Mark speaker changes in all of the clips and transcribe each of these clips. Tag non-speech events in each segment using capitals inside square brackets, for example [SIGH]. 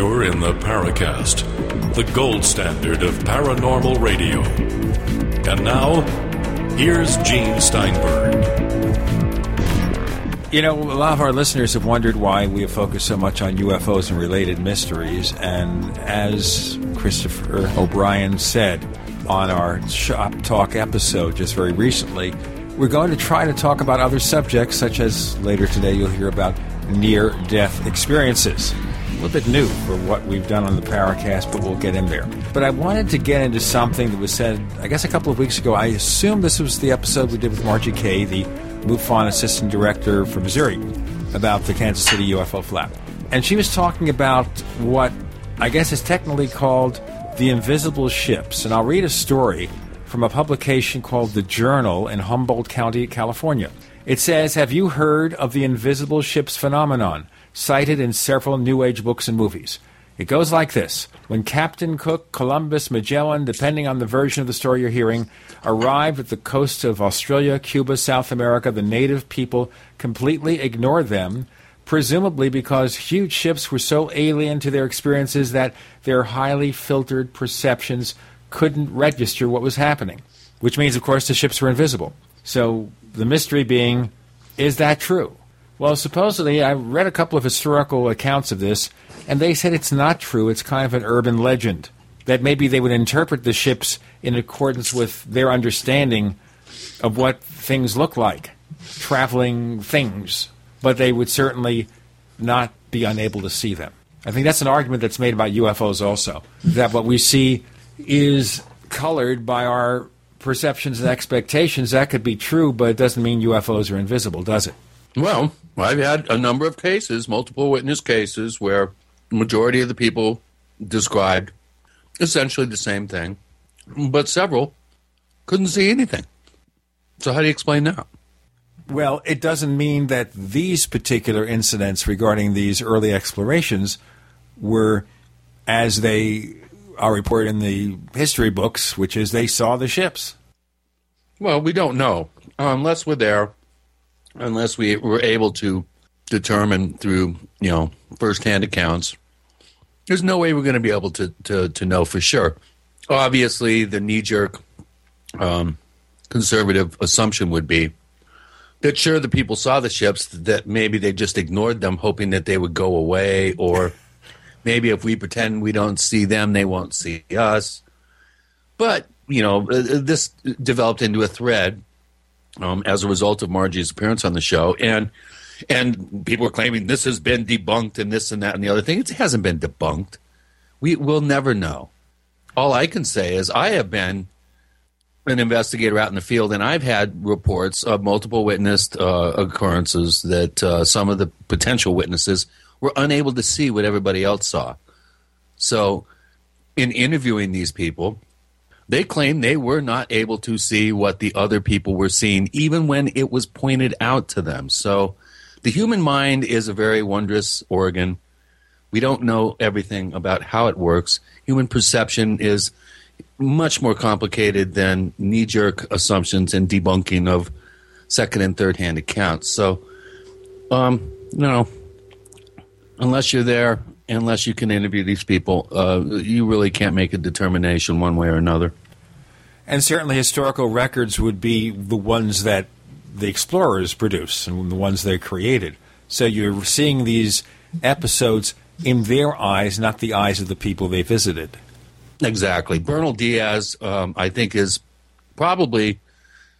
Speaker 1: You're in the Paracast, the gold standard of paranormal radio. And now, here's Gene Steinberg.
Speaker 2: You know, a lot of our listeners have wondered why we have focused so much on UFOs and related mysteries. And as Christopher O'Brien said on our Shop Talk episode just very recently, we're going to try to talk about other subjects, such as later today you'll hear about near death experiences. A little bit new for what we've done on the Paracast, but we'll get in there. But I wanted to get into something that was said, I guess, a couple of weeks ago. I assume this was the episode we did with Margie Kay, the MUFON assistant director for Missouri, about the Kansas City UFO flap. And she was talking about what I guess is technically called the invisible ships. And I'll read a story from a publication called The Journal in Humboldt County, California. It says, Have you heard of the invisible ships phenomenon, cited in several New Age books and movies? It goes like this When Captain Cook, Columbus, Magellan, depending on the version of the story you're hearing, arrived at the coasts of Australia, Cuba, South America, the native people completely ignored them, presumably because huge ships were so alien to their experiences that their highly filtered perceptions couldn't register what was happening. Which means, of course, the ships were invisible. So the mystery being, is that true? Well, supposedly, I read a couple of historical accounts of this, and they said it's not true. It's kind of an urban legend. That maybe they would interpret the ships in accordance with their understanding of what things look like, traveling things, but they would certainly not be unable to see them. I think that's an argument that's made about UFOs also, that what we see is colored by our perceptions and expectations. That could be true, but it doesn't mean UFOs are invisible, does it?
Speaker 3: Well, I've had a number of cases, multiple witness cases, where the majority of the people described essentially the same thing, but several couldn't see anything. So, how do you explain that?
Speaker 2: Well, it doesn't mean that these particular incidents regarding these early explorations were as they are reported in the history books, which is they saw the ships.
Speaker 3: Well, we don't know unless we're there, unless we were able to determine through you know firsthand accounts. There's no way we're going to be able to to, to know for sure. Obviously, the knee jerk um, conservative assumption would be that sure the people saw the ships that maybe they just ignored them, hoping that they would go away, or [LAUGHS] maybe if we pretend we don't see them, they won't see us. But you know, uh, this developed into a thread um, as a result of Margie's appearance on the show, and and people are claiming this has been debunked and this and that and the other thing. It hasn't been debunked. We will never know. All I can say is I have been an investigator out in the field, and I've had reports of multiple witnessed uh, occurrences that uh, some of the potential witnesses were unable to see what everybody else saw. So, in interviewing these people, they claim they were not able to see what the other people were seeing, even when it was pointed out to them. So, the human mind is a very wondrous organ. We don't know everything about how it works. Human perception is much more complicated than knee jerk assumptions and debunking of second and third hand accounts. So, um, you know, unless you're there, unless you can interview these people, uh, you really can't make a determination one way or another.
Speaker 2: And certainly, historical records would be the ones that the explorers produce and the ones they created. So you're seeing these episodes in their eyes, not the eyes of the people they visited.
Speaker 3: Exactly. Bernal Diaz, um, I think, is probably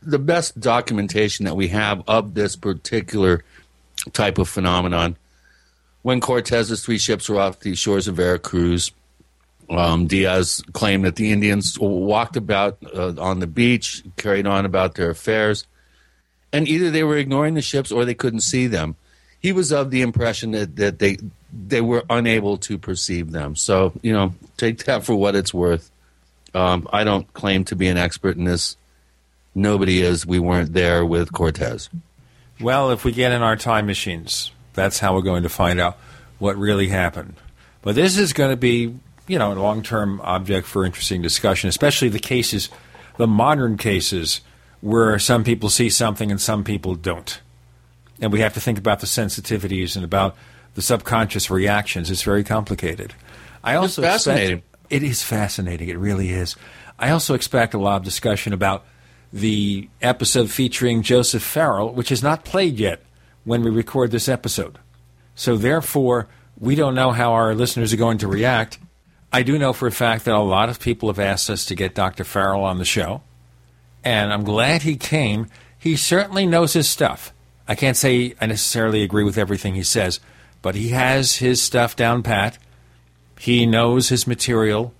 Speaker 3: the best documentation that we have of this particular type of phenomenon. When Cortez's three ships were off the shores of Veracruz, um, Diaz claimed that the Indians walked about uh, on the beach, carried on about their affairs, and either they were ignoring the ships or they couldn't see them. He was of the impression that, that they they were unable to perceive them. So you know, take that for what it's worth. Um, I don't claim to be an expert in this. Nobody is. We weren't there with Cortez.
Speaker 2: Well, if we get in our time machines, that's how we're going to find out what really happened. But this is going to be, you know, a long term object for interesting discussion, especially the cases, the modern cases where some people see something and some people don't. And we have to think about the sensitivities and about the subconscious reactions. It's very complicated. I also
Speaker 3: it's fascinating.
Speaker 2: Expect, it is fascinating. It really is. I also expect a lot of discussion about the episode featuring Joseph Farrell, which is not played yet when we record this episode. So, therefore, we don't know how our listeners are going to react. I do know for a fact that a lot of people have asked us to get Dr. Farrell on the show, and I'm glad he came. He certainly knows his stuff. I can't say I necessarily agree with everything he says, but he has his stuff down pat. He knows his material,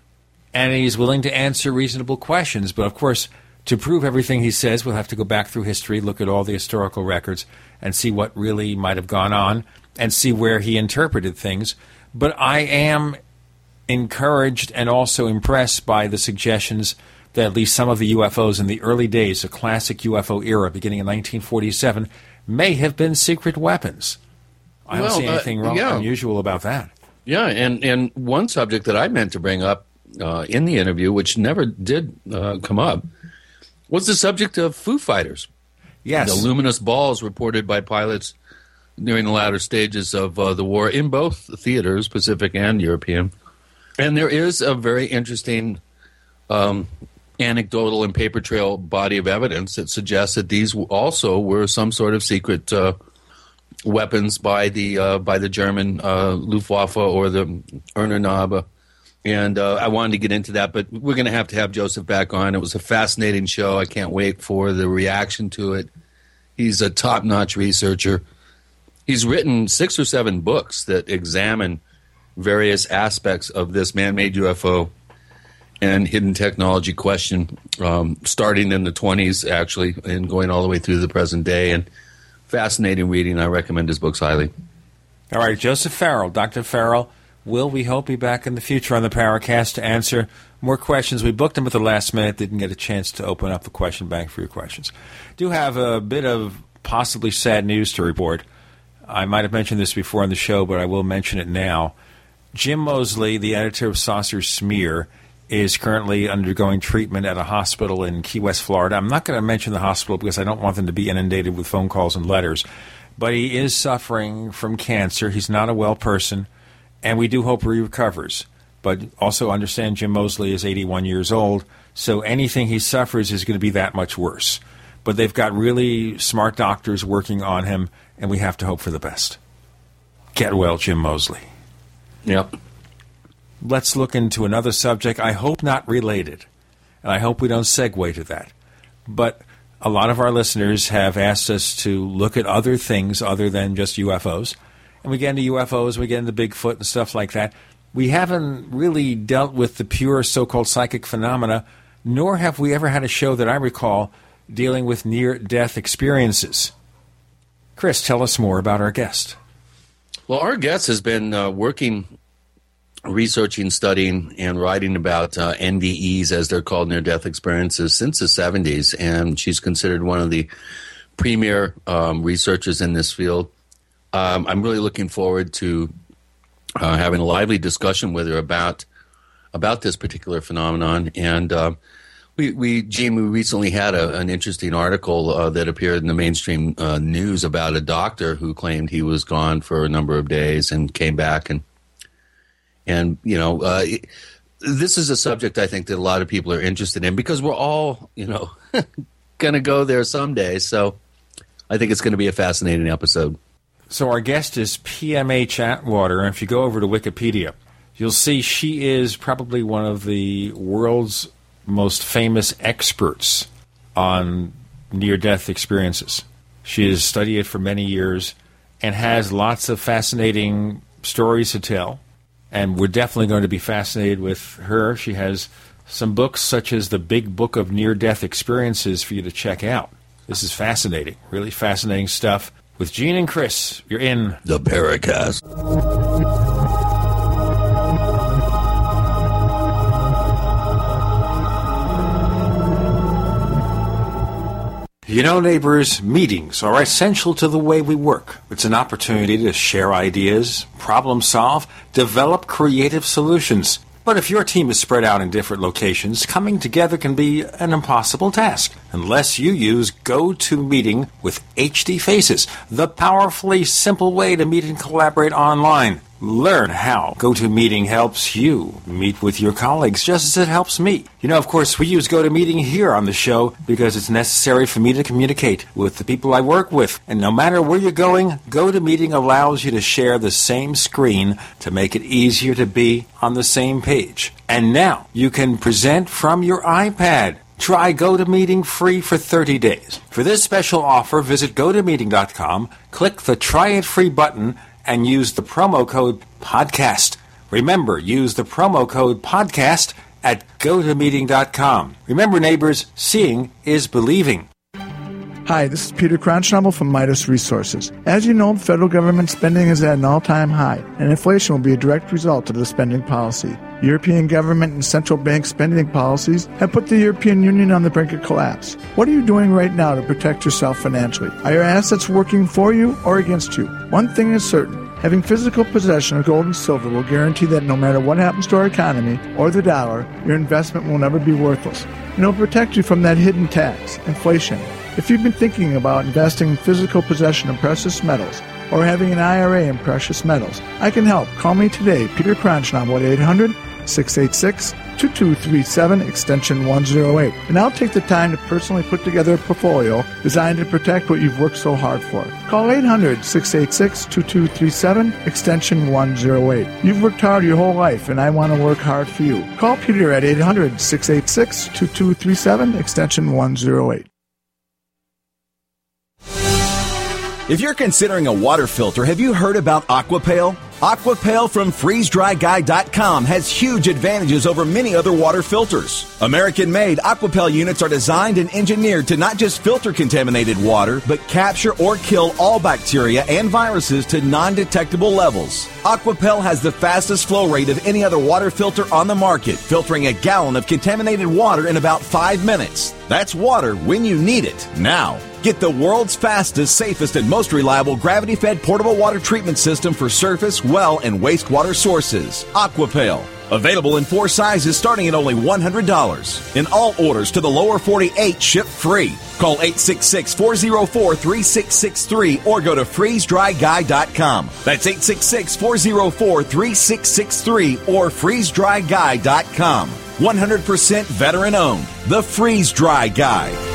Speaker 2: and he's willing to answer reasonable questions. But of course, to prove everything he says, we'll have to go back through history, look at all the historical records, and see what really might have gone on, and see where he interpreted things. But I am encouraged and also impressed by the suggestions that at least some of the UFOs in the early days, the classic UFO era, beginning in 1947, may have been secret weapons. I don't
Speaker 3: Well,
Speaker 2: see
Speaker 3: uh,
Speaker 2: anything wrong,
Speaker 3: yeah.
Speaker 2: unusual about that.
Speaker 3: Yeah, and and one subject that I meant to bring up uh, in the interview, which never did uh, come up, was the subject of Foo Fighters.
Speaker 2: Yes.
Speaker 3: The luminous balls reported by pilots during the latter stages of uh, the war in both theaters, Pacific and European. And there is a very interesting um, anecdotal and paper trail body of evidence that suggests that these also were some sort of secret uh, weapons by the uh, by the German uh, Luftwaffe or the Ahnenerbe. And uh, I wanted to get into that, but we're going to have to have Joseph back on. It was a fascinating show. I can't wait for the reaction to it. He's a top notch researcher. He's written six or seven books that examine various aspects of this man made UFO and hidden technology question, um, starting in the 20s, actually, and going all the way through the present day. And fascinating reading. I recommend his books highly.
Speaker 2: All right, Joseph Farrell, Dr. Farrell, will we hope be back in the future on the Paracast to answer more questions. We booked them at the last minute, didn't get a chance to open up the question bank for your questions. Do have a bit of possibly sad news to report. I might have mentioned this before on the show, but I will mention it now. Jim Moseley, the editor of Saucer Smear, is currently undergoing treatment at a hospital in Key West, Florida. I'm not going to mention the hospital because I don't want them to be inundated with phone calls and letters. But he is suffering from cancer. He's not a well person, and we do hope he recovers. But also understand Jim Moseley is 81 years old, so anything he suffers is going to be that much worse. But they've got really smart doctors working on him, and we have to hope for the best. Get well, Jim Moseley
Speaker 3: Yep.
Speaker 2: let's look into another subject. I hope not related, and I hope we don't segue to that. But a lot of our listeners have asked us to look at other things other than just UFOs. And we get into UFOs, we get into Bigfoot and stuff like that. We haven't really dealt with the pure so called psychic phenomena, nor have we ever had a show that I recall dealing with near death experiences. Chris, tell us more about our guest.
Speaker 3: Well, our guest has been uh, working, researching, studying, and writing about uh, NDEs, as they're called, near death experiences, since the 70s. And she's considered one of the premier um, researchers in this field. Um, I'm really looking forward to uh, having a lively discussion with her about about this particular phenomenon. And uh, we, we, Gene, we recently had a, an interesting article uh, that appeared in the mainstream uh, news about a doctor who claimed he was gone for a number of days and came back and and you know uh, it- this is a subject I think that a lot of people are interested in because we're all you know [LAUGHS] going to go there someday. So I think it's going to be a fascinating episode.
Speaker 2: So our guest is PMH Atwater, and if you go over to Wikipedia, you'll see she is probably one of the world's most famous experts on near-death experiences. She has studied it for many years and has lots of fascinating stories to tell. And we're definitely going to be fascinated with her. She has some books, such as the Big Book of Near-Death Experiences, for you to check out. This is fascinating, really fascinating stuff. With Gene and Chris, you're in
Speaker 3: The Paracast.
Speaker 2: You know, neighbors, meetings are essential to the way we work. It's an opportunity to share ideas, problem solve, develop creative solutions. But if your team is spread out in different locations, coming together can be an impossible task unless you use GoToMeeting with HD Faces, the powerfully simple way to meet and collaborate online. Learn how GoToMeeting helps you meet with your colleagues just as it helps me. You know, of course, we use GoToMeeting here on the show because it's necessary for me to communicate with the people I work with. And no matter where you're going, GoToMeeting allows you to share the same screen to make it easier to be on the same page. And now you can present from your iPad. Try GoToMeeting free for 30 days. For this special offer, visit GoToMeeting.com, click the Try It Free button, and use the promo code podcast. Remember, use the promo code podcast at gotomeeting.com. Remember, neighbors, seeing is believing.
Speaker 4: Hi, this is Peter Cronschnabel from Midas Resources. As you know, federal government spending is at an all-time high, and inflation will be a direct result of the spending policy. European government and central bank spending policies have put the European Union on the brink of collapse. What are you doing right now to protect yourself financially? Are your assets working for you or against you? One thing is certain. Having physical possession of gold and silver will guarantee that no matter what happens to our economy or the dollar, your investment will never be worthless. And it'll protect you from that hidden tax, inflation. If you've been thinking about investing in physical possession of precious metals or having an IRA in precious metals, I can help. Call me today, Peter Cronschnabel at 800 686 2237 extension 108. And I'll take the time to personally put together a portfolio designed to protect what you've worked so hard for. Call 800 686 2237 extension 108. You've worked hard your whole life, and I want to work hard for you. Call Peter at 800 686 2237 extension 108.
Speaker 5: If you're considering a water filter, have you heard about AquaPail? AquaPail from freezedryguy.com has huge advantages over many other water filters. American made AquaPail units are designed and engineered to not just filter contaminated water, but capture or kill all bacteria and viruses to non detectable levels. AquaPail has the fastest flow rate of any other water filter on the market, filtering a gallon of contaminated water in about five minutes. That's water when you need it, now. Get the world's fastest, safest, and most reliable gravity fed portable water treatment system for surface, well, and wastewater sources. AquaPail. Available in four sizes starting at only $100. In all orders to the lower 48 ship free. Call 866 404 3663 or go to freezedryguy.com. That's 866 404 3663 or freezedryguy.com. 100% veteran owned. The Freeze Dry Guy.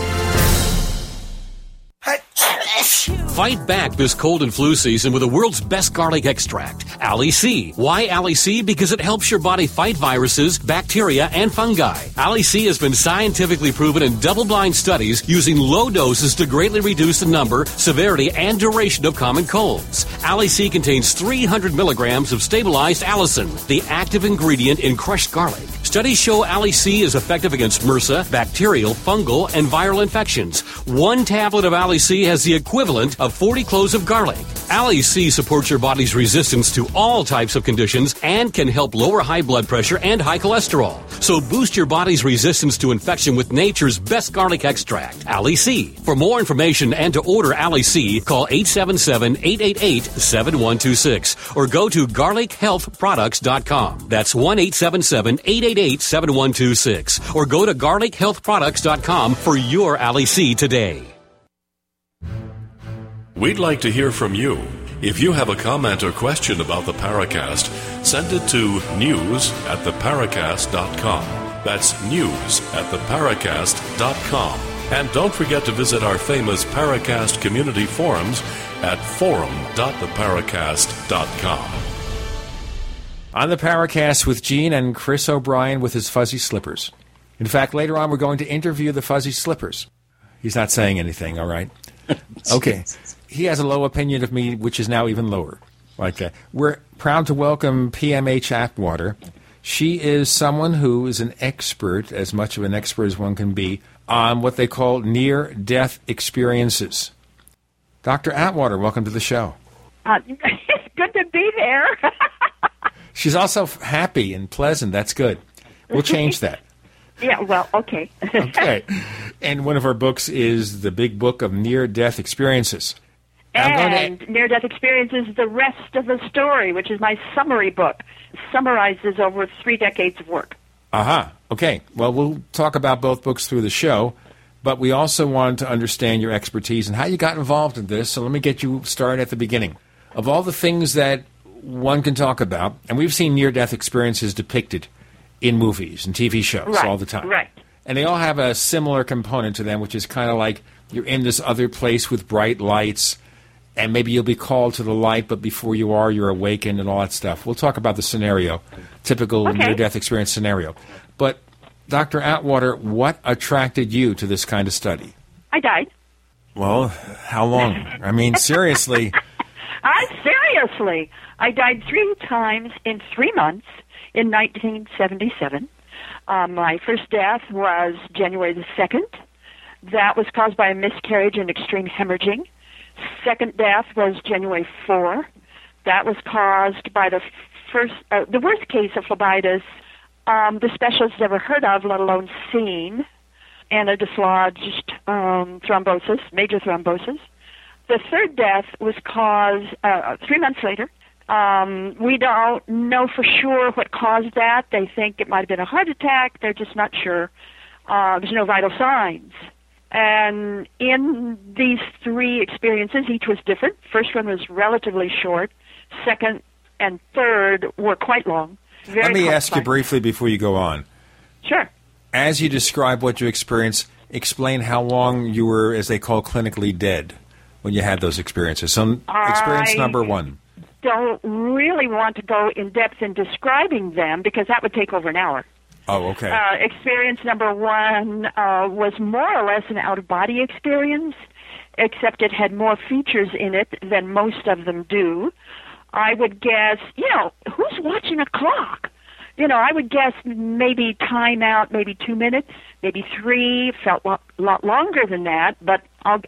Speaker 6: Fight back this cold and flu season with the world's best garlic extract, Ali C. Why Ali C? Because it helps your body fight viruses, bacteria, and fungi. Ali C has been scientifically proven in double blind studies using low doses to greatly reduce the number, severity, and duration of common colds. Ali C contains 300 milligrams of stabilized allicin, the active ingredient in crushed garlic. Studies show Ali C is effective against MRSA, bacterial, fungal, and viral infections. One tablet of Ali C has the equivalent of 40 cloves of garlic. Ali C supports your body's resistance to all types of conditions and can help lower high blood pressure and high cholesterol. So boost your body's resistance to infection with nature's best garlic extract, Ali C. For more information and to order Ali C, call 877-888-7126 or go to garlichealthproducts.com. That's 1-877-888-7126 or go to garlichealthproducts.com for your Ali C today.
Speaker 1: We'd like to hear from you. If you have a comment or question about the Paracast, send it to news at theparacast.com. That's news at theparacast.com. And don't forget to visit our famous Paracast community forums at forum.theparacast.com.
Speaker 2: On the Paracast with Gene and Chris O'Brien with his fuzzy slippers. In fact, later on, we're going to interview the fuzzy slippers. He's not saying anything, all right? [LAUGHS] Okay. He has a low opinion of me, which is now even lower. Like uh, we're proud to welcome PMH Atwater. She is someone who is an expert, as much of an expert as one can be, on what they call near death experiences. Dr. Atwater, welcome to the show.
Speaker 7: Uh, it's [LAUGHS] good to be there. [LAUGHS]
Speaker 2: She's also happy and pleasant. That's good. We'll change that. [LAUGHS]
Speaker 7: yeah, well, okay. [LAUGHS]
Speaker 2: Okay. And one of our books is the big book of near death experiences. I'm to-
Speaker 7: and Near Death Experiences, The Rest of the Story, which is my summary book, summarizes over three decades of work.
Speaker 2: Aha. Uh-huh. Okay. Well, we'll talk about both books through the show, but we also wanted to understand your expertise and how you got involved in this. So let me get you started at the beginning. Of all the things that one can talk about, and we've seen near death experiences depicted in movies and TV shows
Speaker 7: Right,
Speaker 2: all the time.
Speaker 7: right.
Speaker 2: And they all have a similar component to them, which is kind of like you're in this other place with bright lights, and maybe you'll be called to the light, but before you are, you're awakened and all that stuff. We'll talk about the scenario, typical
Speaker 7: Okay.
Speaker 2: near death experience scenario. But, Dr. Atwater, what attracted you to this kind of study?
Speaker 7: I died.
Speaker 2: Well, how long? I mean, [LAUGHS] seriously.
Speaker 7: I seriously, I died three times in three months in 1977. Uh, my first death was January the 2nd. That was caused by a miscarriage and extreme hemorrhaging. Second death was January 4. That was caused by the first, uh, the worst case of phlebitis um, the specialists never heard of, let alone seen, and a dislodged um, thrombosis, major thrombosis. The third death was caused uh, three months later. Um, we don't know for sure what caused that. They think it might have been a heart attack. They're just not sure. Uh, there's no vital signs. And in these three experiences, each was different. First one was relatively short. Second and third were quite long.
Speaker 2: Let me ask you briefly before you go on.
Speaker 7: Sure.
Speaker 2: As you describe what you experienced, explain how long you were, as they call, clinically dead when you had those experiences. So, experience
Speaker 7: I-
Speaker 2: number one.
Speaker 7: Don't really want to go in depth in describing them because that would take over an hour.
Speaker 2: Oh, okay.
Speaker 7: Uh, experience number one uh, was more or less an out of body experience, except it had more features in it than most of them do. I would guess, you know, who's watching a clock? You know, I would guess maybe time out, maybe two minutes, maybe three. Felt a lot, lot longer than that, but I'll,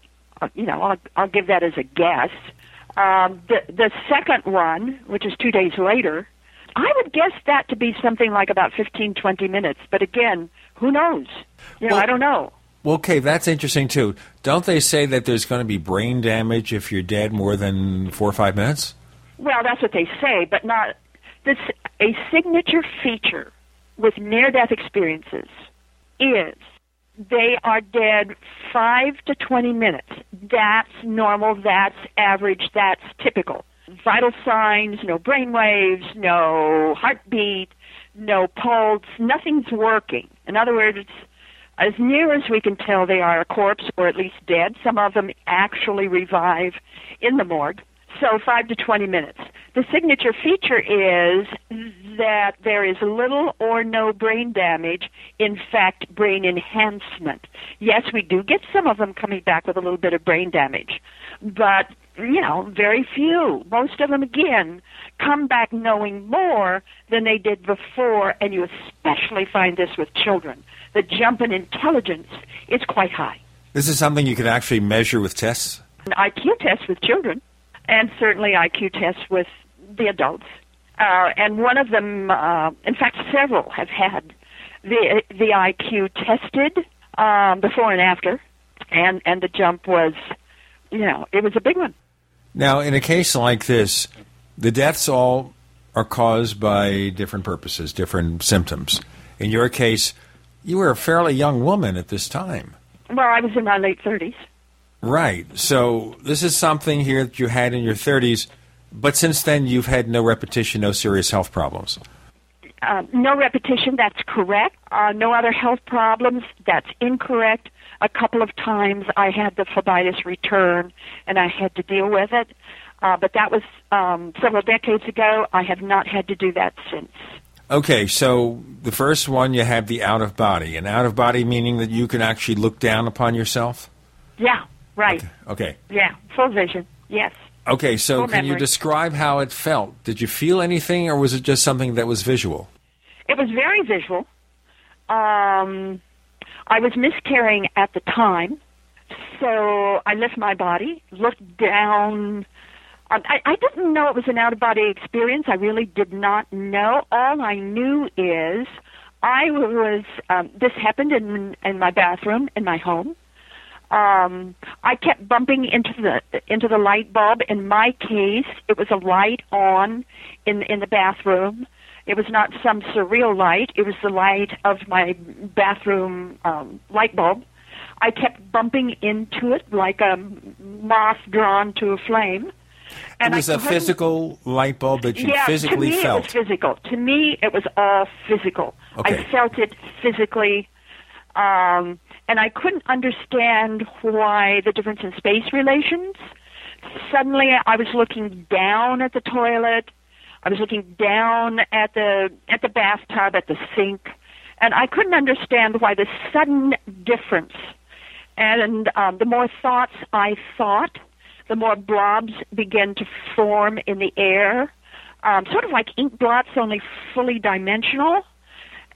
Speaker 7: you know, I'll, I'll give that as a guess. Um, the the second one, which is two days later, I would guess that to be something like about 15, 20 minutes. But again, who knows? You know,
Speaker 2: Well-
Speaker 7: I don't know.
Speaker 2: well, okay, that's interesting too. Don't they say that there's going to be brain damage if you're dead more than four or five minutes?
Speaker 7: Well, that's what they say, but not this. A signature feature with near-death experiences is they are dead five to twenty minutes. That's normal. That's average. That's typical. Vital signs: no brain waves, no heartbeat, no pulse. Nothing's working. In other words, as near as we can tell, they are a corpse or at least dead. Some of them actually revive in the morgue. So, five to 20 minutes. The signature feature is that there is little or no brain damage, in fact, brain enhancement. Yes, we do get some of them coming back with a little bit of brain damage, but, you know, very few. Most of them, again, come back knowing more than they did before, and you especially find this with children. The jump in intelligence is quite high.
Speaker 2: This is something you can actually measure with tests.
Speaker 7: An IQ test with children, and certainly IQ tests with the adults. Uh, and one of them, uh, in fact, several have had the the IQ tested um, before and after, and and the jump was, you know, it was a big one.
Speaker 2: Now, in a case like this, the deaths all are caused by different purposes, different symptoms. In your case, you were a fairly young woman at this time.
Speaker 7: Well, I was in my late thirties.
Speaker 2: Right. So this is something here that you had in your 30s, but since then you've had no repetition, no serious health problems.
Speaker 7: Uh, no repetition, that's correct. Uh, no other health problems, that's incorrect. A couple of times I had the phlebitis return and I had to deal with it, uh, but that was um, several decades ago. I have not had to do that since.
Speaker 2: Okay, so the first one you had the out of body, and out of body meaning that you can actually look down upon yourself.
Speaker 7: Yeah, right.
Speaker 2: Okay.
Speaker 7: Yeah, full vision. Yes.
Speaker 2: Okay, so
Speaker 7: Full
Speaker 2: can you describe how it felt? Did you feel anything, or was it just something that was visual?
Speaker 7: It was very visual. Um, I was miscarrying at the time, so I lift my body, looked down. Um, I, I didn't know it was an out of body experience. I really did not know. All I knew is I was. Um, this happened in in my bathroom in my home. Um, I kept bumping into the into the light bulb. In my case, it was a light on in in the bathroom, It was not some surreal light. It was the light of my bathroom um, light bulb. I kept bumping into it like a moth drawn to a flame.
Speaker 2: And it was
Speaker 7: I
Speaker 2: a physical light bulb that you
Speaker 7: yeah,
Speaker 2: physically
Speaker 7: to me
Speaker 2: felt.
Speaker 7: it was physical. To me, it was all physical.
Speaker 2: Okay.
Speaker 7: I felt it physically, um, and I couldn't understand why the difference in space relations. Suddenly, I was looking down at the toilet. I was looking down at the at the bathtub, at the sink, and I couldn't understand why the sudden difference. And um, the more thoughts I thought, the more blobs began to form in the air, um, sort of like ink blots, only fully dimensional.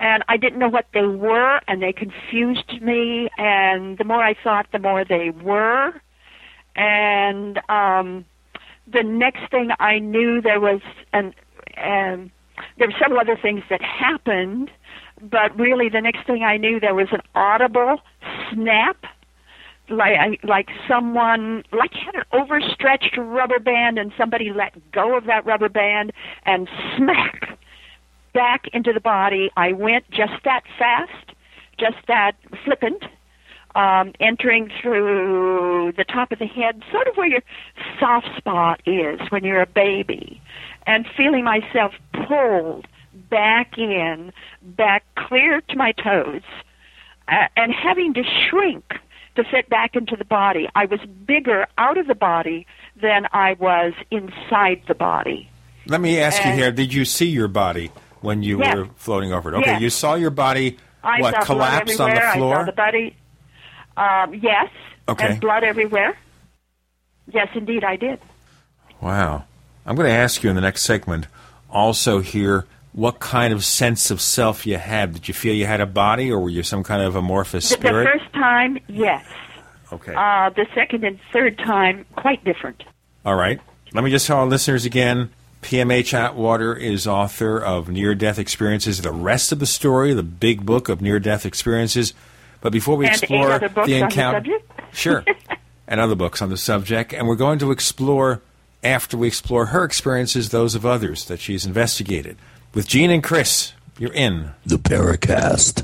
Speaker 7: And I didn't know what they were, and they confused me. And the more I thought, the more they were. And um, the next thing I knew, there was an, and there were several other things that happened. But really, the next thing I knew, there was an audible snap like like someone like had an overstretched rubber band and somebody let go of that rubber band and smack back into the body i went just that fast just that flippant um entering through the top of the head sort of where your soft spot is when you're a baby and feeling myself pulled back in back clear to my toes uh, and having to shrink to fit back into the body. I was bigger out of the body than I was inside the body.
Speaker 2: Let me ask you here: Did you see your body when you
Speaker 7: Yeah.
Speaker 2: were floating over it? Okay,
Speaker 7: Yeah.
Speaker 2: you saw your body.
Speaker 7: I
Speaker 2: what collapsed on the
Speaker 7: everywhere. I
Speaker 2: floor?
Speaker 7: saw the body. Um, yes.
Speaker 2: Okay.
Speaker 7: And blood everywhere. Yes, indeed, I did.
Speaker 2: Wow. I'm going to ask you in the next segment also here what kind of sense of self you had. Did you feel you had a body or were you some kind of amorphous
Speaker 7: The, the first time, yes.
Speaker 2: okay.
Speaker 7: Uh, the second and third time, quite different.
Speaker 2: All right. Let me just tell our listeners again PMH Atwater is author of Near Death Experiences, the rest of the story, the big book of near death experiences. But before we
Speaker 7: And eight
Speaker 2: explore
Speaker 7: other books
Speaker 2: the
Speaker 7: on the
Speaker 2: encounter, sure, [LAUGHS] and other books on the subject, and we're going to explore after we explore her experiences, those of others that she's investigated. With Gene and Chris, you're in
Speaker 8: The Paracast.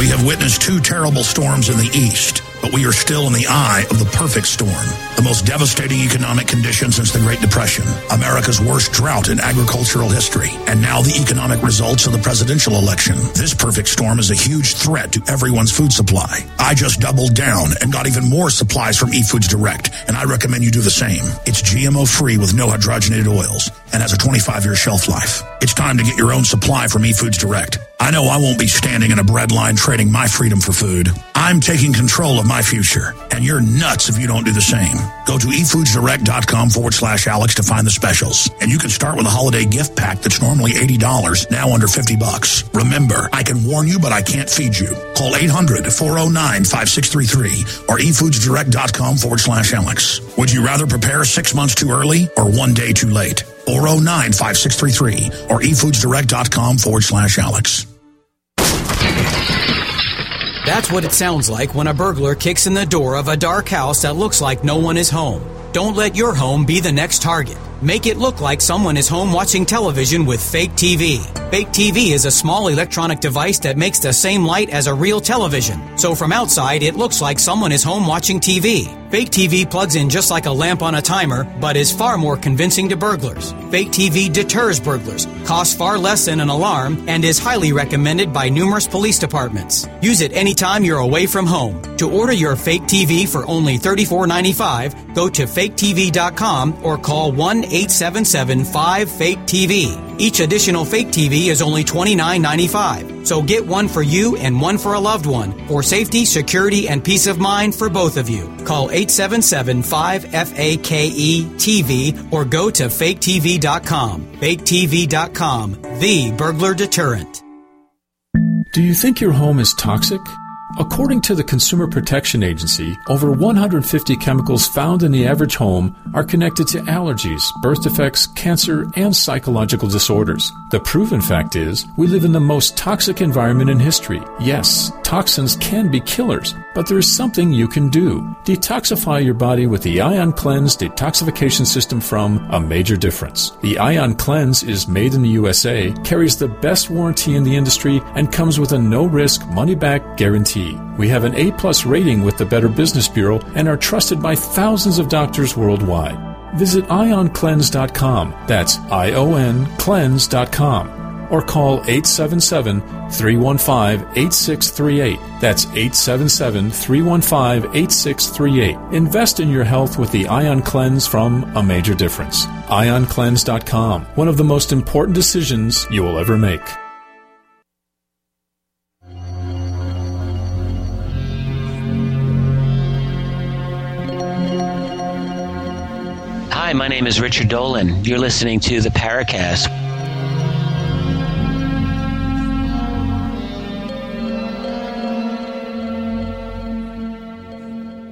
Speaker 9: We have witnessed two terrible storms in the east, but we are still in the eye of the perfect storm. The most devastating economic condition since the Great Depression, America's worst drought in agricultural history, and now the economic results of the presidential election. This perfect storm is a huge threat to everyone's food supply. I just doubled down and got even more supplies from eFoods Direct, and I recommend you do the same. It's GMO free with no hydrogenated oils and has a 25 year shelf life. It's time to get your own supply from eFoods Direct. I know I won't be standing in a bread line trading my freedom for food. I'm taking control of my future, and you're nuts if you don't do the same. Go to efoodsdirect.com forward slash Alex to find the specials. And you can start with a holiday gift pack that's normally $80, now under 50 bucks. Remember, I can warn you, but I can't feed you. Call 800-409-5633 or efoodsdirect.com forward slash Alex. Would you rather prepare six months too early or one day too late? 409-5633 or efoodsdirect.com forward slash Alex.
Speaker 8: That's what it sounds like when a burglar kicks in the door of a dark house that looks like no one is home. Don't let your home be the next target. Make it look like someone is home watching television with fake TV. Fake TV is a small electronic device that makes the same light as a real television. So from outside, it looks like someone is home watching TV. Fake TV plugs in just like a lamp on a timer, but is far more convincing to burglars. Fake TV deters burglars, costs far less than an alarm, and is highly recommended by numerous police departments. Use it anytime you're away from home. To order your fake TV for only $34.95, go to faketv.com or call 1 877 5 Fake TV. Each additional fake TV is only $29.95. So get one for you and one for a loved one for safety, security, and peace of mind for both of you. Call 877 5 FAKE TV or go to faketv.com. Faketv.com, the burglar deterrent.
Speaker 10: Do you think your home is toxic? According to the Consumer Protection Agency, over 150 chemicals found in the average home are connected to allergies, birth defects, cancer, and psychological disorders. The proven fact is, we live in the most toxic environment in history. Yes, toxins can be killers, but there is something you can do. Detoxify your body with the Ion Cleanse detoxification system from A Major Difference. The Ion Cleanse is made in the USA, carries the best warranty in the industry, and comes with a no risk money back guarantee. We have an A plus rating with the Better Business Bureau and are trusted by thousands of doctors worldwide. Visit ioncleanse.com. That's I O N cleanse.com. Or call 877 315 8638. That's 877 315 8638. Invest in your health with the Ion Cleanse from A Major Difference. IonCleanse.com. One of the most important decisions you will ever make.
Speaker 11: Hi, my name is Richard Dolan. You're listening to the Paracast.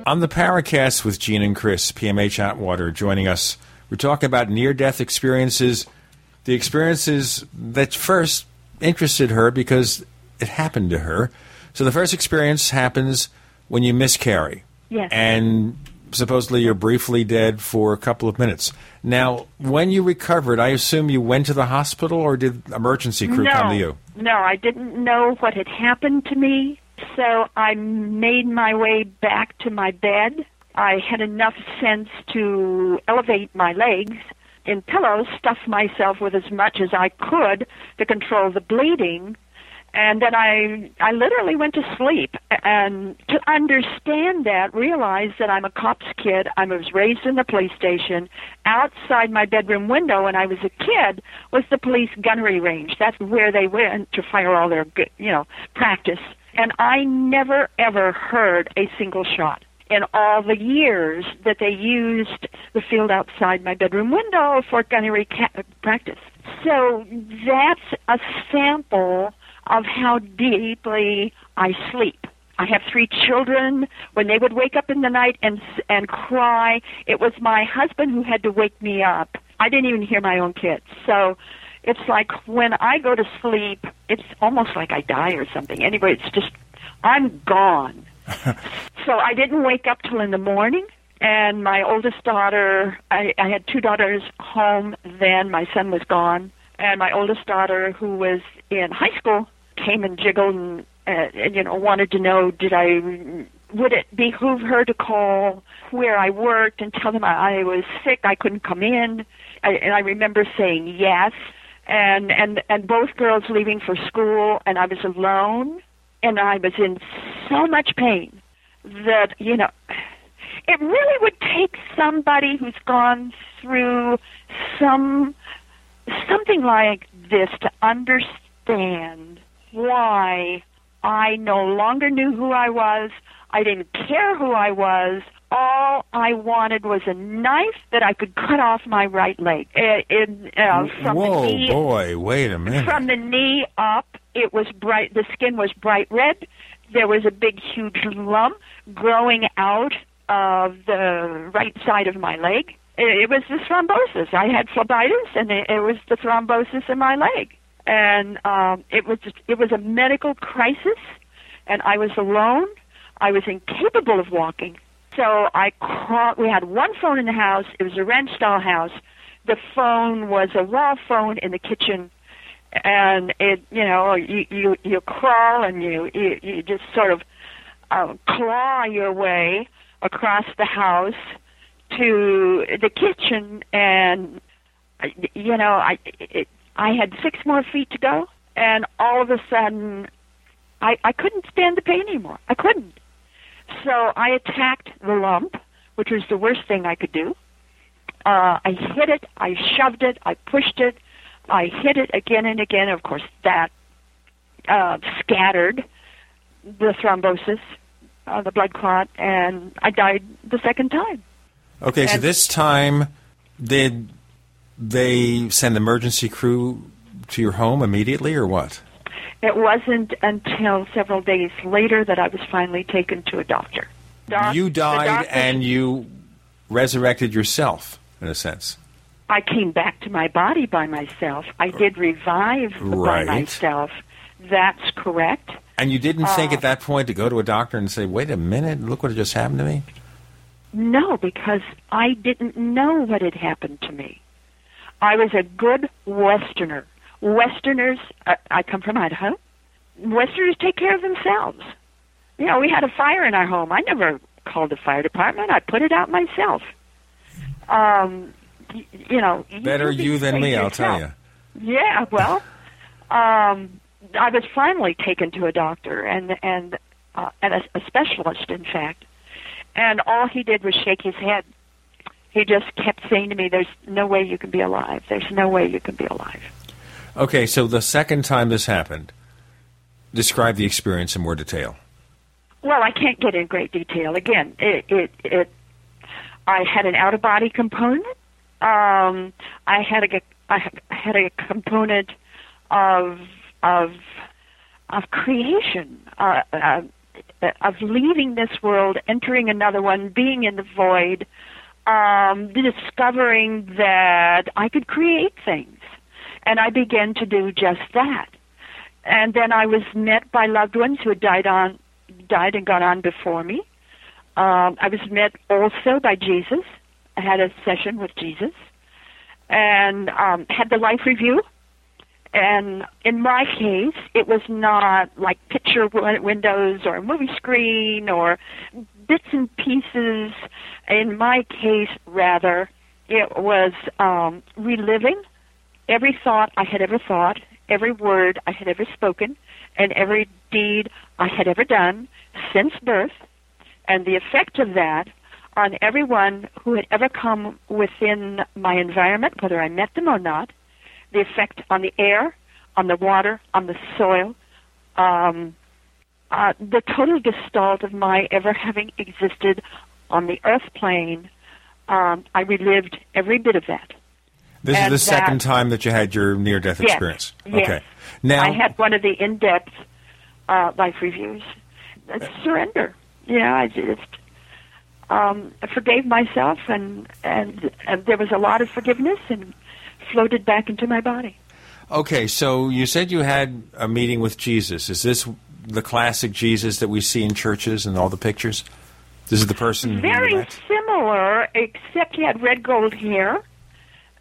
Speaker 2: On the Paracast with Gene and Chris, PMH Atwater, joining us. We're talking about near death experiences, the experiences that first interested her because it happened to her. So the first experience happens when you miscarry.
Speaker 7: Yes.
Speaker 2: And supposedly you're briefly dead for a couple of minutes. Now, when you recovered, I assume you went to the hospital or did emergency crew
Speaker 7: no,
Speaker 2: come to you?
Speaker 7: No, I didn't know what had happened to me, so I made my way back to my bed. I had enough sense to elevate my legs in pillows, stuff myself with as much as I could to control the bleeding, and then I I literally went to sleep. And to understand that, realize that I'm a cop's kid. I was raised in the police station. Outside my bedroom window when I was a kid was the police gunnery range. That's where they went to fire all their you know practice. And I never ever heard a single shot in all the years that they used the field outside my bedroom window for gunnery ca- practice. So that's a sample of how deeply I sleep. I have three children. When they would wake up in the night and and cry, it was my husband who had to wake me up. I didn't even hear my own kids. So it's like when I go to sleep, it's almost like I die or something. Anyway, it's just I'm gone. [LAUGHS] so I didn't wake up till in the morning. And my oldest daughter, I, I had two daughters home then. My son was gone. And my oldest daughter, who was in high school, came and jiggled and, uh, you know wanted to know did I would it behoove her to call where I worked and tell them I, I was sick, I couldn't come in, I, and I remember saying yes, and and and both girls leaving for school, and I was alone, and I was in so much pain that you know it really would take somebody who's gone through some something like this to understand why I no longer knew who I was. I didn't care who I was. All I wanted was a knife that I could cut off my right leg. It, it, uh, from
Speaker 2: Whoa,
Speaker 7: the knee,
Speaker 2: boy, wait a minute.
Speaker 7: From the knee up, it was bright. The skin was bright red. There was a big, huge lump growing out of the right side of my leg. It, it was the thrombosis. I had phlebitis, and it, it was the thrombosis in my leg and um, it was just, it was a medical crisis. and I was alone. I was incapable of walking. So I crawled. We had one phone in the house. It was a ranch style house. The phone was a wall phone in the kitchen, and it, you know, you you you crawl and you you, you just sort of uh, claw your way across the house to the kitchen, and you know, I it, I had six more feet to go, and all of a sudden, I I couldn't stand the pain anymore. I couldn't. So I attacked the lump, which was the worst thing I could do. Uh, I hit it, I shoved it, I pushed it, I hit it again and again. Of course, that uh, scattered the thrombosis, uh, the blood clot, and I died the second time.
Speaker 2: Okay, so this time, did they send emergency crew to your home immediately, or what?
Speaker 7: It wasn't until several days later that I was finally taken to a doctor. Doc-
Speaker 2: you died and you resurrected yourself, in a sense.
Speaker 7: I came back to my body by myself. I did revive
Speaker 2: Right.
Speaker 7: by myself. That's correct.
Speaker 2: And you didn't think
Speaker 7: Uh,
Speaker 2: at that point to go to a doctor and say, wait a minute, look what just happened to me?
Speaker 7: No, because I didn't know what had happened to me. I was a good Westerner. Westerners, uh, I come from Idaho. Westerners take care of themselves. You know, we had a fire in our home. I never called the fire department. I put it out myself. Um, y- you know,
Speaker 2: Better
Speaker 7: do
Speaker 2: you than me, I'll tell you.
Speaker 7: Yeah, well, um, I was finally taken to a doctor and and uh, and a, a specialist, in fact. And all he did was shake his head. He just kept saying to me, "There's no way you can be alive. There's no way you can be alive."
Speaker 2: Okay, so the second time this happened, describe the experience in more detail.
Speaker 7: Well, I can't get in great detail. Again, it it, it I had an out of body component. Um, I had a I had- a component of of of creation, uh, uh, of leaving this world, entering another one, being in the void, um, discovering that I could create things, and I began to do just that. And then I was met by loved ones who had died on died and gone on before me. Um, I was met also by Jesus. I had a session with Jesus and um, had the life review. And in my case, it was not like picture windows or a movie screen or bits and pieces. In my case, rather, it was um, reliving every thought I had ever thought, every word I had ever spoken, and every deed I had ever done since birth, and the effect of that on everyone who had ever come within my environment, whether I met them or not, the effect on the air, on the water, on the soil, um, uh, the total gestalt of my ever having existed on the earth plane. Um, I relived every bit of that.
Speaker 2: This
Speaker 7: And
Speaker 2: is the second time that you had your near death
Speaker 7: Yes,
Speaker 2: experience.
Speaker 7: yes.
Speaker 2: Okay. Now,
Speaker 7: I had one of the in-depth uh, life reviews. It's surrender. You know, I just um, I forgave myself, and, and and there was a lot of forgiveness, and floated back into my body.
Speaker 2: okay, so you said you had a meeting with Jesus. Is this the classic Jesus that we see in churches and all the pictures? This is the person
Speaker 7: Very similar, except he had red gold hair,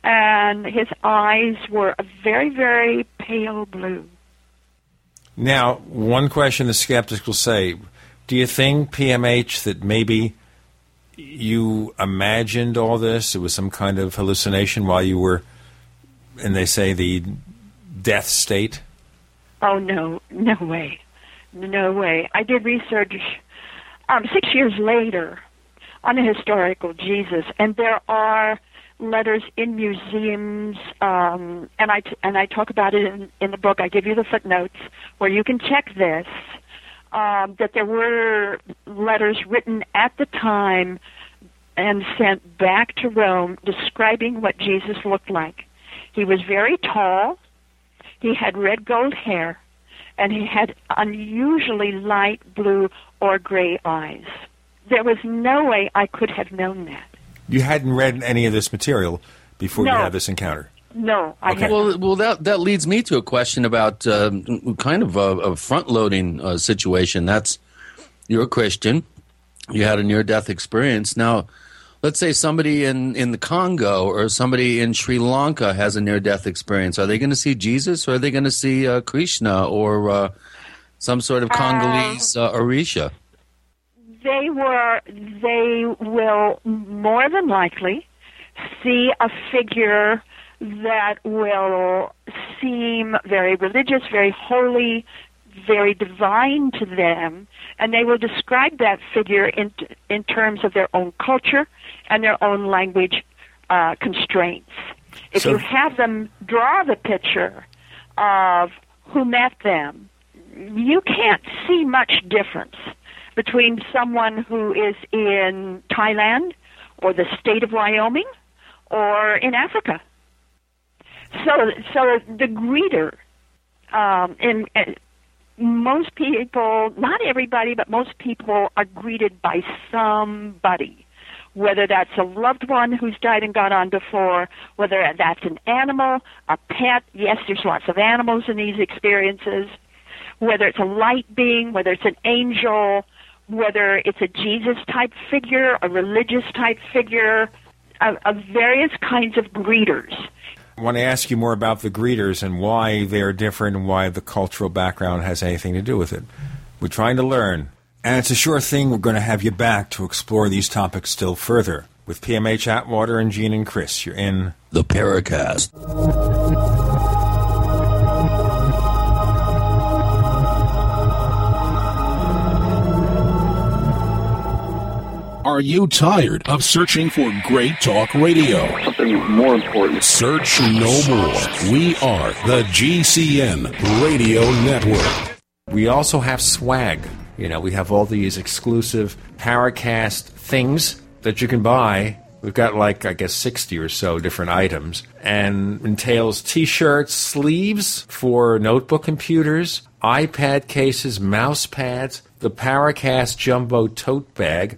Speaker 7: and his eyes were a very very pale blue.
Speaker 2: Now, one question the skeptics will say Do you think, PMH, that maybe you imagined all this? It was some kind of hallucination while you were, and they say, the death state?
Speaker 7: Oh no, no way, no way. I did research um, six years later on a historical Jesus, and there are letters in museums, um, and I t- and I talk about it in, in the book. I give you the footnotes where you can check this. Um, that there were letters written at the time and sent back to Rome describing what Jesus looked like. He was very tall. He had red gold hair, and he had unusually light blue or gray eyes. There was no way I could have known that.
Speaker 2: You hadn't read any of this material before you had this encounter.
Speaker 7: No, I
Speaker 3: Okay.
Speaker 7: have
Speaker 3: Well, well, that that leads me to a question about um, kind of a, a front-loading uh, situation. That's you're a Christian, you had a near-death experience. Now, let's say somebody in in the Congo or somebody in Sri Lanka has a near-death experience. Are they going to see Jesus, or are they going to see uh, Krishna, or uh, some sort of Congolese uh, Orisha?
Speaker 7: they were they will more than likely see a figure that will seem very religious, very holy, very divine to them, and they will describe that figure in in terms of their own culture and their own language uh, constraints. If
Speaker 2: So-
Speaker 7: you have them draw the picture of who met them, you can't see much difference between someone who is in Thailand or the state of Wyoming or in Africa. So, so the greeter, um, and most people, not everybody, but most people are greeted by somebody. Whether that's a loved one who's died and gone on before, whether that's an animal, a pet. Yes, there's lots of animals in these experiences. Whether it's a light being, whether it's an angel, whether it's a Jesus type figure, a religious type figure, of, various kinds of greeters.
Speaker 2: I want to ask you more about the greeters and why they're different and why the cultural background has anything to do with it. We're trying to learn. And it's a sure thing we're going to have you back to explore these topics still further. With PMH Atwater and Gene and Chris, you're in
Speaker 3: The Paracast.
Speaker 12: Are you tired of searching for great talk radio?
Speaker 13: Something more important.
Speaker 12: Search no more. We are the GCN Radio Network.
Speaker 2: We also have swag. You know, we have all these exclusive Paracast things that you can buy. We've got like, I guess, 60 or so different items and entails t shirts, sleeves for notebook computers, iPad cases, mouse pads, the Paracast Jumbo tote bag,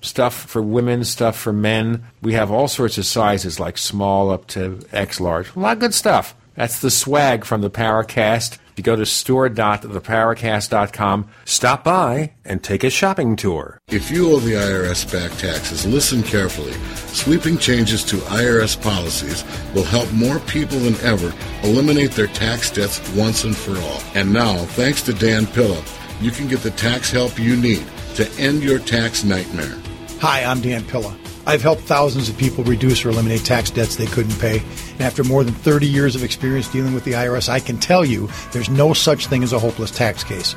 Speaker 2: stuff for women, stuff for men. We have all sorts of sizes like small up to X large. A lot of good stuff. That's the swag from the Paracast. If you go to store.theparacast.com, stop by and take a shopping tour.
Speaker 14: If you owe the IRS back taxes, listen carefully. Sweeping changes to IRS policies will help more people than ever eliminate their tax debts once and for all. And now, thanks to Dan Pilla, you can get the tax help you need to end your tax nightmare.
Speaker 15: Hi, I'm Dan Pilla. I've helped thousands of people reduce or eliminate tax debts they couldn't pay. And after more than 30 years of experience dealing with the IRS, I can tell you there's no such thing as a hopeless tax case.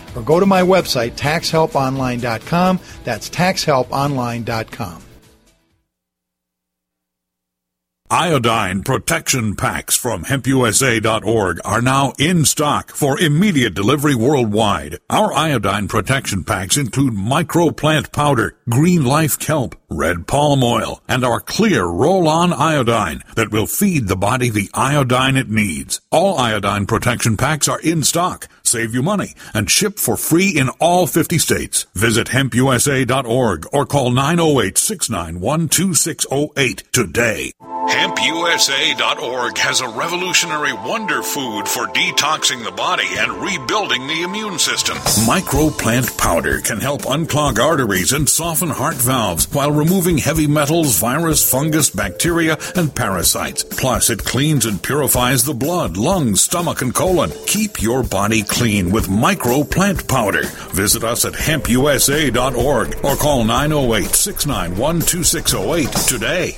Speaker 15: or go to my website, taxhelponline.com. That's taxhelponline.com.
Speaker 16: Iodine protection packs from hempusa.org are now in stock for immediate delivery worldwide. Our iodine protection packs include microplant powder, green life kelp, red palm oil, and our clear roll-on iodine that will feed the body the iodine it needs. All iodine protection packs are in stock, save you money, and ship for free in all 50 states. Visit hempusa.org or call 908-691-2608 today. HempUSA.org has a revolutionary wonder food for detoxing the body and rebuilding the immune system. Microplant powder can help unclog arteries and soften heart valves while removing heavy metals, virus, fungus, bacteria, and parasites. Plus, it cleans and purifies the blood, lungs, stomach, and colon. Keep your body clean with microplant powder. Visit us at hempusa.org or call 908 691 2608 today.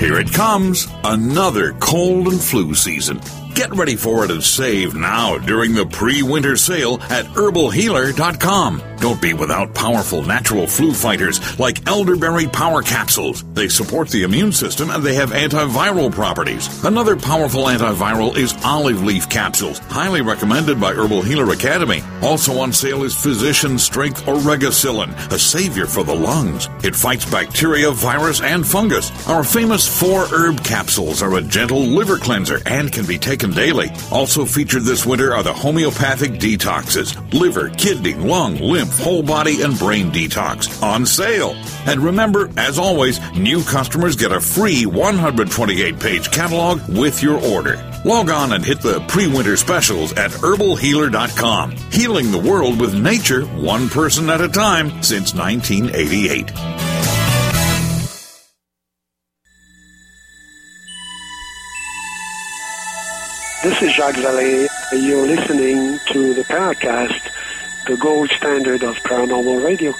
Speaker 16: Here it comes, another cold and flu season. Get ready for it and save now during the pre-winter sale at herbalhealer.com. Don't be without powerful natural flu fighters like elderberry power capsules. They support the immune system and they have antiviral properties. Another powerful antiviral is olive leaf capsules, highly recommended by Herbal Healer Academy. Also on sale is Physician Strength Oregacillin, a savior for the lungs. It fights bacteria, virus, and fungus. Our famous four herb capsules are a gentle liver cleanser and can be taken daily. Also featured this winter are the homeopathic detoxes liver, kidney, lung, lymph, whole body, and brain detox on sale. And remember, as always, new customers get a free 128 page catalog with your order. Log on and hit the pre winter specials at herbalhealer.com. Healing the world with nature, one person at a time since 1988.
Speaker 13: This is Jacques Vallée. You're listening to the Paracast, the gold standard of paranormal radio.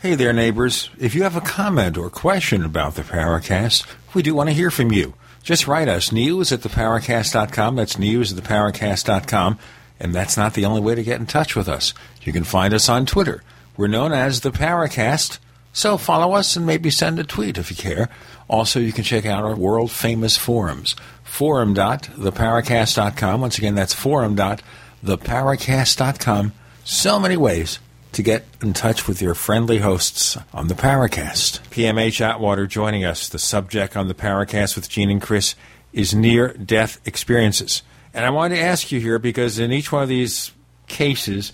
Speaker 2: Hey there, neighbors. If you have a comment or question about the Paracast, we do want to hear from you. Just write us news at theparacast.com. That's news at theparacast.com. And that's not the only way to get in touch with us. You can find us on Twitter. We're known as the Paracast. So follow us and maybe send a tweet if you care. Also, you can check out our world famous forums. Forum.theparacast.com. Once again, that's forum.theparacast.com. So many ways to get in touch with your friendly hosts on the Paracast. PMH Atwater joining us. The subject on the Paracast with Gene and Chris is near death experiences. And I wanted to ask you here because in each one of these cases,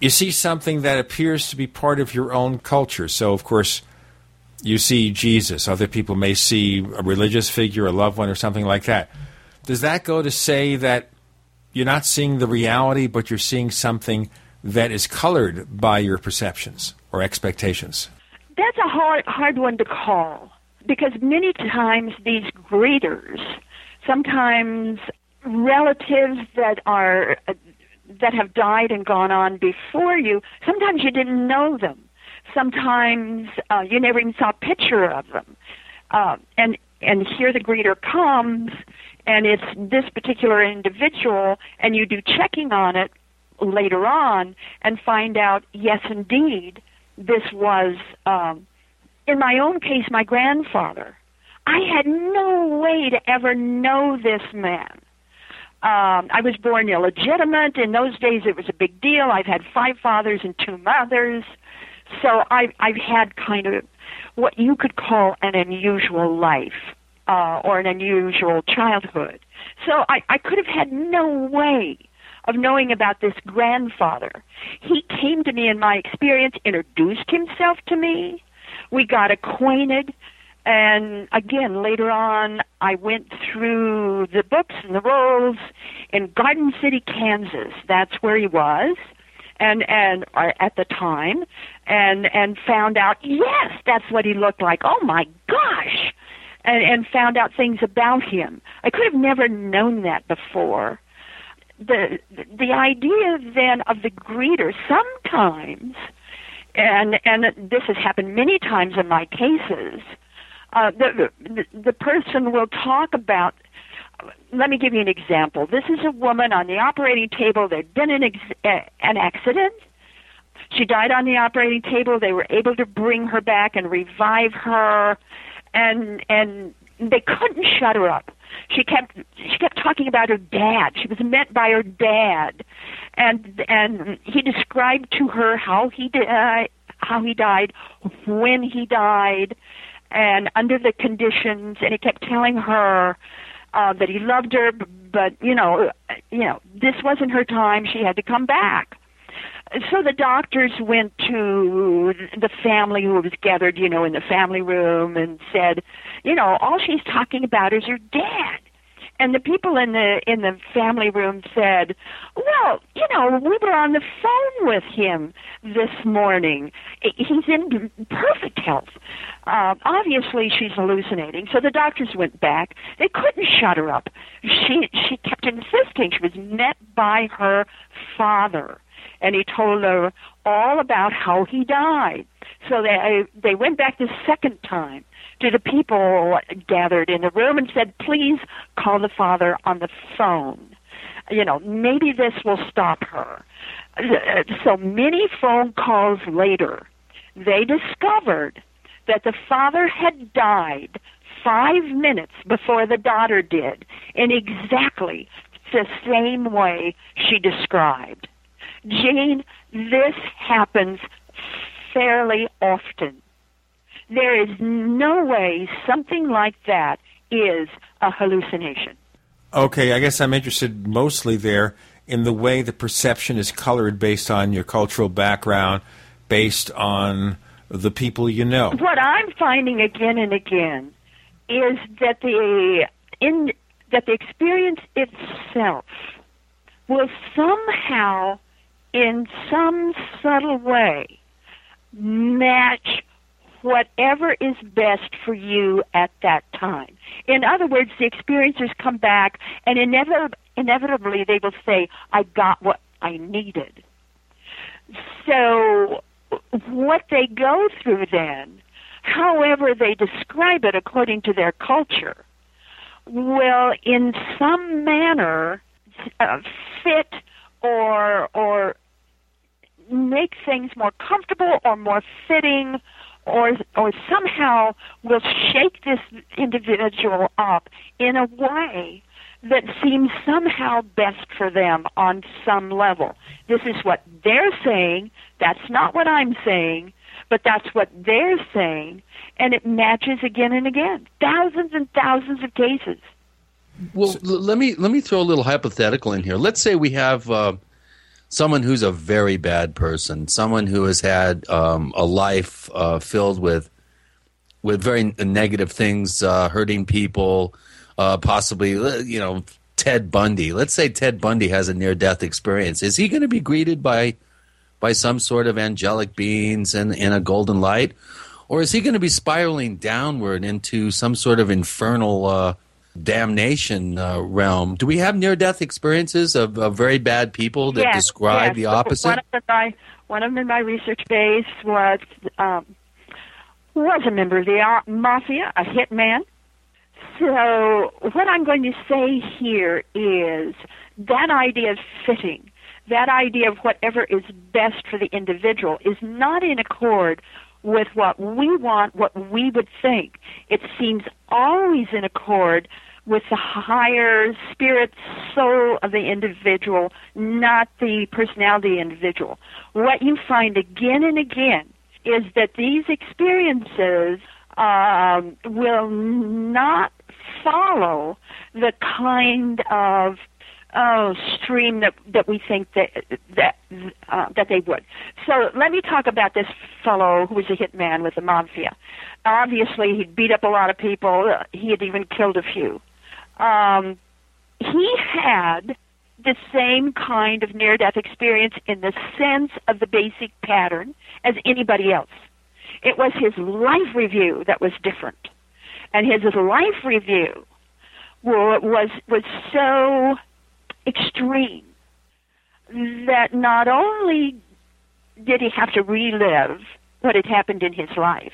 Speaker 2: you see something that appears to be part of your own culture. So, of course, you see Jesus. Other people may see a religious figure, a loved one, or something like that. Does that go to say that you're not seeing the reality, but you're seeing something that is colored by your perceptions or expectations?
Speaker 7: That's a hard, hard one to call because many times these greeters, sometimes relatives that are that have died and gone on before you, sometimes you didn't know them. Sometimes uh, you never even saw a picture of them. Uh, and and here the greeter comes, and it's this particular individual, and you do checking on it later on and find out, yes, indeed, this was, um, in my own case, my grandfather. I had no way to ever know this man. Um, I was born illegitimate. In those days, it was a big deal. I've had five fathers and two mothers, so I've I've had kind of what you could call an unusual life uh, or an unusual childhood. So I, I could have had no way of knowing about this grandfather. He came to me in my experience, introduced himself to me. We got acquainted. And again, later on, I went through the books and the rolls in Garden City, Kansas. That's where he was, and and uh, at the time, and and found out yes, that's what he looked like. Oh my gosh, and and found out things about him. I could have never known that before. The the idea then of the greeter sometimes, and and this has happened many times in my cases uh, the, the the person will talk about. Let me give you an example. This is a woman on the operating table. There'd been an ex- an accident. She died on the operating table. They were able to bring her back and revive her, and and they couldn't shut her up. She kept she kept talking about her dad. She was met by her dad, and and he described to her how he did, uh, how he died, when he died, and under the conditions, and he kept telling her uh, that he loved her, but you know, you know, this wasn't her time. She had to come back. so the doctors went to the family who was gathered, you know, in the family room and said, you know, all she's talking about is her dad. And the people in the in the family room said, "Well, you know, we were on the phone with him this morning. He's in perfect health. Uh, obviously, she's hallucinating." So the doctors went back. They couldn't shut her up. She she kept insisting. She was met by her father and he told her all about how he died. So they they went back the second time to the people gathered in the room and said, "Please call the father on the phone. You know, maybe this will stop her." So many phone calls later, they discovered that the father had died five minutes before the daughter did in exactly the same way she described. Gene, this happens fairly often. There is no way something like that is a hallucination.
Speaker 2: Okay, I guess I'm interested mostly there in the way the perception is colored based on your cultural background, based on the people you know.
Speaker 7: What I'm finding again and again is that the in that the experience itself will somehow in some subtle way match whatever is best for you at that time. In other words, the experiencers come back and inevitably, they will say, I got what I needed. So, what they go through then, however they describe it according to their culture, will in some manner uh, fit or or make things more comfortable or more fitting or or somehow will shake this individual up in a way that seems somehow best for them on some level. This is what they're saying. That's not what I'm saying, but that's what they're saying, and it matches again and again. Thousands and thousands of cases.
Speaker 3: Well, l- let me let me throw a little hypothetical in here. Let's say we have uh, someone who's a very bad person, someone who has had um, a life uh, filled with with very negative things, uh, hurting people, uh, possibly uh, you know Ted Bundy. Let's say Ted Bundy has a near death experience. Is he going to be greeted by by some sort of angelic beings and in a golden light, or is he going to be spiraling downward into some sort of infernal? Damnation uh, realm. Do we have near death experiences of, of, very bad people that
Speaker 7: yes,
Speaker 3: describe
Speaker 7: yes.
Speaker 3: the opposite?
Speaker 7: One of, them, my, one of them in my research base was um, was a member of the uh, mafia, a hitman. So what I'm going to say here is that idea of fitting, that idea of whatever is best for the individual, is not in accord with what we want, what we would think. It seems always in accord with the higher spirit soul of the individual, not the personality individual. What you find again and again is that these experiences um, will not follow the kind of oh stream that that we think that that uh, that they would. So let me talk about this fellow who was a hitman with the mafia. Obviously, he'd beat up a lot of people. He had even killed a few. Um, he had the same kind of near-death experience in the sense of the basic pattern as anybody else. It was his life review that was different, and his life review was was so extreme that not only did he have to relive what had happened in his life,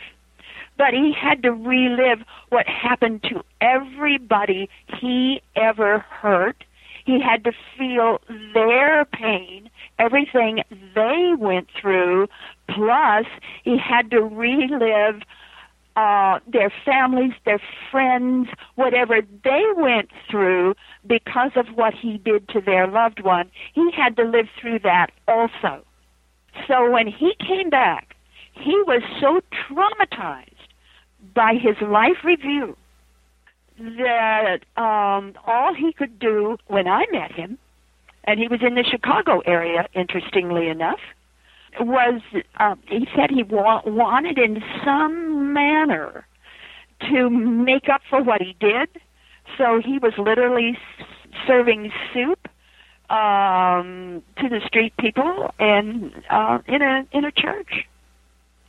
Speaker 7: but he had to relive what happened to everybody he ever hurt. He had to feel their pain, everything they went through, plus he had to relive uh, their families, their friends, whatever they went through because of what he did to their loved one, he had to live through that also. So when he came back, he was so traumatized by his life review that um, all he could do when I met him, and he was in the Chicago area, interestingly enough, was uh, he said he wa- wanted in some manner to make up for what he did. So he was literally s- serving soup um, to the street people and uh, in a in a church.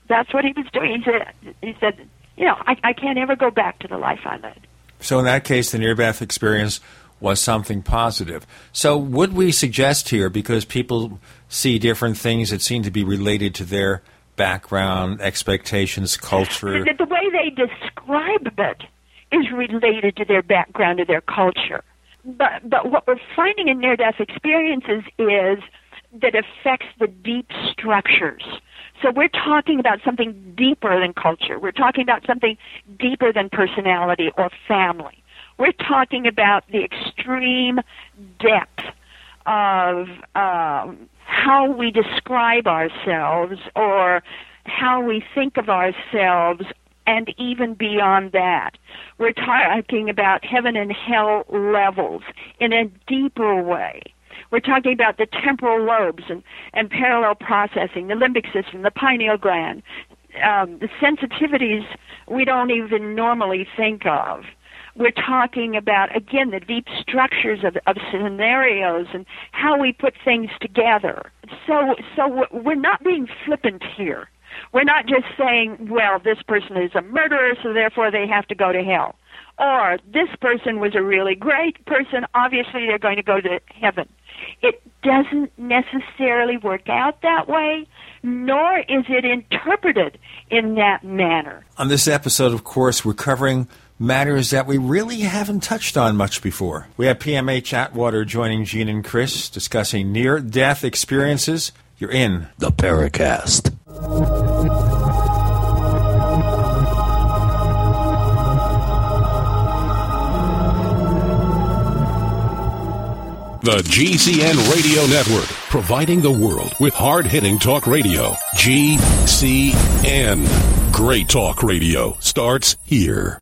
Speaker 7: That's what he was doing. He said, he said, you know, I, I can't ever go back to the life I led.
Speaker 2: So in that case, the near-death experience was something positive. So would we suggest here, because people see different things that seem to be related to their background, expectations, culture.
Speaker 7: The, the way they describe it is related to their background, or their culture. But but what we're finding in near-death experiences is that affects the deep structures. So we're talking about something deeper than culture. We're talking about something deeper than personality or family. We're talking about the extreme depth of um, how we describe ourselves or how we think of ourselves and even beyond that. We're talking about heaven and hell levels in a deeper way. We're talking about the temporal lobes and, and parallel processing, the limbic system, the pineal gland, um, the sensitivities we don't even normally think of. We're talking about, again, the deep structures of, of scenarios and how we put things together. So, so we're not being flippant here. We're not just saying, well, this person is a murderer, so therefore they have to go to hell. Or this person was a really great person, obviously they're going to go to heaven. It doesn't necessarily work out that way, nor is it interpreted in that manner.
Speaker 2: On this episode, of course, we're covering matters that we really haven't touched on much before. We have PMH Atwater joining Gene and Chris discussing near death experiences. You're in
Speaker 12: the Paracast. The GCN Radio Network, providing the world with hard hitting talk radio. GCN. Great talk radio starts here.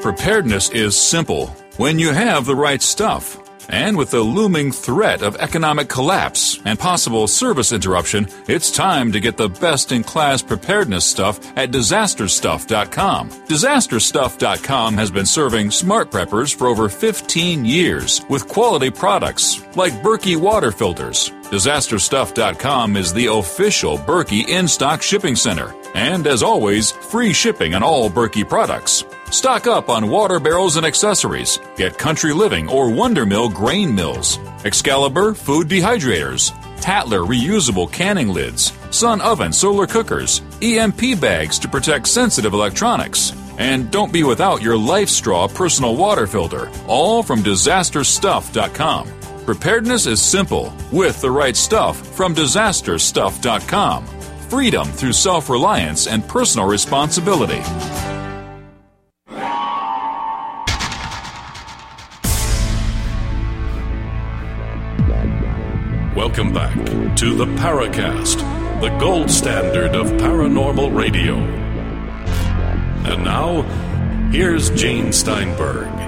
Speaker 17: Preparedness is simple when you have the right stuff. And with the looming threat of economic collapse and possible service interruption, it's time to get the best in class preparedness stuff at disasterstuff.com. Disasterstuff.com has been serving smart preppers for over 15 years with quality products like Berkey water filters. Disasterstuff.com is the official Berkey in stock shipping center. And as always, free shipping on all Berkey products. Stock up on water barrels and accessories. Get Country Living or Wonder Mill grain mills, Excalibur food dehydrators, Tattler reusable canning lids, Sun oven solar cookers, EMP bags to protect sensitive electronics. And don't be without your Life Straw personal water filter, all from disasterstuff.com. Preparedness is simple with the right stuff from disasterstuff.com. Freedom through self reliance and personal responsibility.
Speaker 1: Welcome back to the Paracast, the gold standard of paranormal radio. And now, here's Gene Steinberg.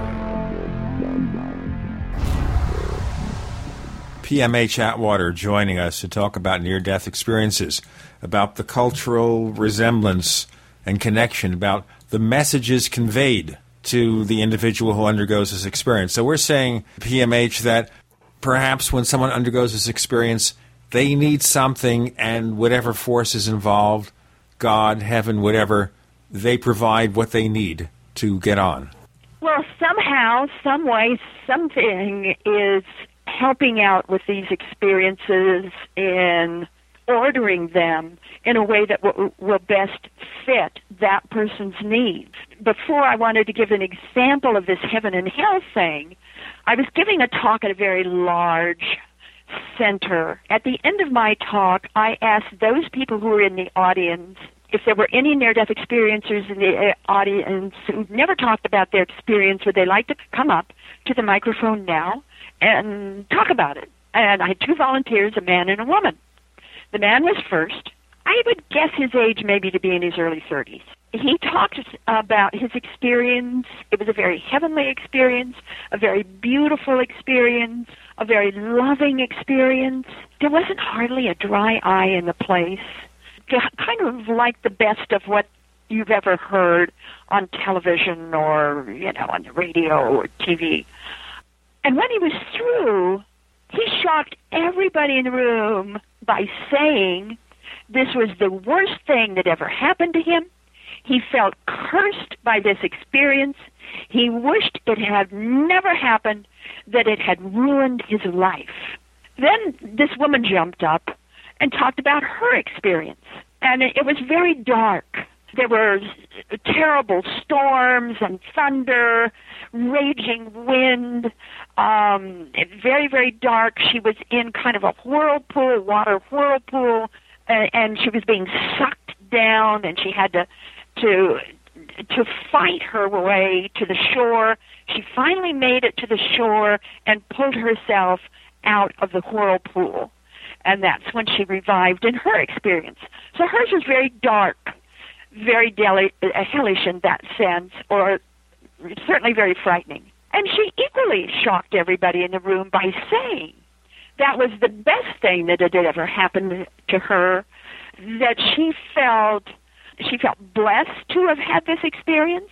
Speaker 2: PMH Atwater joining us to talk about near death experiences, about the cultural resemblance and connection, about the messages conveyed to the individual who undergoes this experience. So we're saying, PMH, that perhaps when someone undergoes this experience, they need something, and whatever force is involved, God, heaven, whatever, they provide what they need to get on.
Speaker 7: Well, somehow, some way, something is helping out with these experiences and ordering them in a way that will, will best fit that person's needs. Before I wanted to give an example of this heaven and hell thing, I was giving a talk at a very large center. At the end of my talk, I asked those people who were in the audience if there were any near death experiencers in the uh, audience who never talked about their experience, would they like to come up to the microphone now and talk about it? And I had two volunteers, a man and a woman. The man was first. I would guess his age maybe to be in his early 30s. He talked about his experience. It was a very heavenly experience, a very beautiful experience, a very loving experience. There wasn't hardly a dry eye in the place kind of like the best of what you've ever heard on television or, you know, on the radio or TV. And when he was through, he shocked everybody in the room by saying this was the worst thing that ever happened to him. He felt cursed by this experience. He wished it had never happened, that it had ruined his life. Then this woman jumped up and talked about her experience. And it was very dark. There were terrible storms and thunder, raging wind, um, very, very dark. She was in kind of a whirlpool, water whirlpool, uh, and she was being sucked down, and she had to to to fight her way to the shore. She finally made it to the shore and pulled herself out of the whirlpool and that's when she revived in her experience. So hers was very dark, very deli- uh, hellish in that sense, or certainly very frightening. And she equally shocked everybody in the room by saying that was the best thing that had ever happened to her, that she felt she felt blessed to have had this experience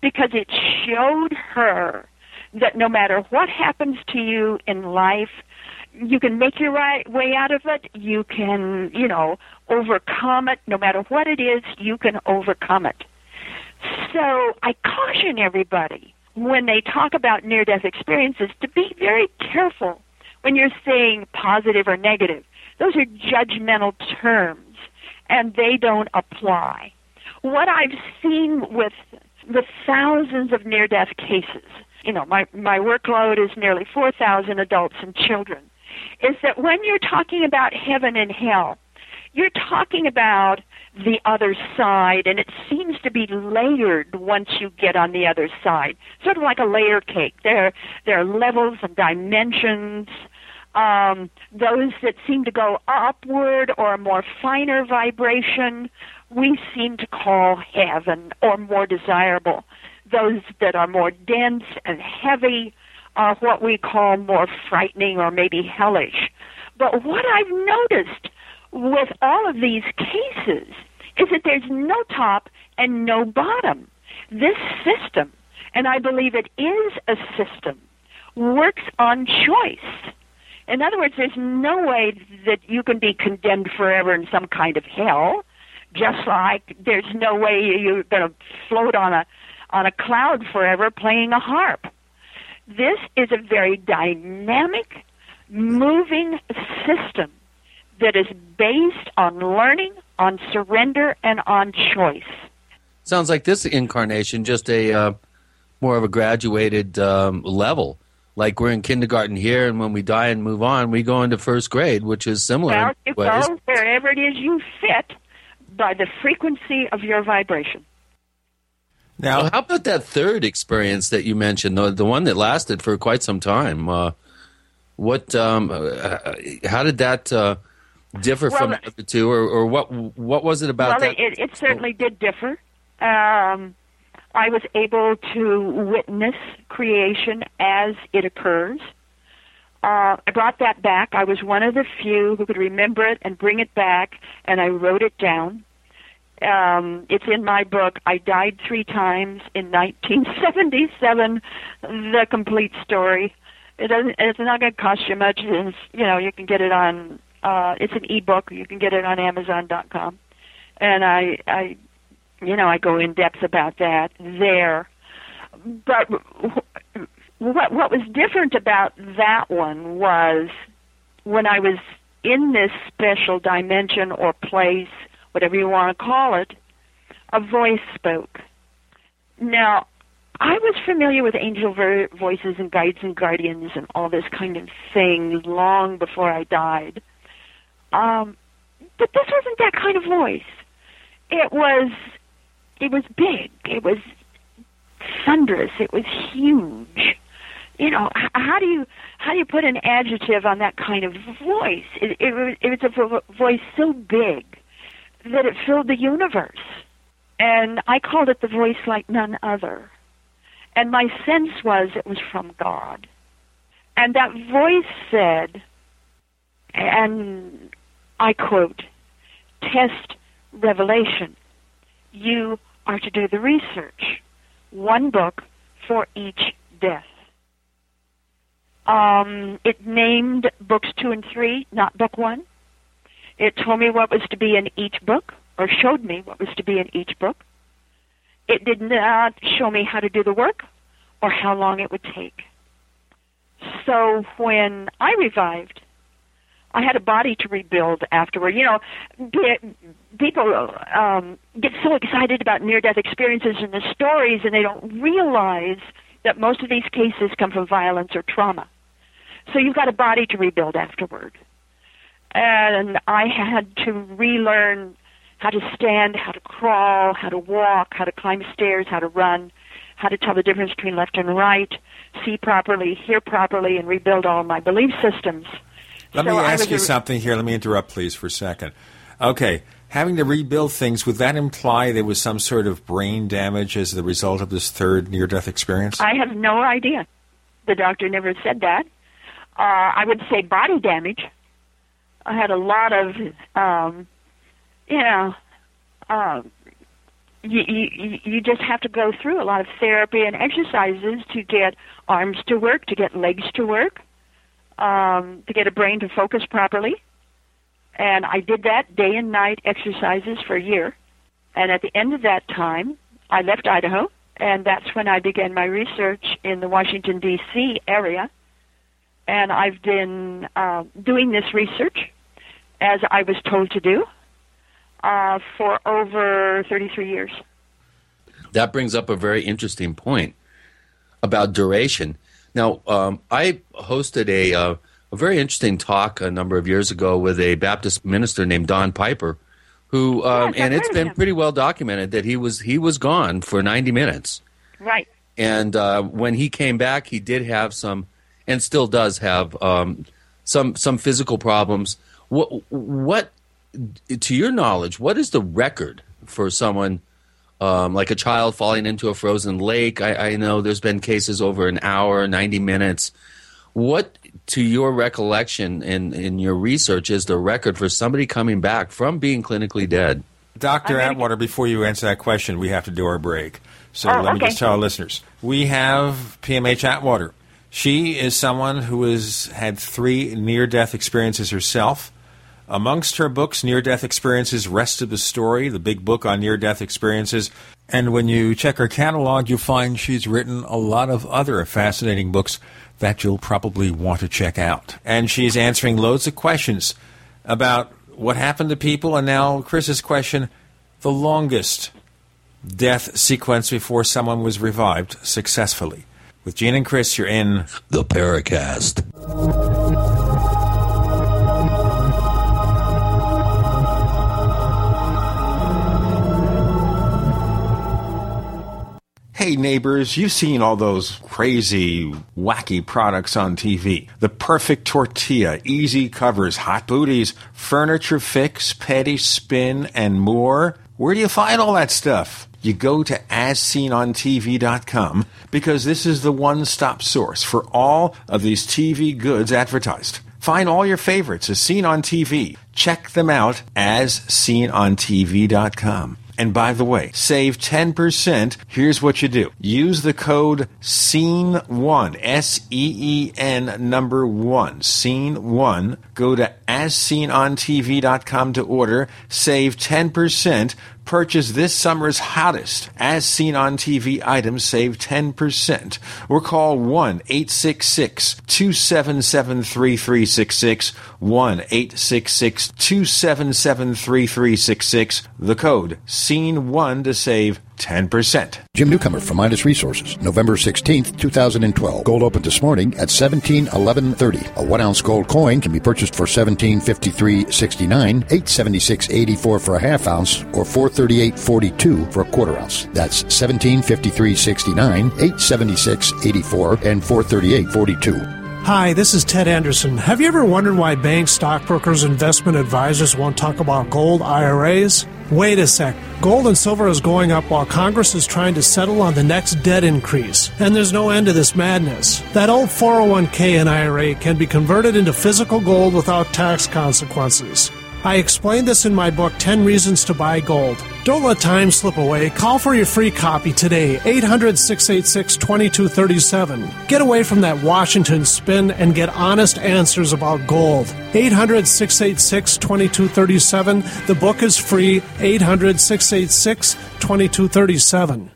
Speaker 7: because it showed her that no matter what happens to you in life, you can make your right way out of it. You can, you know, overcome it. No matter what it is, you can overcome it. So I caution everybody when they talk about near death experiences to be very careful when you're saying positive or negative. Those are judgmental terms and they don't apply. What I've seen with the thousands of near death cases, you know, my, my workload is nearly 4,000 adults and children is that when you're talking about heaven and hell, you're talking about the other side, and it seems to be layered once you get on the other side, sort of like a layer cake. There, there are levels and dimensions. Um, those that seem to go upward or a more finer vibration, we seem to call heaven or more desirable. Those that are more dense and heavy, are what we call more frightening or maybe hellish. But what I've noticed with all of these cases is that there's no top and no bottom. This system, and I believe it is a system, works on choice. In other words, there's no way that you can be condemned forever in some kind of hell, just like there's no way you're going to float on a on a cloud forever playing a harp. This is a very dynamic, moving system that is based on learning, on surrender, and on choice.
Speaker 3: Sounds like this incarnation just a uh, more of a graduated um, level. Like we're in kindergarten here, and when we die and move on, we go into first grade, which is similar.
Speaker 7: Well, you go wherever it is you fit by the frequency of your vibration.
Speaker 3: Now, well, how about that third experience that you mentioned, the, the one that lasted for quite some time? Uh, what, um, uh, how did that uh, differ well, from the other two, or, or what? What was it about?
Speaker 7: Well, it, it, certainly did differ. Um, I was able to witness creation as it occurs. Uh, I brought that back. I was one of the few who could remember it and bring it back, and I wrote it down. Um, it's in my book. I died three times in 1977. The complete story. It doesn't. It's not going to cost you much. It's, you know, you can get it on. Uh, it's an ebook. You can get it on Amazon.com, and I, I, you know, I go in depth about that there. But what what was different about that one was when I was in this special dimension or place, whatever you want to call it, a voice spoke. Now, I was familiar with angel voices and guides and guardians and all this kind of thing long before I died. Um, but this wasn't that kind of voice. It was, it was big. It was thunderous. It was huge. You know, how do you how do you put an adjective on that kind of voice? It, it, was- it was a vo- voice so big that it filled the universe, and I called it the voice like none other. And my sense was it was from God. And that voice said, and I quote, test revelation. You are to do the research. One book for each death. Um, it named books two and three, not book one. It told me what was to be in each book, or showed me what was to be in each book. It did not show me how to do the work or how long it would take. So when I revived, I had a body to rebuild afterward. You know, people um, get so excited about near-death experiences and the stories, and they don't realize that most of these cases come from violence or trauma. So you've got a body to rebuild afterward. And I had to relearn how to stand, how to crawl, how to walk, how to climb stairs, how to run, how to tell the difference between left and right, see properly, hear properly, and rebuild all my belief systems.
Speaker 2: Let
Speaker 7: So
Speaker 2: me ask you
Speaker 7: a-
Speaker 2: something here. Let me interrupt, please, for a second. Okay, having to rebuild things, would that imply there was some sort of brain damage as the result of this third near death experience?
Speaker 7: I have no idea. The doctor never said that. Uh, I would say body damage. I had a lot of, um, you know, uh, you, you, you just have to go through a lot of therapy and exercises to get arms to work, to get legs to work, um, to get a brain to focus properly. And I did that day and night exercises for a year. And at the end of that time, I left Idaho, and that's when I began my research in the Washington, D.C. area. And I've been uh, doing this research as I was told to do uh, for over 33 years.
Speaker 3: That brings up a very interesting point about duration. Now, um, I hosted a, uh, a very interesting talk a number of years ago with a Baptist minister named Don Piper, who, um, and it's been pretty well documented that he was he was gone for ninety minutes.
Speaker 7: Right.
Speaker 3: And uh, when he came back, he did have some, and still does have um, some some physical problems. What what, to your knowledge, what is the record for someone um, like a child falling into a frozen lake? I, I know there's been cases over an hour, ninety minutes. What, to your recollection and in your research, is the record for somebody coming back from being clinically dead?
Speaker 2: Dr. Atwater, before you answer that question, we have to do our break. So
Speaker 3: Oh,
Speaker 2: let me
Speaker 3: okay.
Speaker 2: just tell our listeners. We have PMH Atwater. She is someone who has had three near death experiences herself. Amongst her books, Near Death Experiences, Rest of the Story, the big book on near death experiences. And when you check her catalog, you'll find she's written a lot of other fascinating books that you'll probably want to check out. And she's answering loads of questions about what happened to people. And now, Chris's question the longest death sequence before someone was revived successfully. With Gene and Chris, you're in
Speaker 12: The Paracast.
Speaker 2: Hey neighbors, you've seen all those crazy, wacky products on TV. The perfect tortilla, easy covers, hot booties, furniture fix, petty spin, and more. Where do you find all that stuff? You go to asseenontv.com because this is the one-stop source for all of these TV goods advertised. Find all your favorites as seen on TV. Check them out as seenontv.com. And by the way, save 10%. Here's what you do. Use the code SEEN1, S-E-E-N number 1, SEEN1. Go to asseenontv.com to order. Save 10%. Purchase this summer's hottest as seen on TV items, save 10%. Or call 1 866 277 3366. 1 866 277 3366. The code SEEN1 to save 10%.
Speaker 18: Jim Newcomer from Midas Resources, November 16th, 2012. Gold opened this morning at 1711.30. A one ounce gold coin can be purchased for 1753.69, 876.84 for a half ounce, or 438.42 for a quarter ounce. That's 1753.69, 876.84, and 438.42.
Speaker 19: Hi, this is Ted Anderson. Have you ever wondered why banks, stockbrokers, investment advisors won't talk about gold IRAs? Wait a sec. Gold and silver is going up while Congress is trying to settle on the next debt increase. And there's no end to this madness. That old 401k and IRA can be converted into physical gold without tax consequences. I explained this in my book, 10 Reasons to Buy Gold. Don't let time slip away. Call for your free copy today, 800 686 2237. Get away from that Washington spin and get honest answers about gold. 800 686 2237. The book is free, 800 686 2237.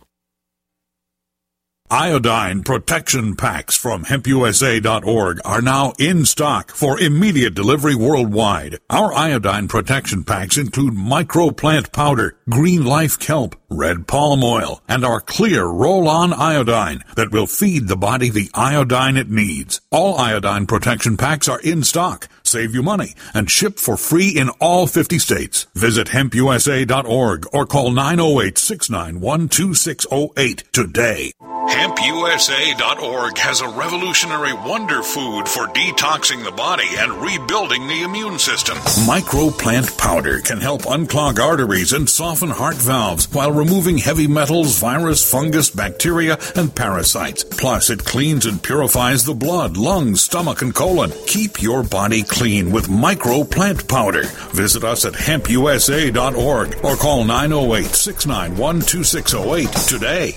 Speaker 16: Iodine protection packs from hempusa.org are now in stock for immediate delivery worldwide. Our iodine protection packs include microplant powder, green life kelp, red palm oil, and our clear roll-on iodine that will feed the body the iodine it needs. All iodine protection packs are in stock, save you money, and ship for free in all 50 states. Visit hempusa.org or call 908-691-2608 today. HempUSA.org has a revolutionary wonder food for detoxing the body and rebuilding the immune system. Microplant powder can help unclog arteries and soften heart valves while removing heavy metals, virus, fungus, bacteria, and parasites. Plus, it cleans and purifies the blood, lungs, stomach, and colon. Keep your body clean with microplant powder. Visit us at hempusa.org or call 908 691 2608 today.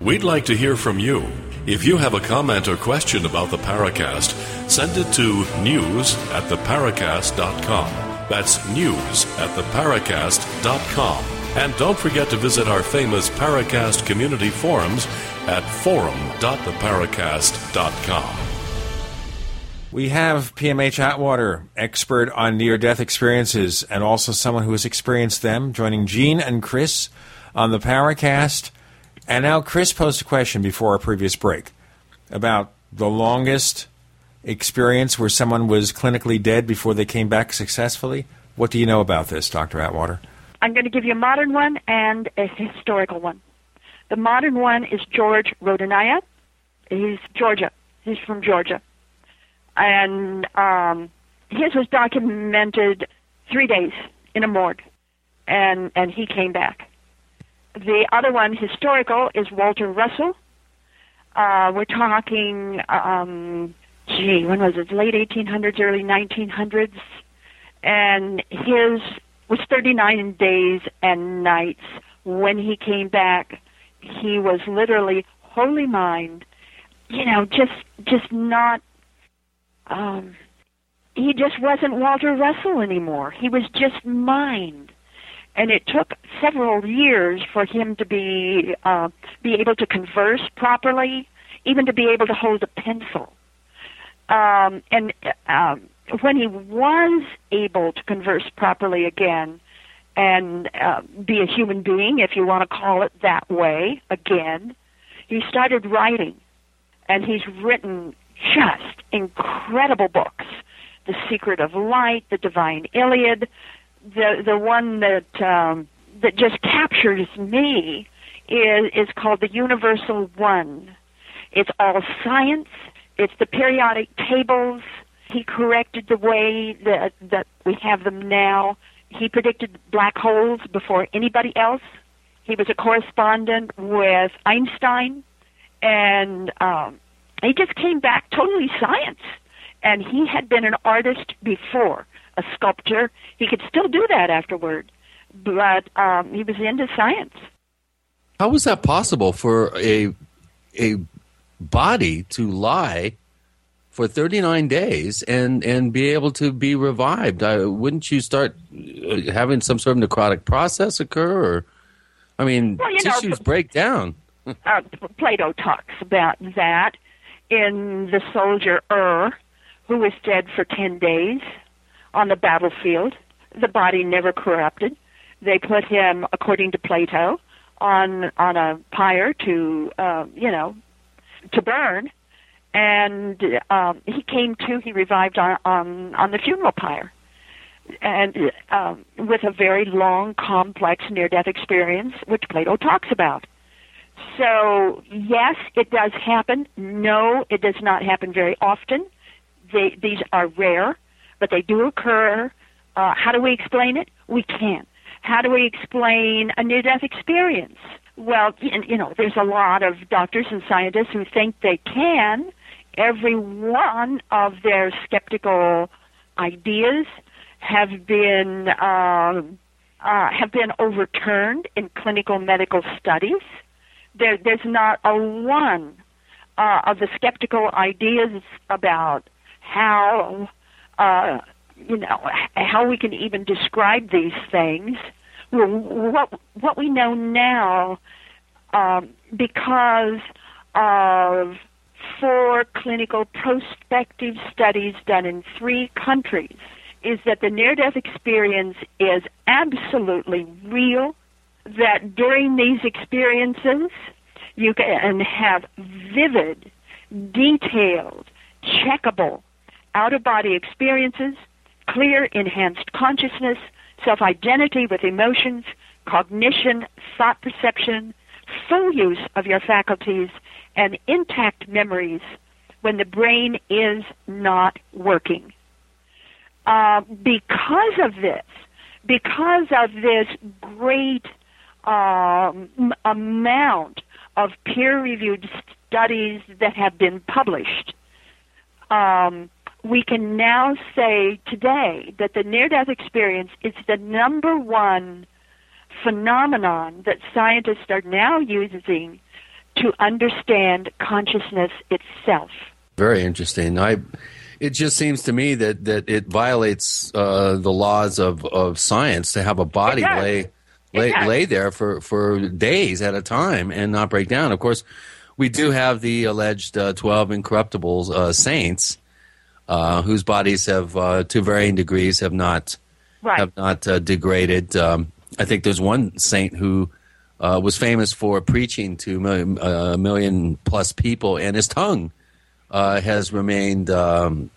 Speaker 1: We'd like to hear from you. If you have a comment or question about the Paracast, send it to news at theparacast.com. That's news at theparacast.com. And don't forget to visit our famous Paracast community forums at forum.theparacast.com.
Speaker 2: We have PMH Atwater, expert on near death experiences, and also someone who has experienced them, joining Gene and Chris on the Paracast. And now Chris posed a question before our previous break about the longest experience where someone was clinically dead before they came back successfully. What do you know about this, Dr. Atwater?
Speaker 7: I'm going to give you a modern one and a historical one. The modern one is George Rodonaia. He's Georgia. He's from Georgia. And um, his was documented three days in a morgue. And, and he came back. The other one, historical, is Walter Russell. Uh, we're talking, um, gee, when was it? Late 1800s, early 1900s. And his was 39 days and nights. When he came back, he was literally holy mind. You know, just just not. Um, he just wasn't Walter Russell anymore. He was just mind. And it took several years for him to be uh, be able to converse properly, even to be able to hold a pencil. Um, and um, when he was able to converse properly again and uh, be a human being, if you want to call it that way, again, he started writing. And he's written just incredible books. The Secret of Light, The Divine Iliad, the the one that um, that just captures me is is called the Universal One. It's all science. It's the periodic tables. He corrected the way that that we have them now. He predicted black holes before anybody else. He was a correspondent with Einstein, and um, he just came back totally science. And he had been an artist before, a sculptor. He could still do that afterward, but um, he was into science.
Speaker 3: How was that possible for a a body to lie for 39 days and and be able to be revived? Uh, wouldn't you start uh, having some sort of necrotic process occur? Or, I mean,
Speaker 7: Well, you know,
Speaker 3: tissues break down. [LAUGHS]
Speaker 7: uh, Plato talks about that in the soldier Ur, who was dead for ten days on the battlefield. The body never corrupted. They put him, according to Plato, on on a pyre to uh, you know to burn, and um, he came to. He revived on on, on the funeral pyre. And um, with a very long, complex near-death experience, which Plato talks about. So, yes, it does happen. No, it does not happen very often. They, these are rare, but they do occur. Uh, how do we explain it? We can't. How do we explain a near death experience? Well, you know, there's a lot of doctors and scientists who think they can. Every one of their skeptical ideas have been um, uh, have been overturned in clinical medical studies there, there's not a one uh, of the skeptical ideas about how uh, you know how we can even describe these things. What what we know now, um, because of four clinical prospective studies done in three countries, is that the near-death experience is absolutely real that during these experiences you can have vivid, detailed, checkable out of body experiences, clear enhanced consciousness, self identity with emotions, cognition, thought perception, full use of your faculties, and intact memories when the brain is not working. Uh, because of this, because of this great um, amount of peer-reviewed studies that have been published, um, we can now say today that the near-death experience is the number one phenomenon that scientists are now using to understand consciousness itself.
Speaker 3: Very interesting. I. It just seems to me that, that it violates uh, the laws of, of science to have a body lay lay, lay there for, for days at a time and not break down. Of course, we do have the alleged uh, 12 incorruptible uh, saints uh, whose bodies have, uh, to varying degrees, have not
Speaker 7: Right.
Speaker 3: have not uh, degraded. Um, I think there's one saint who uh, was famous for preaching to a million, plus people, and his tongue uh, has remained, um,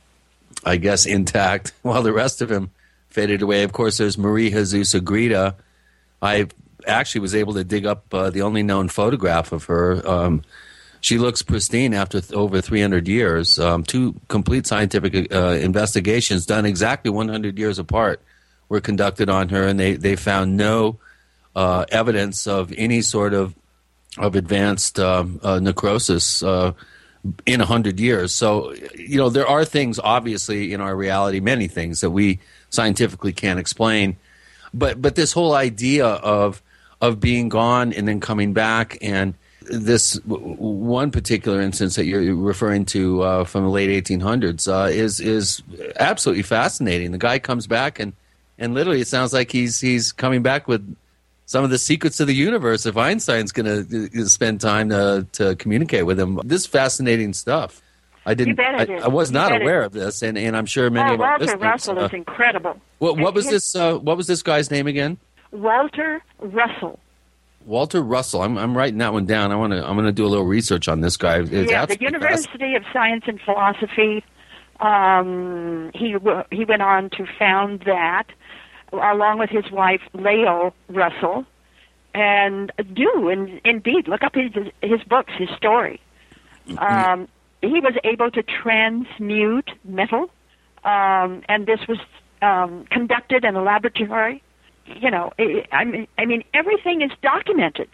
Speaker 3: I guess, intact, [LAUGHS] while the rest of him faded away. Of course, there's Marie Jesus Agreda. I actually was able to dig up uh, the only known photograph of her. Um, she looks pristine after th- over 300 years. Um, two complete scientific uh, investigations done exactly 100 years apart were conducted on her, and they, they found no uh, evidence of any sort of of advanced um, uh, necrosis uh, in 100 years. So, you know, there are things, obviously, in our reality, many things that we scientifically can't explain. But, but this whole idea of, of being gone and then coming back and, this one particular instance that you're referring to uh, from the late 1800s uh, is is absolutely fascinating. The guy comes back and and literally it sounds like he's he's coming back with some of the secrets of the universe. If Einstein's going to spend time to to communicate with him, this fascinating stuff. I didn't. I. I was
Speaker 7: You
Speaker 3: not
Speaker 7: bet it
Speaker 3: aware of this, and, and I'm sure many
Speaker 7: oh,
Speaker 3: of our
Speaker 7: Walter
Speaker 3: listeners.
Speaker 7: Russell
Speaker 3: uh,
Speaker 7: is incredible.
Speaker 3: what, what was
Speaker 7: His-
Speaker 3: this? Uh, what was this guy's name again?
Speaker 7: Walter Russell.
Speaker 3: Walter Russell. I'm I'm writing that one down. I want to. I'm going to do a little research on this guy. It's
Speaker 7: yeah, the University of Science and Philosophy. Um, he he went on to found that, along with his wife Lao Russell, and do and indeed look up his his books, his story. Um, he was able to transmute metal, um, and this was um, conducted in a laboratory. You know, I I mean, I mean, everything is documented.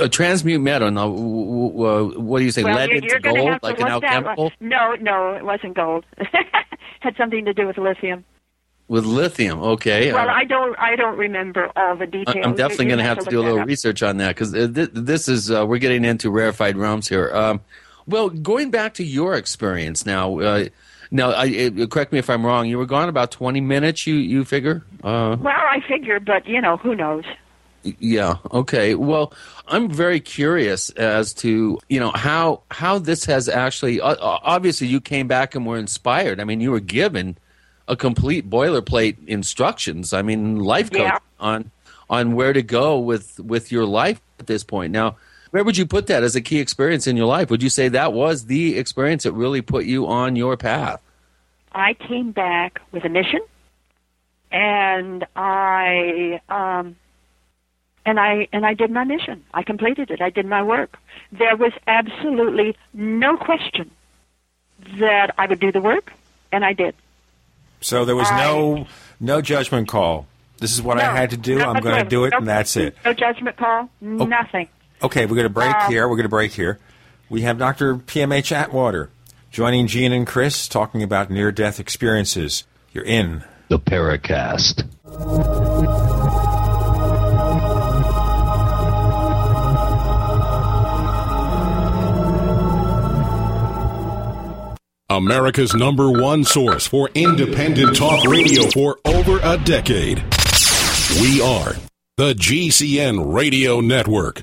Speaker 3: A transmute metal. Now, w- w- w- what do you say?
Speaker 7: well,
Speaker 3: lead
Speaker 7: you're,
Speaker 3: into
Speaker 7: you're
Speaker 3: gold, like an
Speaker 7: that
Speaker 3: alchemical
Speaker 7: up. No, no, it wasn't gold. [LAUGHS] Had something to do with lithium.
Speaker 3: with lithium. Okay.
Speaker 7: well,
Speaker 3: uh,
Speaker 7: I don't, I don't remember all the details.
Speaker 3: I'm definitely going to have to do a little research on that because th- this is uh, we're getting into rarefied realms here. Um, well, going back to your experience now. Now, I, it, correct me if I'm wrong. You were gone about 20 minutes. You you figure? Uh,
Speaker 7: Well, I figured, but you know, who knows?
Speaker 3: Yeah. Okay. Well, I'm very curious as to you know how how this has actually. Uh, obviously, you came back and were inspired. I mean, you were given a complete boilerplate instructions. I mean, life coach
Speaker 7: Yeah.
Speaker 3: on on where to go with with your life at this point. Now, where would you put that as a key experience in your life? Would you say that was the experience that really put you on your path?
Speaker 7: I came back with a mission, and I um, and I and I did my mission. I completed it. I did my work. There was absolutely no question that I would do the work, and I did.
Speaker 2: So there was no no judgment call. This is what I had to do. I'm going to do it,
Speaker 7: No-
Speaker 2: and that's it.
Speaker 7: No judgment call. Nothing.
Speaker 2: Okay, we're going to break
Speaker 7: Um,
Speaker 2: here. We're going to break here. We have Dr. PMH Atwater joining Gene and Chris talking about near death experiences. You're in
Speaker 5: the Paracast.
Speaker 12: America's number one source for independent talk radio for over a decade. We are the GCN Radio Network.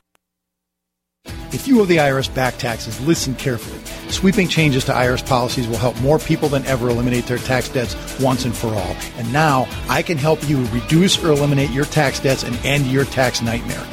Speaker 15: If you owe the IRS back taxes, listen carefully. Sweeping changes to IRS policies will help more people than ever eliminate their tax debts once and for all. And now I can help you reduce or eliminate your tax debts and end your tax nightmare.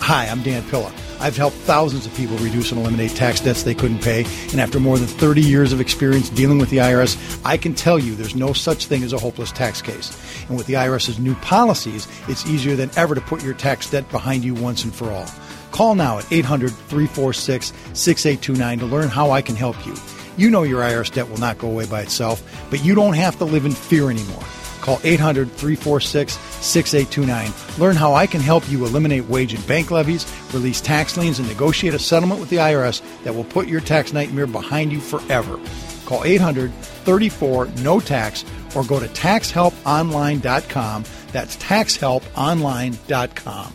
Speaker 15: Hi, I'm Dan Pilla. I've helped thousands of people reduce and eliminate tax debts they couldn't pay. And after more than 30 years of experience dealing with the IRS, I can tell you there's no such thing as a hopeless tax case. And with the IRS's new policies, it's easier than ever to put your tax debt behind you once and for all. Call now at 800 346 6829 to learn how I can help you. You know your IRS debt will not go away by itself, but you don't have to live in fear anymore. Call 800 346 6829. Learn how I can help you eliminate wage and bank levies, release tax liens, and negotiate a settlement with the IRS that will put your tax nightmare behind you forever. Call 800 34 No Tax or go to taxhelponline.com. That's taxhelponline.com.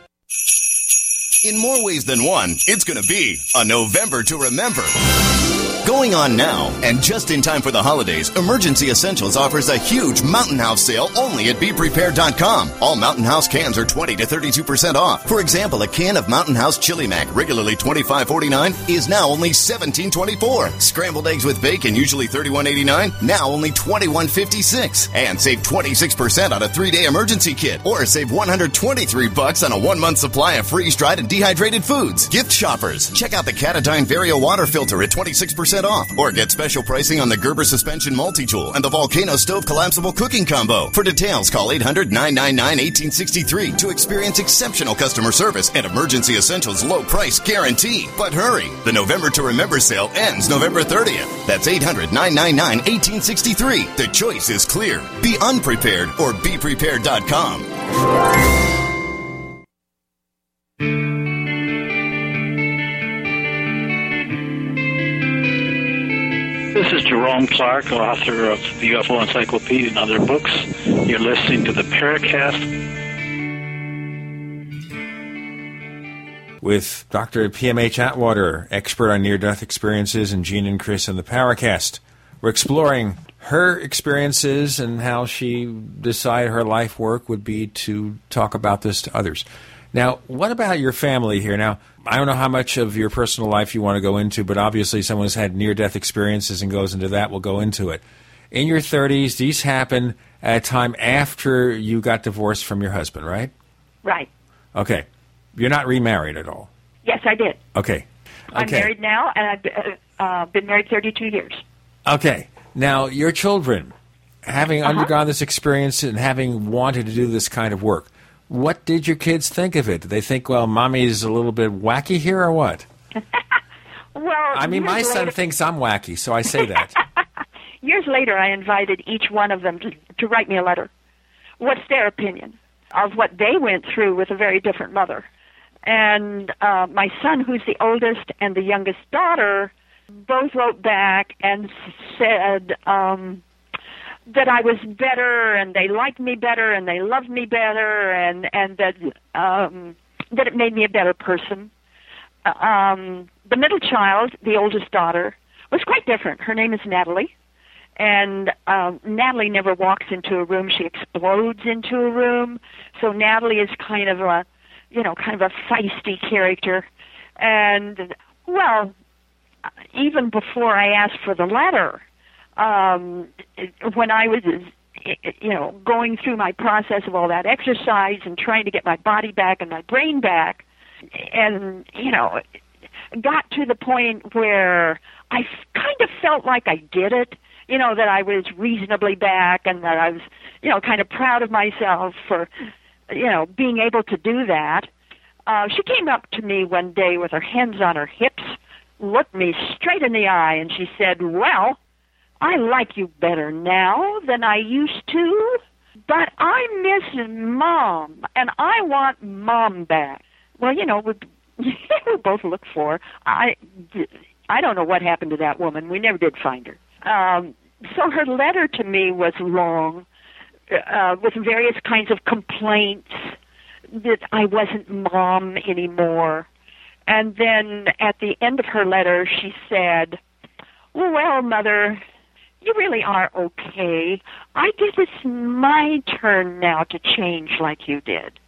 Speaker 20: In more ways than one, it's going to be a November to remember. Going on now, and just in time for the holidays, Emergency Essentials offers a huge Mountain House sale only at BePrepared.com. All Mountain House cans are 20 to 32% off. For example, a can of Mountain House Chili Mac, regularly $25.49, is now only $17.24. Scrambled eggs with bacon, usually $31.89, now only $21.56. And save 26% on a three-day emergency kit, or save 123 bucks on a one-month supply of freeze-dried and dehydrated foods. Gift shoppers, check out the Katadyn Vario water filter at 26% off, or get special pricing on the Gerber suspension multi-tool and the Volcano stove collapsible cooking combo. For details, call 800-999-1863 to experience exceptional customer service and emergency essentials low price guarantee. But hurry, the November to Remember sale ends November 30th. That's 800-999-1863. The choice is clear. Be unprepared or beprepared.com.
Speaker 21: This is Jerome Clark, author of the UFO Encyclopedia and other books. You're listening to the Paracast.
Speaker 2: With Dr. PMH Atwater, expert on near death experiences, and Gene and Chris in the Paracast. We're exploring her experiences and how she decided her life work would be to talk about this to others. Now, what about your family here? Now, I don't know how much of your personal life you want to go into, but obviously, someone who's had near death experiences and goes into that will go into it. In your 30s, these happen at a time after you got divorced from your husband, right?
Speaker 7: Right.
Speaker 2: Okay. You're not remarried at all.
Speaker 7: Yes, I did.
Speaker 2: Okay.
Speaker 7: I'm
Speaker 2: Okay.
Speaker 7: married now, and I've uh, uh, been married 32 years.
Speaker 2: Okay. Now, your children, having undergone this experience and having wanted to do this kind of work, what did your kids think of it? Did they think, well, mommy's a little bit wacky here or what? [LAUGHS]
Speaker 7: Well,
Speaker 2: I mean, my
Speaker 7: years
Speaker 2: son thinks I'm wacky, so I say that. [LAUGHS]
Speaker 7: Years later, I invited each one of them to, to write me a letter. What's their opinion of what they went through with a very different mother? And uh, my son, who's the oldest, and the youngest daughter, both wrote back and said um, that I was better, and they liked me better, and they loved me better, and and that um, that it made me a better person. Uh, Um, the middle child, the oldest daughter, was quite different. Her name is Natalie. And um, Natalie never walks into a room; she explodes into a room. So Natalie is kind of a, you know, kind of a feisty character. And well, even before I asked for the letter, um, when I was, you know, going through my process of all that exercise and trying to get my body back and my brain back, and you know, got to the point where I kind of felt like I did it. You know that I was reasonably back, and that I was, you know, kind of proud of myself for, you know, being able to do that. Uh, she came up to me one day with her hands on her hips, looked me straight in the eye, and she said, "Well, I like you better now than I used to, but I miss mom, and I want mom back." Well, you know, we, [LAUGHS] we both looked for. I, I don't know what happened to that woman. We never did find her. Um, so her letter to me was long, uh, with various kinds of complaints that I wasn't mom anymore. And then at the end of her letter, she said, Well, Mother, you really are okay. I guess it's my turn now to change like you did.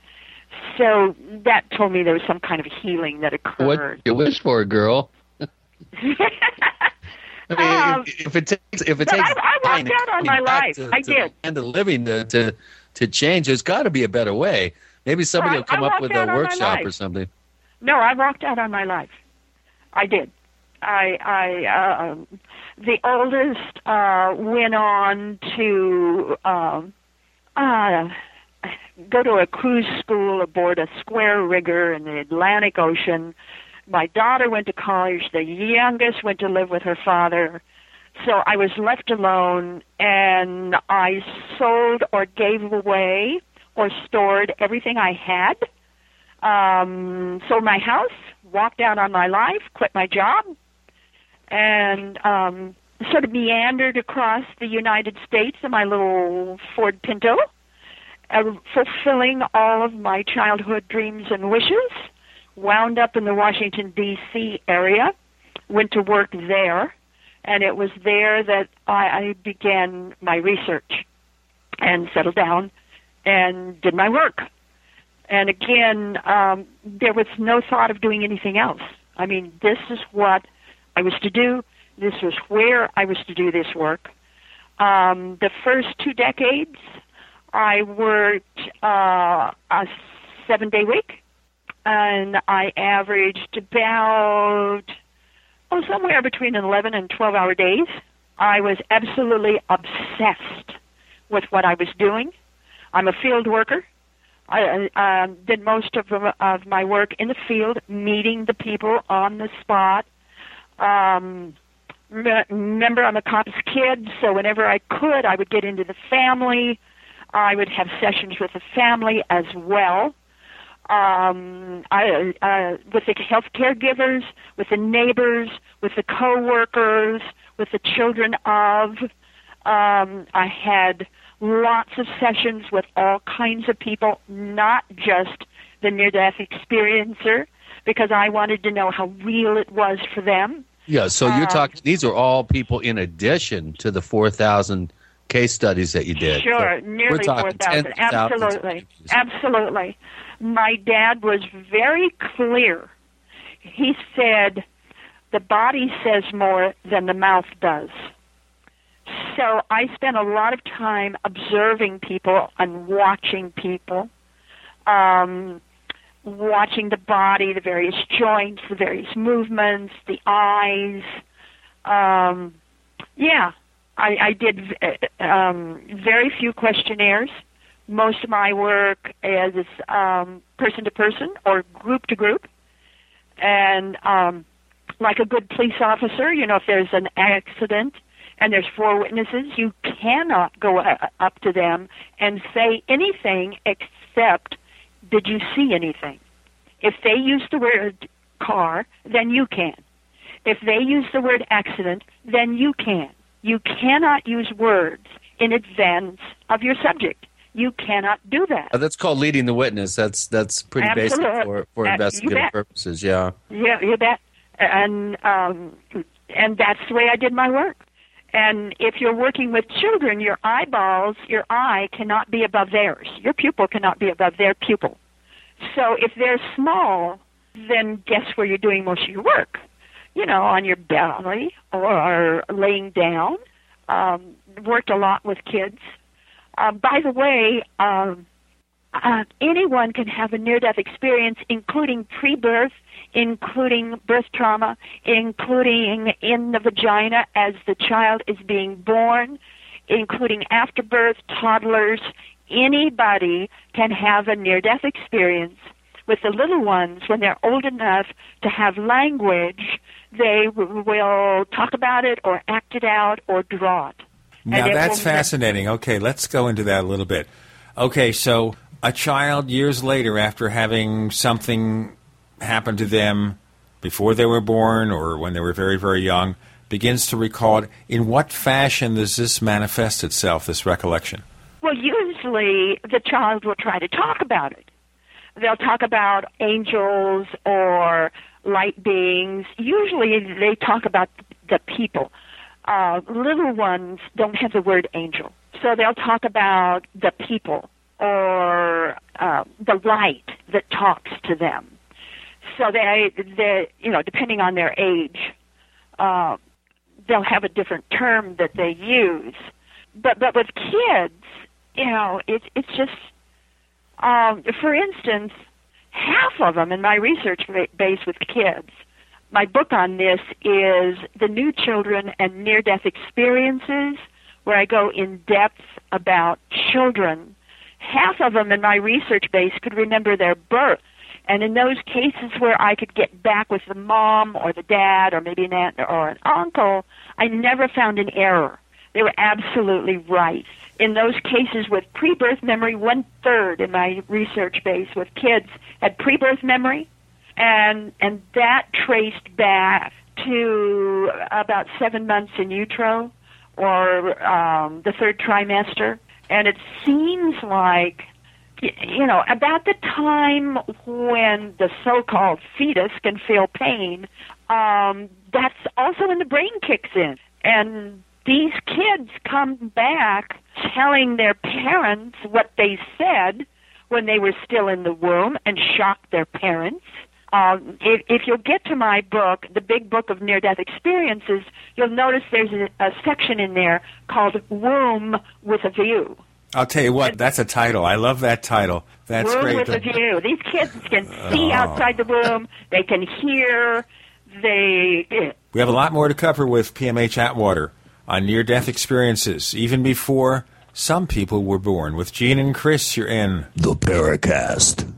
Speaker 7: so that told me there was some kind of healing that occurred.
Speaker 3: What you wish for, a girl? [LAUGHS] I mean,
Speaker 7: Um,
Speaker 3: if, if it takes if it takes
Speaker 7: I, I walked out on my life.
Speaker 3: to,
Speaker 7: I
Speaker 3: to
Speaker 7: did.
Speaker 3: the end of living to, to to change, there's got to be a better way. Maybe somebody
Speaker 7: I-
Speaker 3: will come
Speaker 7: I
Speaker 3: up with a workshop or something.
Speaker 7: No, I walked out on my life. I did. I, I, um the oldest uh, went on to um, uh, go to a cruise school aboard a square rigger in the Atlantic Ocean. My daughter went to college. The youngest went to live with her father. So I was left alone, and I sold or gave away or stored everything I had um, sold my house, walked out on my life, quit my job, and um, sort of meandered across the United States in my little Ford Pinto, uh, fulfilling all of my childhood dreams and wishes. Wound up in the Washington, D.C. area, went to work there, and it was there that I, I began my research and settled down and did my work. And again, um, there was no thought of doing anything else. I mean, this is what I was to do. This was where I was to do this work. Um, the first two decades, I worked uh, a seven day week, and I averaged about oh somewhere between 11 and 12 hour days. I was absolutely obsessed with what I was doing. I'm a field worker. I uh, did most of of my work in the field, meeting the people on the spot. Um, me- remember, I'm a cop's kid, so whenever I could, I would get into the family. I would have sessions with the family as well. Um, I, uh, with the health caregivers, with the neighbors, with the coworkers, with the children of. Um, I had lots of sessions with all kinds of people, not just the near death experiencer, because I wanted to know how real it was for them.
Speaker 3: Yeah, so you're
Speaker 7: Um,
Speaker 3: talking. These are all people in addition to the four thousand case studies that you did.
Speaker 7: Sure,
Speaker 3: So
Speaker 7: nearly 4,000.
Speaker 3: tens of thousands of
Speaker 7: Absolutely. Absolutely. My dad was very clear. He said, the body says more than the mouth does. So I spent a lot of time observing people and watching people, um, watching the body, the various joints, the various movements, the eyes. Um, yeah, I, I did uh, um, very few questionnaires. Most of my work is um, person to person or group to group. And um, like a good police officer, you know, if there's an accident and there's four witnesses, you cannot go uh, up to them and say anything except, did you see anything? If they use the word car, then you can. If they use the word accident, then you can. You cannot use words in advance of your subject. You cannot do that.
Speaker 3: Uh, that's called leading the witness. That's that's pretty basic for for
Speaker 7: uh,
Speaker 3: investigative purposes. Yeah.
Speaker 7: Yeah, you bet. And um, and that's the way I did my work. And if you're working with children, your eyeballs, your eye cannot be above theirs. Your pupil cannot be above their pupil. So if they're small, then guess where you're doing most of your work? You know, on your belly or laying down. Um, worked a lot with kids. Uh, by the way, um, uh, anyone can have a near-death experience, including pre-birth, including birth trauma, including in the vagina as the child is being born, including after birth, toddlers. Anybody can have a near-death experience. With the little ones, when they're old enough to have language, they will talk about it or act it out or draw it.
Speaker 2: Now
Speaker 7: it
Speaker 2: that's fascinating. Okay, let's go into that a little bit. Okay, so a child years later, after having something happen to them before they were born or when they were very, very young, begins to recall it. In what fashion does this manifest itself, this recollection?
Speaker 7: Well, usually the child will try to talk about it. They'll talk about angels or light beings. Usually they talk about the people. Uh, little ones don't have the word angel. So they'll talk about the people or uh, the light that talks to them. So they, they, you know, depending on their age, uh, they'll have a different term that they use. But but with kids, you know, it's it's just, um, for instance, half of them in my research base with kids. My book on this is The New Children and Near Death Experiences, where I go in depth about children. Half of them in my research base could remember their birth. And in those cases where I could get back with the mom or the dad or maybe an aunt or an uncle, I never found an error. They were absolutely right. In those cases with pre-birth memory, one third in my research base with kids had pre-birth memory, and and that traced back to about seven months in utero or um, the third trimester, and it seems like you know about the time when the so-called fetus can feel pain. Um, that's also when the brain kicks in, and these kids come back telling their parents what they said when they were still in the womb and shocked their parents. Um, if, if you'll get to my book, the big book of near death experiences, you'll notice there's a, a section in there called Womb with a View.
Speaker 2: I'll tell you what, that's a title. I love that title. That's
Speaker 7: womb
Speaker 2: great.
Speaker 7: with a view. These kids can see
Speaker 2: Oh.
Speaker 7: outside the womb. They can hear. They.
Speaker 2: We have a lot more to cover with PMH Atwater on near death experiences, even before some people were born. With Gene and Chris, you're in
Speaker 22: The Paracast.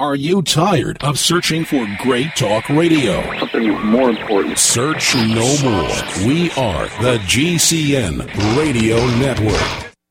Speaker 12: Are you tired of searching for great talk radio?
Speaker 23: Something more important.
Speaker 12: Search no more. We are the GCN Radio Network.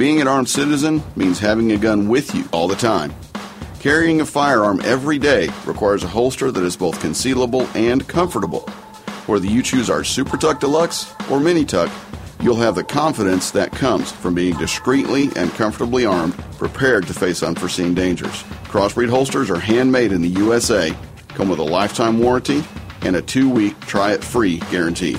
Speaker 24: Being an armed citizen means having a gun with you all the time. Carrying a firearm every day requires a holster that is both concealable and comfortable. Whether you choose our Super Tuck Deluxe or Mini Tuck, you'll have the confidence that comes from being discreetly and comfortably armed, prepared to face unforeseen dangers. Crossbreed holsters are handmade in the USA, come with a lifetime warranty, and a two week try it free guarantee.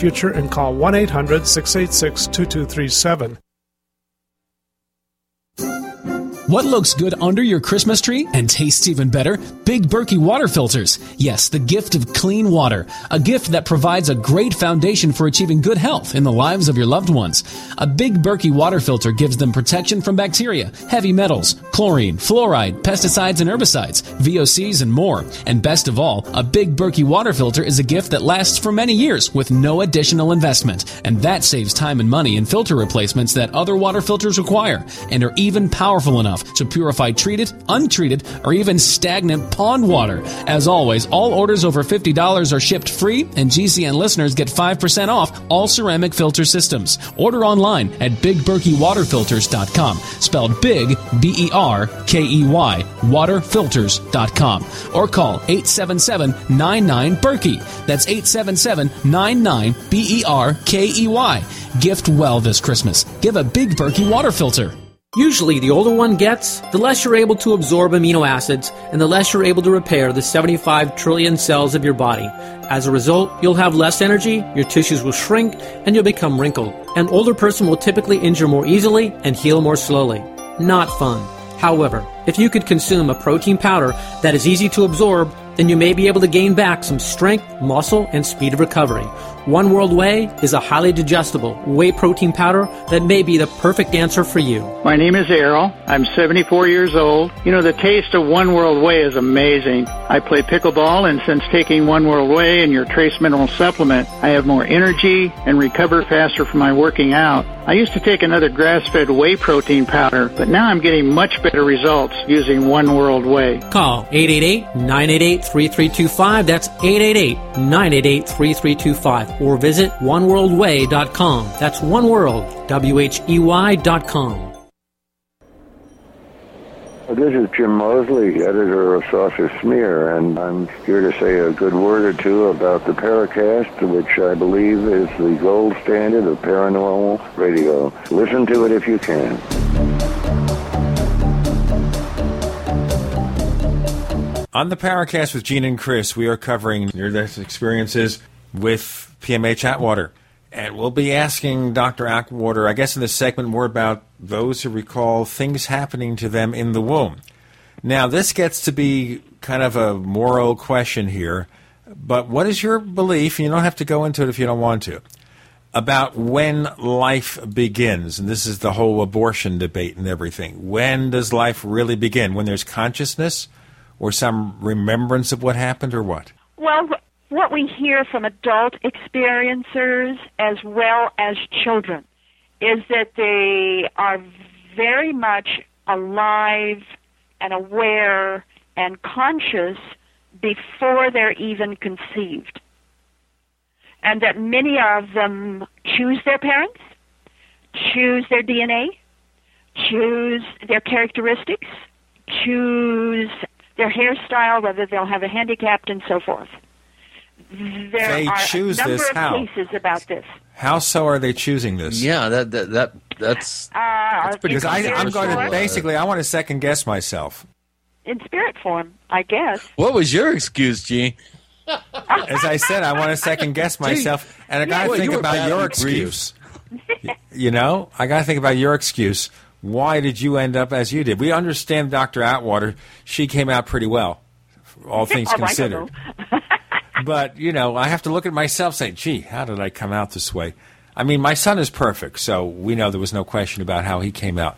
Speaker 19: future and call 1 800 686 2237.
Speaker 25: What looks good under your Christmas tree and tastes even better? Big Berkey water filters. Yes, the gift of clean water. A gift that provides a great foundation for achieving good health in the lives of your loved ones. A Big Berkey water filter gives them protection from bacteria, heavy metals, chlorine, fluoride, pesticides and herbicides, VOCs and more. And best of all, a Big Berkey water filter is a gift that lasts for many years with no additional investment. And that saves time and money in filter replacements that other water filters require and are even powerful enough to purify treated, untreated, or even stagnant pond water. As always, all orders over $50 are shipped free, and GCN listeners get 5% off all ceramic filter systems. Order online at bigberkeywaterfilters.com. Spelled big, B E R K E Y, waterfilters.com. Or call 877 99 Berkey. That's 877 99 B E R K E Y. Gift well this Christmas. Give a Big Berkey water filter.
Speaker 22: Usually, the older one gets, the less you're able to absorb amino acids, and the less you're able to repair the 75 trillion cells of your body. As a result, you'll have less energy, your tissues will shrink, and you'll become wrinkled. An older person will typically injure more easily and heal more slowly. Not fun. However, if you could consume a protein powder that is easy to absorb, then you may be able to gain back some strength, muscle, and speed of recovery. One World Whey is a highly digestible whey protein powder that may be the perfect answer for you.
Speaker 23: My name is Errol. I'm 74 years old. You know, the taste of One World Whey is amazing. I play pickleball, and since taking One World Whey and your trace mineral supplement, I have more energy and recover faster from my working out. I used to take another grass-fed whey protein powder, but now I'm getting much better results using One World Whey.
Speaker 22: Call 888-988-3325. That's 888-988-3325. Or visit oneworldwhey.com. That's oneworld, W-H-E-Y dot com.
Speaker 26: This is Jim Moseley, editor of Saucer Smear, and I'm here to say a good word or two about the Paracast, which I believe is the gold standard of paranormal radio. Listen to it if you can.
Speaker 2: On the Paracast with Gene and Chris, we are covering near-death experiences with PMH Atwater. And we'll be asking Dr. Atwater, I guess in this segment, more about those who recall things happening to them in the womb. Now, this gets to be kind of a moral question here, but what is your belief? And you don't have to go into it if you don't want to. About when life begins, and this is the whole abortion debate and everything. When does life really begin? When there's consciousness or some remembrance of what happened or what?
Speaker 7: Well, what we hear from adult experiencers as well as children is that they are very much alive and aware and conscious before they're even conceived. And that many of them choose their parents, choose their DNA, choose their characteristics, choose their hairstyle, whether they'll have a handicap, and so forth. There
Speaker 2: They
Speaker 7: are
Speaker 2: choose
Speaker 7: a number
Speaker 2: this
Speaker 7: of
Speaker 2: how?
Speaker 7: cases about this.
Speaker 2: How so are they choosing this?
Speaker 3: Yeah, that that, that that's
Speaker 7: Uh,
Speaker 2: because I, I'm going to
Speaker 7: form-
Speaker 2: basically I want to second guess myself.
Speaker 7: in spirit form, I guess.
Speaker 3: What was your excuse, Gene? [LAUGHS]
Speaker 2: As I said, I want to second guess myself, and I got to
Speaker 3: Boy,
Speaker 2: think
Speaker 3: you were
Speaker 2: about your
Speaker 3: badly
Speaker 2: excuse. [LAUGHS] you know, I got to think about your excuse. Why did you end up as you did? We understand Dr. Atwater. She came out pretty well, all things [LAUGHS]
Speaker 7: Oh, I don't
Speaker 2: considered. But, you know, I have to look at myself say, gee, how did I come out this way? I mean, my son is perfect, so we know there was no question about how he came out.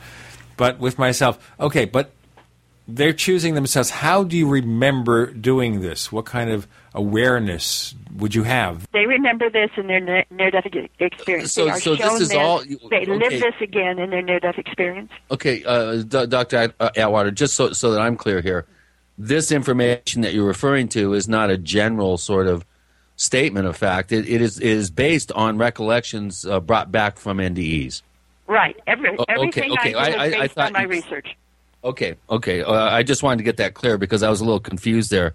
Speaker 2: But with myself, okay, but they're choosing themselves. How do you remember doing this? What kind of awareness would you have?
Speaker 7: They remember this in their ne- near-death experience.
Speaker 3: So-
Speaker 7: they are
Speaker 3: so this
Speaker 7: shown
Speaker 3: is all-
Speaker 7: They live this again in their near-death experience.
Speaker 3: Okay, uh, D- Dr. Uh, Atwater, just so, so that I'm clear here, this information that you're referring to is not a general sort of statement of fact. It, it is it is based on recollections uh, brought back from NDEs.
Speaker 7: Right. Every,
Speaker 3: O- okay,
Speaker 7: everything
Speaker 3: okay.
Speaker 7: I
Speaker 3: I-
Speaker 7: is
Speaker 3: I-
Speaker 7: based
Speaker 3: thought
Speaker 7: on my research.
Speaker 3: Okay, okay. Uh, I just wanted to get that clear because I was a little confused there.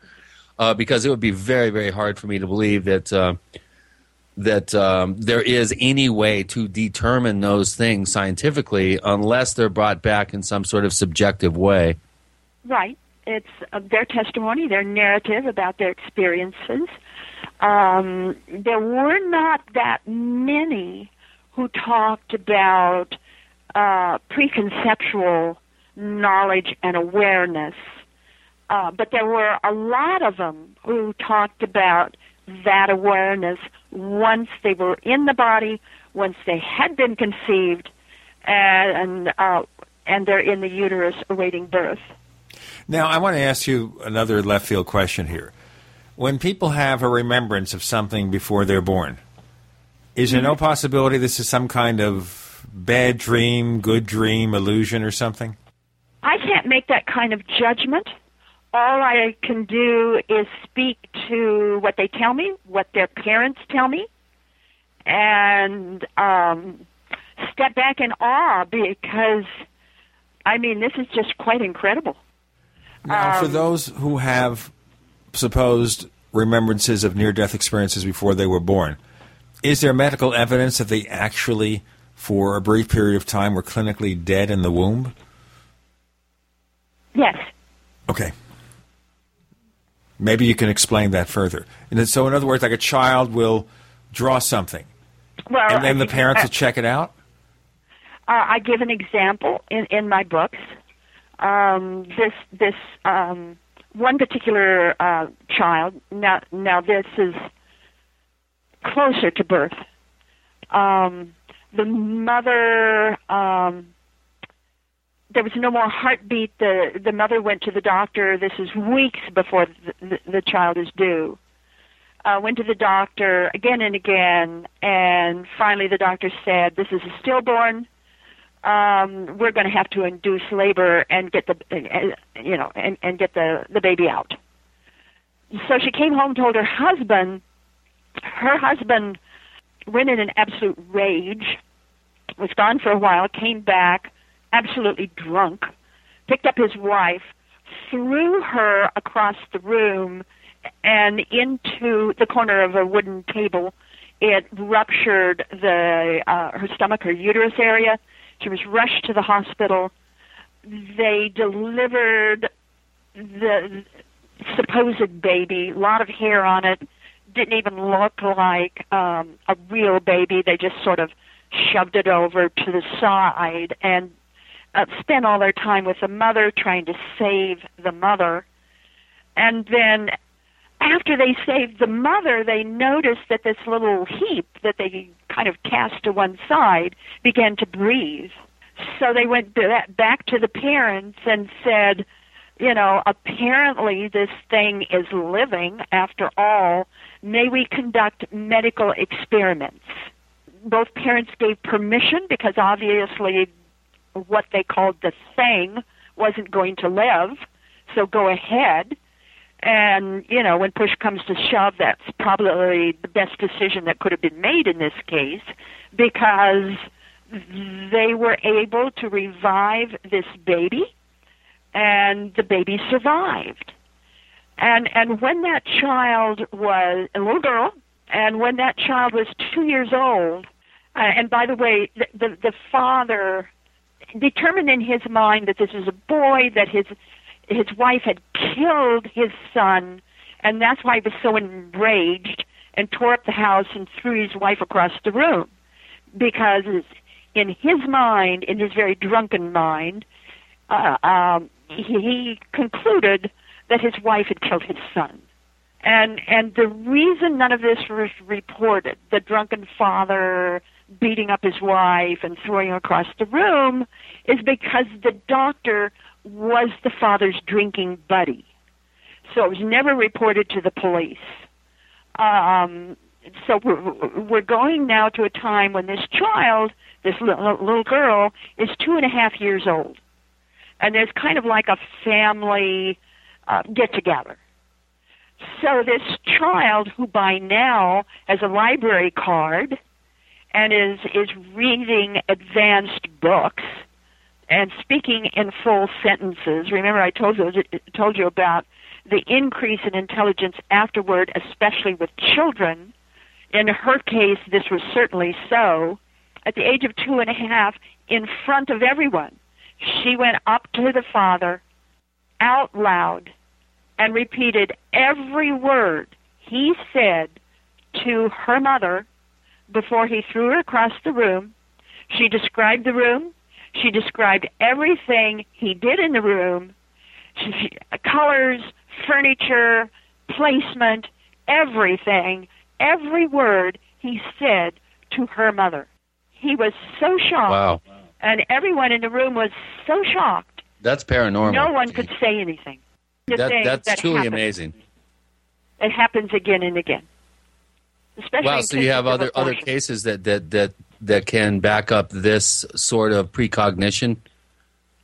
Speaker 3: Uh, because it would be very, very hard for me to believe that uh, that um, there is any way to determine those things scientifically unless they're brought back in some sort of subjective way.
Speaker 7: Right. It's uh, their testimony, their narrative about their experiences. Um, there were not that many who talked about uh, preconceptual knowledge and awareness, uh, but there were a lot of them who talked about that awareness once they were in the body, once they had been conceived, and uh, and they're in the uterus awaiting birth.
Speaker 2: Now, I want to ask you another left field question here. When people have a remembrance of something before they're born, is there no possibility this is some kind of bad dream, good dream, illusion, or something?
Speaker 7: I can't make that kind of judgment. All I can do is speak to what they tell me, what their parents tell me, and um, step back in awe because, I mean, this is just quite incredible.
Speaker 2: Now, for
Speaker 7: Um,
Speaker 2: those who have supposed remembrances of near death experiences before they were born, is there medical evidence that they actually, for a brief period of time, were clinically dead in the womb?
Speaker 7: Yes.
Speaker 2: Okay. Maybe you can explain that further. And then, so, in other words, like a child will draw something,
Speaker 7: Well,
Speaker 2: and then the parents
Speaker 7: I-
Speaker 2: will check it out.
Speaker 7: Uh, I give an example in, in my books. Um, this this um, one particular uh, child. Now now this is closer to birth. Um, the mother. Um, there was no more heartbeat. The the mother went to the doctor. This is weeks before the, the, the child is due. Uh, went to the doctor again and again, and finally the doctor said, "This is a stillborn um, we're going to have to induce labor and get the, uh, you know, and, and get the, the baby out. So she came home, told her husband. Her husband went in an absolute rage, was gone for a while, came back absolutely drunk, picked up his wife, threw her across the room and into the corner of a wooden table. It ruptured the uh, her stomach, her uterus area. She was rushed to the hospital. They delivered the supposed baby, a lot of hair on it, didn't even look like um, a real baby. They just sort of shoved it over to the side and uh, spent all their time with the mother trying to save the mother. And then after they saved the mother, they noticed that this little heap that they kind of cast to one side began to breathe. So they went back to the parents and said, you know, apparently this thing is living after all. May we conduct medical experiments? Both parents gave permission because obviously what they called the thing wasn't going to live. So go ahead. And, you know, when push comes to shove, that's probably the best decision that could have been made in this case because they were able to revive this baby and the baby survived. And and when that child was a little girl, and when that child was two years old, uh, and by the way, the, the the father determined in his mind that this was a boy, that his his wife had killed his son, and that's why he was so enraged and tore up the house and threw his wife across the room, because in his mind, in his very drunken mind, uh, um, he, he concluded that his wife had killed his son. And and the reason none of this was reported, the drunken father beating up his wife and throwing her across the room, is because the doctor was the father's drinking buddy. So it was never reported to the police. Um, so we're, we're going now to a time when this child, this little, little girl, is two and a half years old. And there's kind of like a family uh, get together. So this child, who by now has a library card and is is reading advanced books and speaking in full sentences. Remember, I told you told you about the increase in intelligence afterward, especially with children. In her case, this was certainly so. At the age of two and a half, in front of everyone, she went up to the father out loud and repeated every word he said to her mother before he threw her across the room. She described the room. She described everything he did in the room she, colors, furniture, placement, everything, every word he said to her mother. He was so shocked.
Speaker 3: Wow.
Speaker 7: And everyone in the room was so shocked.
Speaker 3: That's paranormal.
Speaker 7: No one could say anything.
Speaker 3: That, that's
Speaker 7: that
Speaker 3: truly
Speaker 7: happens.
Speaker 3: amazing.
Speaker 7: It happens again and again. Especially
Speaker 3: Wow. So you have other other cases that that that that can back up this sort of precognition.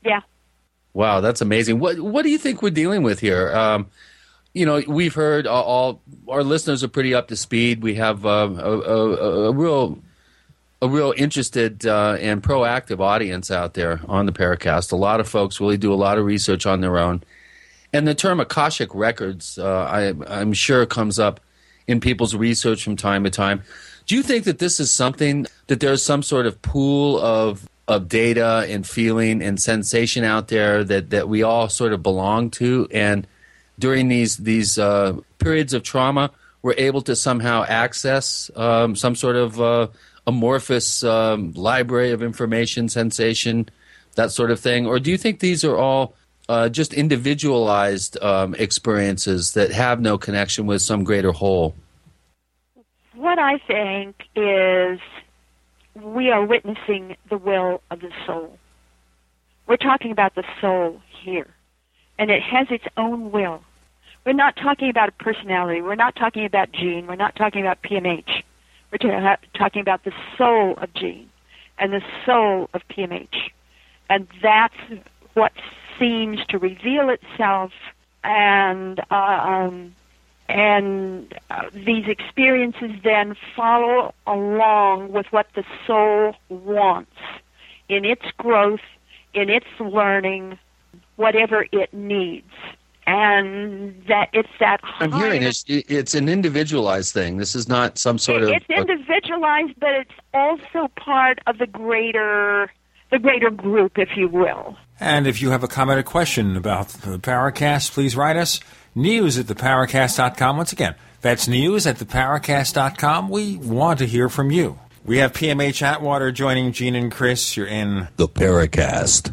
Speaker 7: Yeah.
Speaker 3: Wow, that's amazing. What what do you think we're dealing with here? Um, you know, we've heard all, all, our listeners are pretty up to speed. We have uh, a, a, a, real a real interested uh, and proactive audience out there on the Paracast. A lot of folks really do a lot of research on their own, and the term Akashic records, uh, I, I'm sure, comes up in people's research from time to time. Do you think that this is something that there's some sort of pool of of data and feeling and sensation out there that, that we all sort of belong to? And during these these uh, periods of trauma we're able to somehow access um, some sort of uh, amorphous um, library of information sensation that sort of thing? Or do you think these are all uh, just individualized um, experiences that have no connection with some greater whole
Speaker 7: what I think is we are witnessing the will of the soul. We're talking about the soul here, and it has its own will. We're not talking about a personality. We're not talking about Gene. We're not talking about PMH. We're talking about the soul of Gene and the soul of PMH. And that's what seems to reveal itself and uh, um, and uh, these experiences then follow along with what the soul wants in its growth, in its learning, whatever it needs. And that it's that.
Speaker 3: I'm hearing it's, it's an individualized thing. This is not some sort
Speaker 7: it,
Speaker 3: of.
Speaker 7: It's individualized, but it's also part of the greater, the greater group, if you will.
Speaker 2: And if you have a comment or question about the Paracast, please write us news at theparacast.com. Once again, that's news at theparacast.com. We want to hear from you. We have PMH Atwater joining Gene and Chris. You're in
Speaker 3: the Paracast.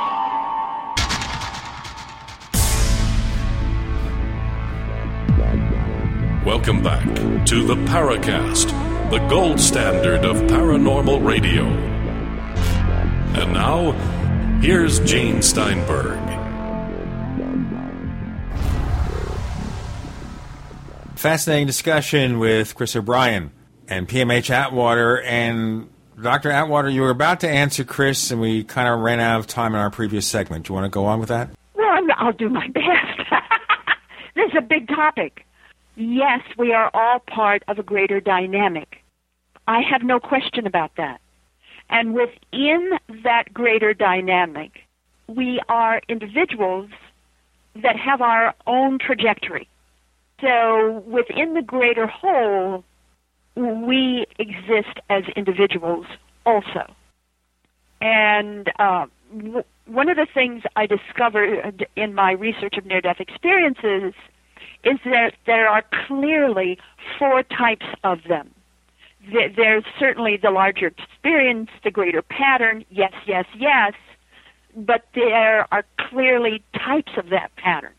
Speaker 1: Welcome back to the Paracast, the gold standard of paranormal radio. And now, here's Gene Steinberg.
Speaker 2: Fascinating discussion with Chris O'Brien and PMH Atwater. And Dr. Atwater, you were about to answer Chris, and we kind of ran out of time in our previous segment. Do you want to go on with that?
Speaker 7: Well, I'm- I'll do my best. [LAUGHS] this is a big topic. Yes, we are all part of a greater dynamic. I have no question about that. And within that greater dynamic, we are individuals that have our own trajectory. So within the greater whole, we exist as individuals also. And uh, w- one of the things I discovered in my research of near death experiences is that there are clearly four types of them. There's certainly the larger experience, the greater pattern, yes, yes, yes, but there are clearly types of that pattern.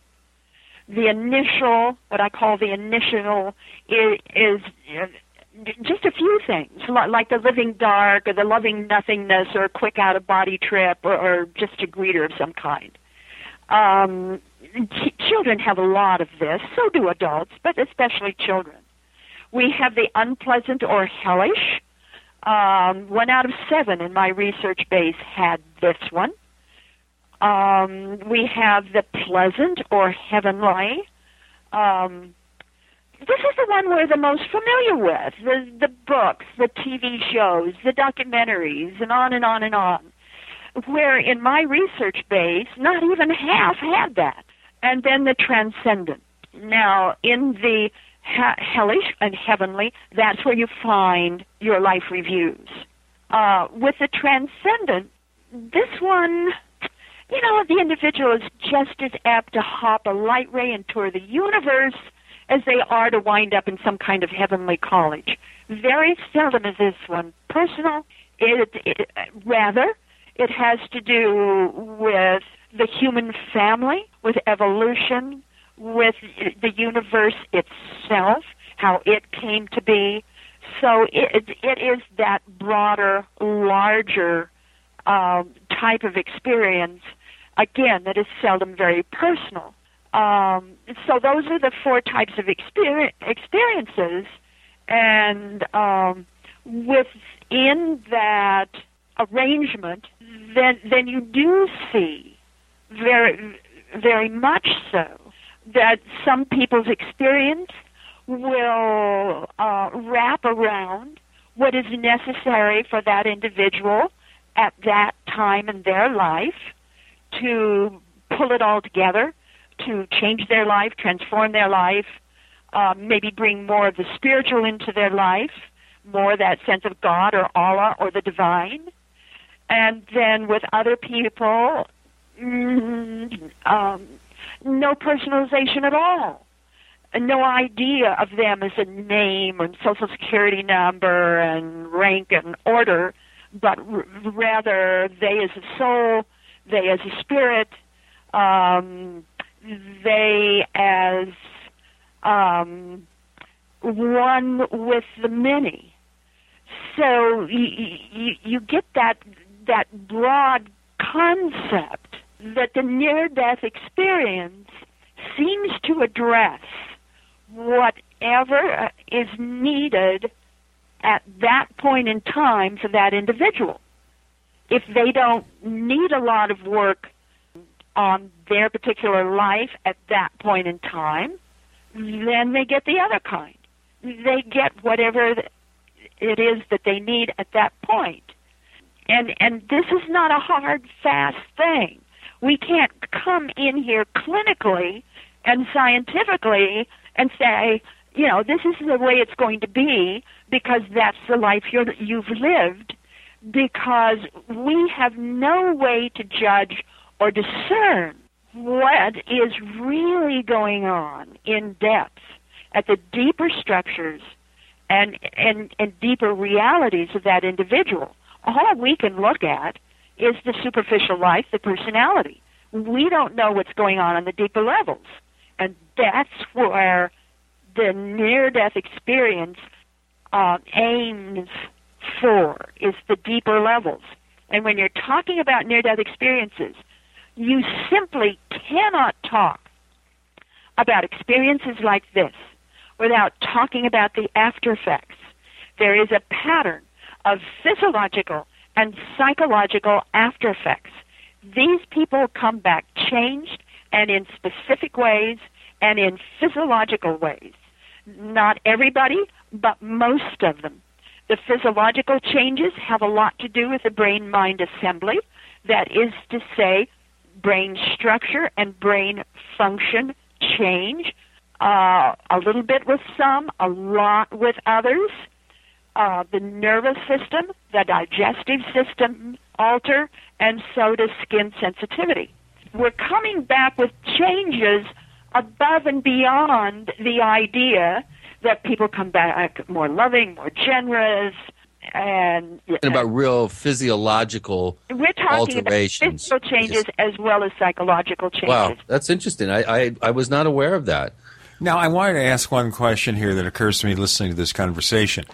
Speaker 7: The initial, what I call the initial, is, is just a few things, like the living dark or the loving nothingness or a quick out of body trip or, or just a greeter of some kind. Um, ch- children have a lot of this, so do adults, but especially children. We have the unpleasant or hellish. Um, one out of seven in my research base had this one. Um, we have the pleasant or heavenly. Um, this is the one we're the most familiar with the, the books, the TV shows, the documentaries, and on and on and on. Where in my research base, not even half had that. And then the transcendent. Now, in the hellish and heavenly, that's where you find your life reviews. Uh, with the transcendent, this one, you know, the individual is just as apt to hop a light ray and tour the universe as they are to wind up in some kind of heavenly college. Very seldom is this one personal. It, it, rather, it has to do with the human family, with evolution, with the universe itself, how it came to be. So it, it is that broader, larger um, type of experience, again, that is seldom very personal. Um, so those are the four types of experience, experiences, and um, within that arrangement, then then you do see very very much so that some people's experience will uh, wrap around what is necessary for that individual at that time in their life to pull it all together to change their life, transform their life, um, maybe bring more of the spiritual into their life, more that sense of God or Allah or the divine. And then with other people, mm, um, no personalization at all. No idea of them as a name and social security number and rank and order, but r- rather they as a soul, they as a spirit, um, they as um, one with the many. So you, you, you get that that broad concept that the near death experience seems to address whatever uh, is needed at that point in time for that individual. If they don't need a lot of work on their particular life at that point in time, then they get the other kind. They get whatever it is that they need at that point. And and this is not a hard fast thing. We can't come in here clinically and scientifically and say, you know, this is the way it's going to be because that's the life you're, you've lived because we have no way to judge or discern what is really going on in depth at the deeper structures and, and, and deeper realities of that individual. All we can look at is the superficial life, the personality. We don't know what's going on on the deeper levels. And that's where the near death experience uh, aims for, is the deeper levels. And when you're talking about near death experiences, you simply cannot talk about experiences like this without talking about the after effects. There is a pattern of physiological and psychological after effects. These people come back changed and in specific ways and in physiological ways. Not everybody, but most of them. The physiological changes have a lot to do with the brain mind assembly. That is to say, brain structure and brain function change. Uh, a little bit with some, a lot with others. Uh, the nervous system, the digestive system alter, and so does skin sensitivity. We're coming back with changes above and beyond the idea that people come back more loving, more generous, and
Speaker 3: And about real physiological
Speaker 7: we're talking about
Speaker 3: alterations.
Speaker 7: physical changes as well as psychological changes.
Speaker 3: Wow, that's interesting. I, I, I was not aware of that.
Speaker 2: Now, I wanted to ask one question here that occurs to me listening to this conversation.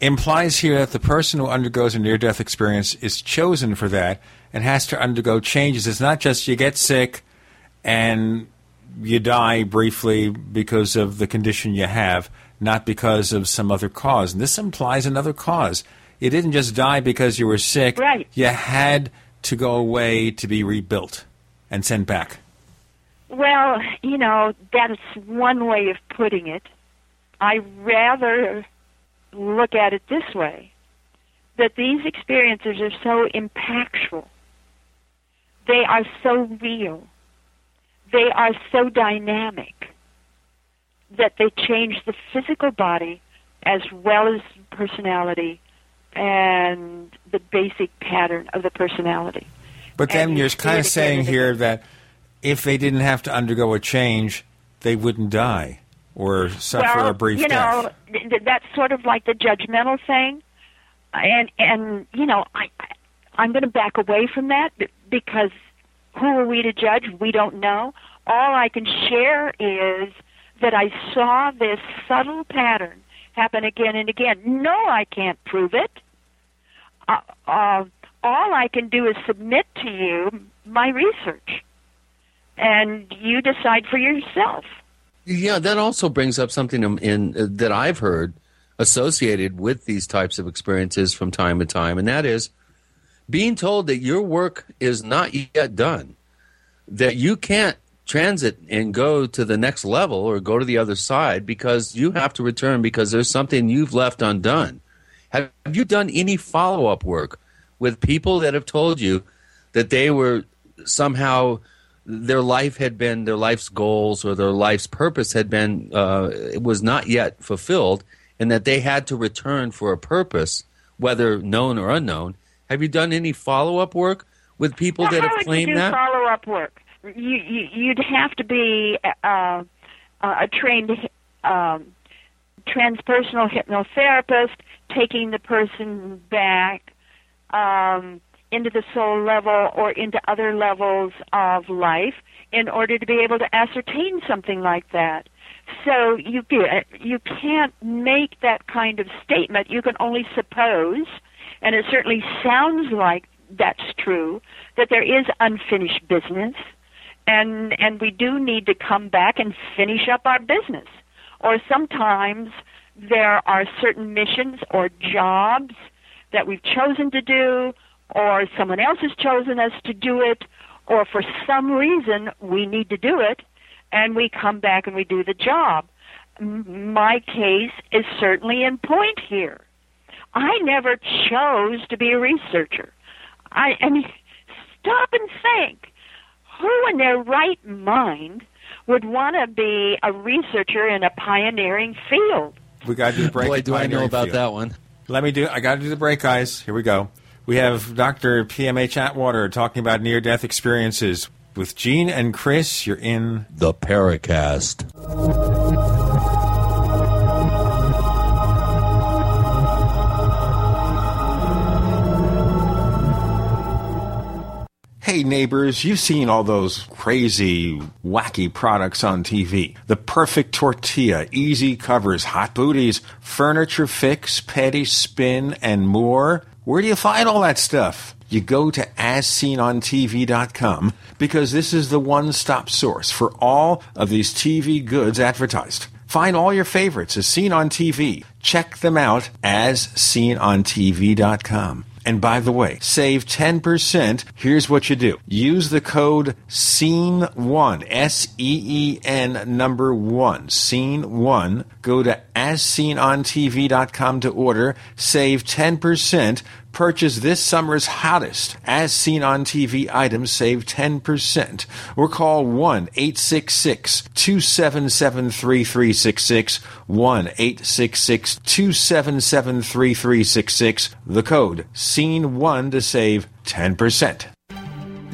Speaker 2: Implies here that the person who undergoes a near death experience is chosen for that and has to undergo changes. It's not just you get sick and you die briefly because of the condition you have, not because of some other cause. And this implies another cause. You didn't just die because you were sick.
Speaker 7: Right.
Speaker 2: You had to go away to be rebuilt and sent back.
Speaker 7: Well, you know, that is one way of putting it. I rather look at it this way that these experiences are so impactful. They are so real. They are so dynamic that they change the physical body as well as personality and the basic pattern of the personality.
Speaker 2: But then
Speaker 7: And
Speaker 2: you're kind of saying here that if they didn't have to undergo a change, they wouldn't die or suffer
Speaker 7: well,
Speaker 2: a brief
Speaker 7: you know, th- th- that's sort of like the judgmental thing, and and you know, I I'm going to back away from that because who are we to judge? We don't know. All I can share is that I saw this subtle pattern happen again and again. No, I can't prove it. Uh, uh, all I can do is submit to you my research, and you decide for yourself.
Speaker 3: Yeah, that also brings up something in, in uh, that I've heard associated with these types of experiences from time to time, and that is being told that your work is not yet done, that you can't transit and go to the next level or go to the other side because you have to return because there's something you've left undone. Have you done any follow up work with people that have told you that they were somehow their life had been their life's goals or their life's purpose had been uh, it was not yet fulfilled and that they had to return for a purpose whether known or unknown have you done any follow-up work with people
Speaker 7: Well,
Speaker 3: that
Speaker 7: how
Speaker 3: have
Speaker 7: would
Speaker 3: claimed
Speaker 7: you do
Speaker 3: that
Speaker 7: follow-up work? You, you you'd have to be uh, a trained um, transpersonal hypnotherapist, taking the person back um, into the soul level or into other levels of life in order to be able to ascertain something like that. So you you can't make that kind of statement. You can only suppose, and it certainly sounds like that's true that there is unfinished business, and and we do need to come back and finish up our business. Or sometimes there are certain missions or jobs that we've chosen to do, or someone else has chosen us to do it, or for some reason we need to do it, and we come back and we do the job. My case is certainly in point here. I never chose to be a researcher. I, I mean, stop and think. Who in their right mind would want to be a researcher in a pioneering field?
Speaker 2: We got to do the break.
Speaker 3: Boy, do I know about
Speaker 2: Field.
Speaker 3: that one.
Speaker 2: Let me do. I got to do the break, guys. Here we go. We have Dr. PMH Atwater talking about near-death experiences with Gene and Chris. You're in
Speaker 3: the Paracast.
Speaker 2: Hey neighbors, you've seen all those crazy, wacky products on TV. The perfect tortilla, easy covers, hot booties, furniture fix, petty spin, and more. Where do you find all that stuff? You go to asseenontv.com because this is the one-stop source for all of these TV goods advertised. Find all your favorites as seen on TV. Check them out as seenontv.com. And by the way, save 10%. Here's what you do. Use the code SEEN1, S-E-E-N number 1, SEEN1. Go to asseenontv.com to order. Save 10%. Purchase this summer's hottest as seen on TV items, save 10%. Or call 1 866 277 3366. 1 866 277 3366. The code SEEN1 to save 10%.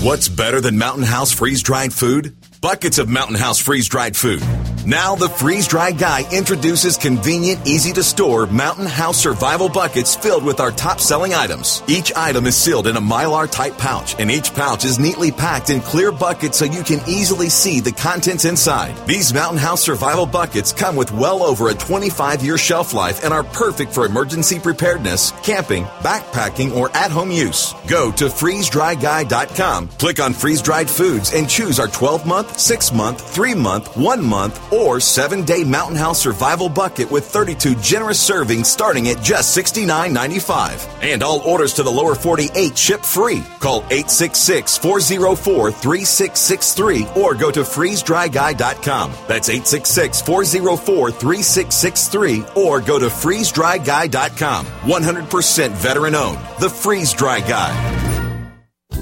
Speaker 5: What's better than Mountain House freeze dried food? Buckets of Mountain House freeze dried food. Now, the freeze dry guy introduces convenient, easy to store Mountain House survival buckets filled with our top selling items. Each item is sealed in a mylar type pouch, and each pouch is neatly packed in clear buckets so you can easily see the contents inside. These Mountain House survival buckets come with well over a 25 year shelf life and are perfect for emergency preparedness, camping, backpacking, or at home use. Go to freezedryguy.com, click on freeze dried foods, and choose our 12 month, 6 month, 3 month, 1 month, or 7 day Mountain House survival bucket with 32 generous servings starting at just $69.95. And all orders to the lower 48 ship free. Call 866 404 3663 or go to freezedryguy.com. That's 866 404 3663 or go to freezedryguy.com. 100% veteran owned. The Freeze Dry Guy.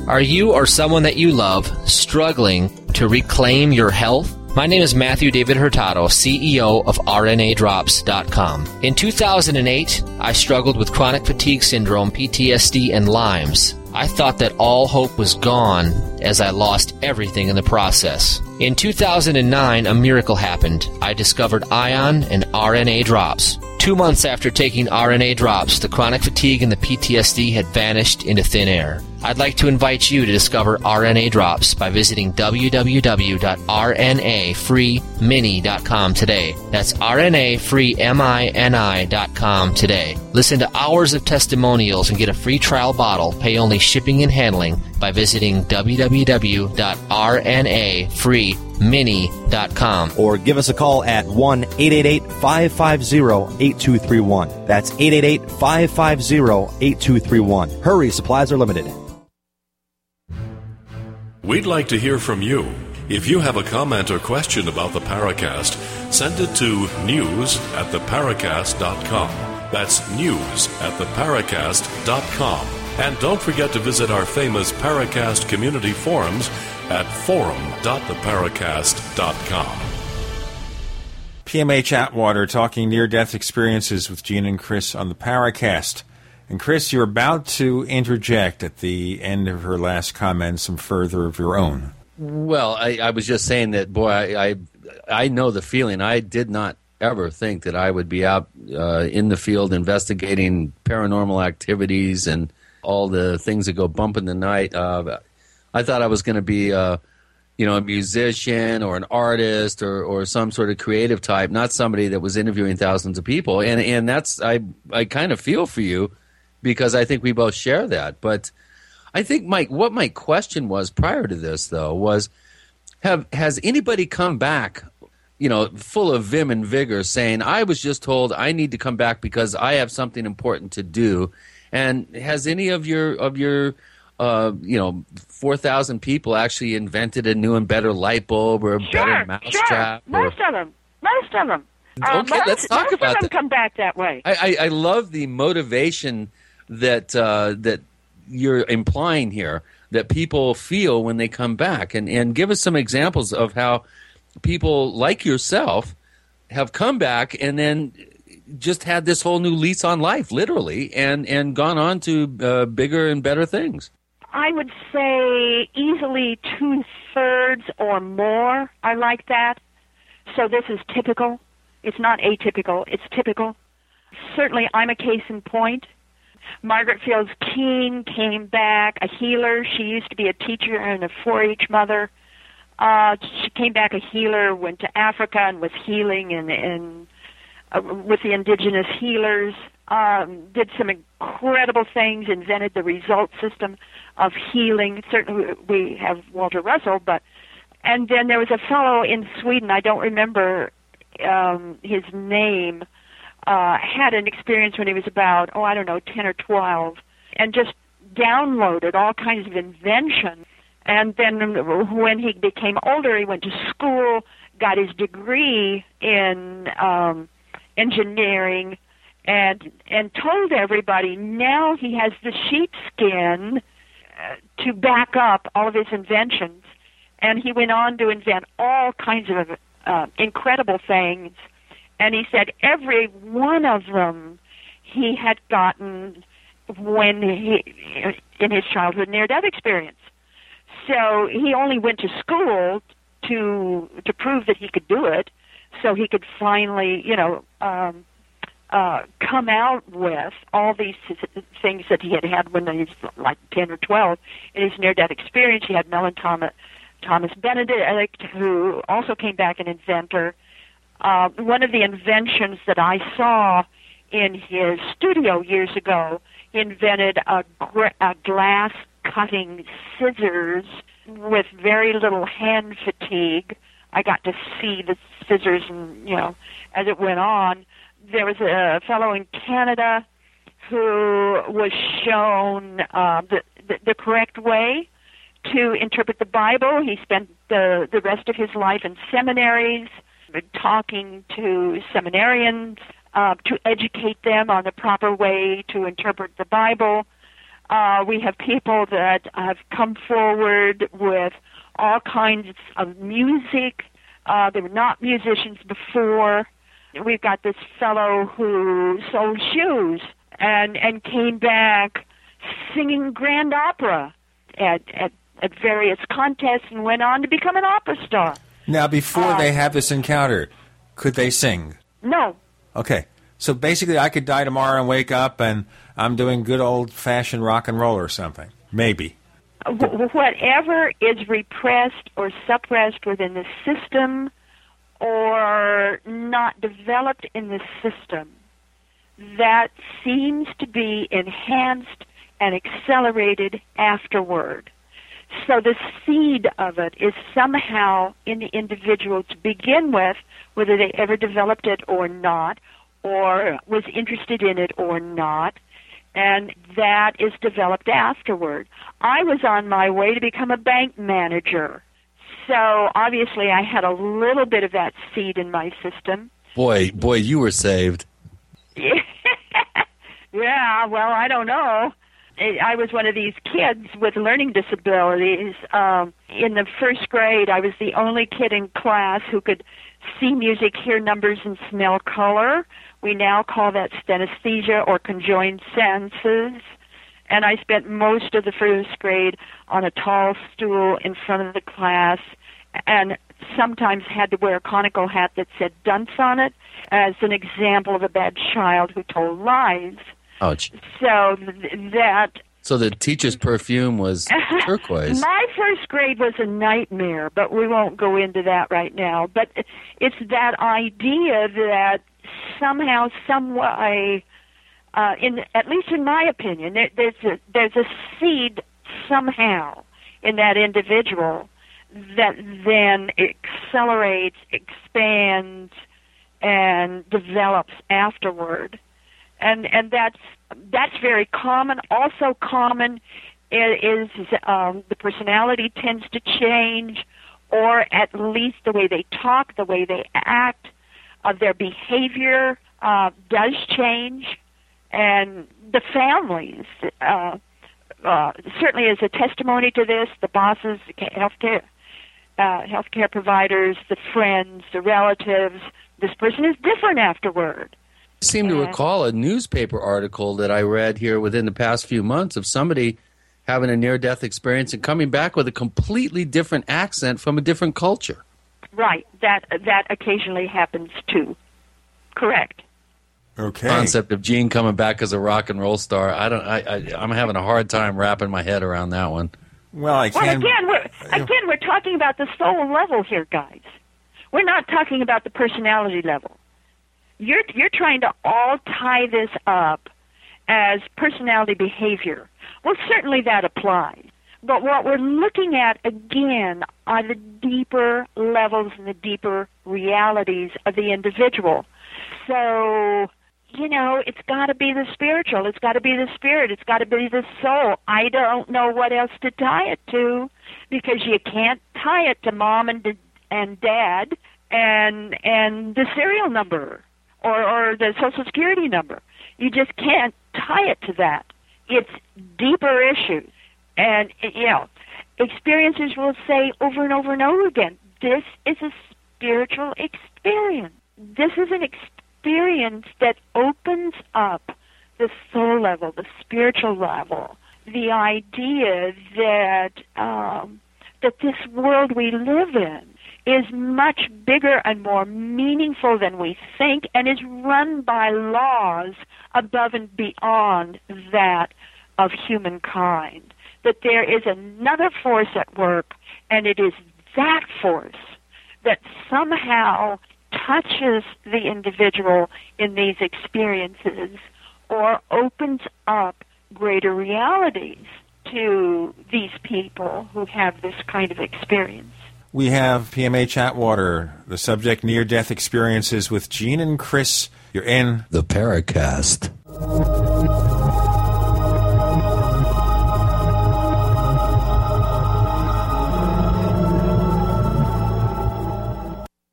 Speaker 27: Are you or someone that you love struggling to reclaim your health? My name is Matthew David Hurtado, CEO of RNADrops.com. In 2008, I struggled with chronic fatigue syndrome, PTSD, and Lyme's. I thought that all hope was gone as I lost everything in the process. In 2009, a miracle happened. I discovered Ion and RNA drops. Two months after taking RNA drops, the chronic fatigue and the PTSD had vanished into thin air. I'd like to invite you to discover RNA drops by visiting www.rnafreemini.com today. That's rnafreemini.com today. Listen to hours of testimonials and get a free trial bottle. Pay only shipping and handling by visiting www.rnafreemini.com
Speaker 28: or give us a call at 1 888 550 8231. That's 888 550 8231. Hurry, supplies are limited.
Speaker 1: We'd like to hear from you. If you have a comment or question about the Paracast, send it to news at theparacast.com. That's news at theparacast.com. And don't forget to visit our famous Paracast community forums at forum.theparacast.com.
Speaker 2: PMH Atwater talking near death experiences with Gene and Chris on the Paracast. And Chris, you're about to interject at the end of her last comment some further of your own.
Speaker 3: Well, I, I was just saying that, boy, I, I, I know the feeling. I did not ever think that I would be out uh, in the field investigating paranormal activities and all the things that go bump in the night. Uh, I thought I was going to be, uh, you know, a musician or an artist or, or some sort of creative type, not somebody that was interviewing thousands of people. And and that's I I kind of feel for you because I think we both share that. But I think Mike, what my question was prior to this though was, have has anybody come back? You know, full of vim and vigor, saying, "I was just told I need to come back because I have something important to do." And has any of your of your uh, you know four thousand people actually invented a new and better light bulb or a
Speaker 7: Sure,
Speaker 3: better mousetrap?
Speaker 7: sure. Most of them. Most of them. Uh,
Speaker 3: Okay,
Speaker 7: most,
Speaker 3: let's talk
Speaker 7: most
Speaker 3: about
Speaker 7: of them
Speaker 3: that.
Speaker 7: come back that way.
Speaker 3: I, I, I love the motivation that uh, that you're implying here that people feel when they come back, and and give us some examples of how people like yourself have come back and then just had this whole new lease on life, literally, and and gone on to uh, bigger and better things.
Speaker 7: I would say easily two thirds or more are like that. So this is typical. It's not atypical. It's typical. Certainly, I'm a case in point. Margaret Fields King came back, a healer. She used to be a teacher and a 4-H mother. Uh, she came back a healer, went to Africa and was healing and, and uh, with the indigenous healers. Um, did some incredible things, invented the result system of healing. Certainly, we have Walter Russell, but and then there was a fellow in Sweden. I don't remember um, his name. Uh, had an experience when he was about oh I don't know ten or twelve, and just downloaded all kinds of inventions. And then when he became older, he went to school, got his degree in um, engineering, and and told everybody now he has the sheepskin uh, to back up all of his inventions. And he went on to invent all kinds of uh, incredible things. And he said every one of them he had gotten when he in his childhood near death experience. So he only went to school to to prove that he could do it, so he could finally, you know, um, uh, come out with all these things that he had had when he was like ten or twelve in his near-death experience. He had Mellen Thomas, Thomas Benedict, who also came back an inventor. Uh, one of the inventions that I saw in his studio years ago, he invented a, gra- a glass cutting scissors with very little hand fatigue. I got to see the scissors, and you know, as it went on, there was a fellow in Canada who was shown uh, the, the the correct way to interpret the Bible. He spent the the rest of his life in seminaries, talking to seminarians uh, to educate them on the proper way to interpret the Bible. Uh, we have people that have come forward with all kinds of music. Uh, they were not musicians before. We've got this fellow who sold shoes and and came back singing grand opera at at, at various contests and went on to become an opera star.
Speaker 2: Now, before
Speaker 7: Uh,
Speaker 2: they have this encounter, could they sing?
Speaker 7: No,
Speaker 2: Okay. So basically, I could die tomorrow and wake up and I'm doing good old fashioned rock and roll or something. Maybe.
Speaker 7: Wh- whatever is repressed or suppressed within the system or not developed in the system that seems to be enhanced and accelerated afterward. So the seed of it is somehow in the individual to begin with, whether they ever developed it or not, or was interested in it or not, and that is developed afterward. I was on my way to become a bank manager. So obviously I had a little bit of that seed in my system.
Speaker 3: Boy, boy, you were saved. [LAUGHS]
Speaker 7: yeah, well, I don't know. I I was one of these kids with learning disabilities. Um, in the first grade, I was the only kid in class who could see music, hear numbers, and smell color. We now call that synesthesia or conjoined senses. And I spent most of the first grade on a tall stool in front of the class and sometimes had to wear a conical hat that said dunce on it as an example of a bad child who told lies.
Speaker 3: Ouch.
Speaker 7: So th- that
Speaker 3: So the teacher's perfume was [LAUGHS] turquoise.
Speaker 7: my first grade was a nightmare, but we won't go into that right now. But it's that idea that somehow, some way, uh, in at least in my opinion, there, there's a there's a seed somehow in that individual that then accelerates, expands, and develops afterward, and and that's that's very common. Also common i- is um, the personality tends to change, or at least the way they talk, the way they act, uh, their behavior uh, does change. and the families. Uh, uh, certainly, as a testimony to this, the bosses, the healthcare uh, healthcare providers, the friends, the relatives. This person is different afterward.
Speaker 3: I seem to recall a newspaper article that I read here within the past few months of somebody having a near death experience and coming back with a completely different accent from a different culture.
Speaker 7: Right. That that occasionally happens too. Correct.
Speaker 2: Okay.
Speaker 3: Concept of Gene coming back as a rock and roll star. I don't. I, I I'm having a hard time wrapping my head around that one.
Speaker 2: Well, I
Speaker 7: Well,
Speaker 2: can.
Speaker 7: again, we're again we're talking about the soul level here, guys. We're not talking about the personality level. You're you're trying to all tie this up as personality behavior. Well, certainly that applies. But what we're looking at again are the deeper levels and the deeper realities of the individual. So, you know, it's got to be the spiritual. It's got to be the spirit. It's got to be the soul. I don't know what else to tie it to because you can't tie it to mom and and dad and and the serial number or or the social security number. You just can't tie it to that. It's deeper issues. And you know, experiences will say over and over and over again, this is a spiritual experience. This is an experience that opens up the soul level, the spiritual level, the idea that um, that this world we live in is much bigger and more meaningful than we think, and is run by laws above and beyond that of humankind. That there is another force at work, and it is that force that somehow touches the individual in these experiences or opens up greater realities to these people who have this kind of experience.
Speaker 2: We have PMH Atwater, the subject near death experiences with Gene and Chris. You're in
Speaker 29: the Paracast.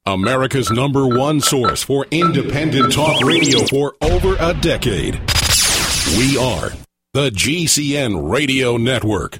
Speaker 12: America's number one source for independent talk radio for over a decade. We are the GCN Radio Network.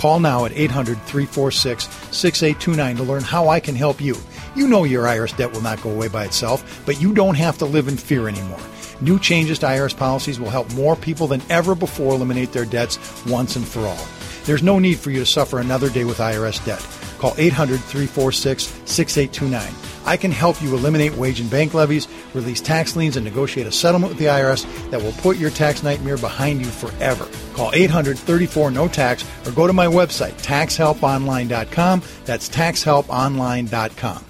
Speaker 15: Call now at 800 346 6829 to learn how I can help you. You know your IRS debt will not go away by itself, but you don't have to live in fear anymore. New changes to IRS policies will help more people than ever before eliminate their debts once and for all. There's no need for you to suffer another day with IRS debt. Call 800 346 6829. I can help you eliminate wage and bank levies, release tax liens, and negotiate a settlement with the IRS that will put your tax nightmare behind you forever. Call 800 34 no tax or go to my website, taxhelponline.com. That's taxhelponline.com.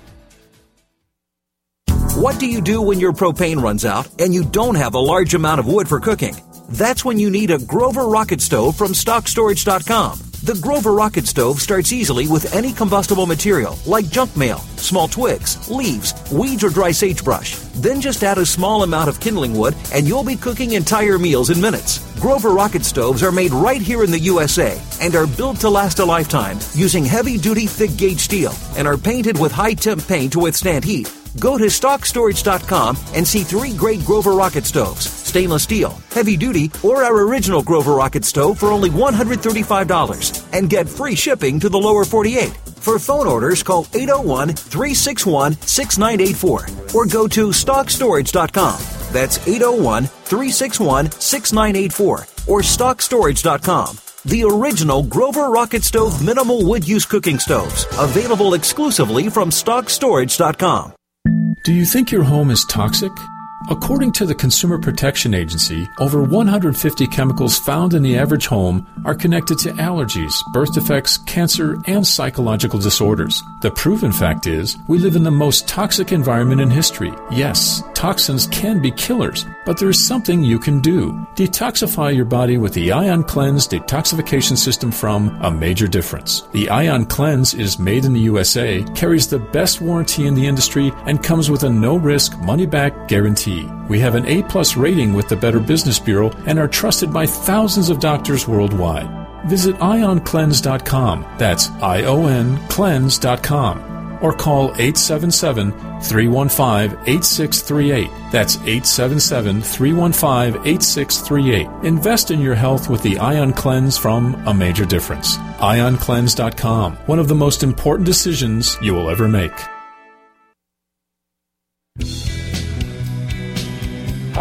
Speaker 30: What do you do when your propane runs out and you don't have a large amount of wood for cooking? That's when you need a Grover rocket stove from StockStorage.com. The Grover Rocket Stove starts easily with any combustible material like junk mail, small twigs, leaves, weeds, or dry sagebrush. Then just add a small amount of kindling wood and you'll be cooking entire meals in minutes. Grover Rocket Stoves are made right here in the USA and are built to last a lifetime using heavy duty thick gauge steel and are painted with high temp paint to withstand heat. Go to StockStorage.com and see three great Grover Rocket Stoves stainless steel, heavy duty, or our original Grover Rocket Stove for only $135 and get free shipping to the lower 48. For phone orders, call 801 361 6984 or go to StockStorage.com. That's 801 361 6984 or StockStorage.com. The original Grover Rocket Stove minimal wood use cooking stoves, available exclusively from StockStorage.com.
Speaker 10: Do you think your home is toxic? According to the Consumer Protection Agency, over 150 chemicals found in the average home are connected to allergies, birth defects, cancer, and psychological disorders. The proven fact is, we live in the most toxic environment in history. Yes, toxins can be killers, but there's something you can do. Detoxify your body with the Ion Cleanse detoxification system from A Major Difference. The Ion Cleanse is made in the USA, carries the best warranty in the industry, and comes with a no risk money back guarantee. We have an A plus rating with the Better Business Bureau and are trusted by thousands of doctors worldwide. Visit ioncleanse.com. That's I O N cleanse.com. Or call 877 315 8638. That's 877 315 8638. Invest in your health with the Ion Cleanse from A Major Difference. IonCleanse.com. One of the most important decisions you will ever make.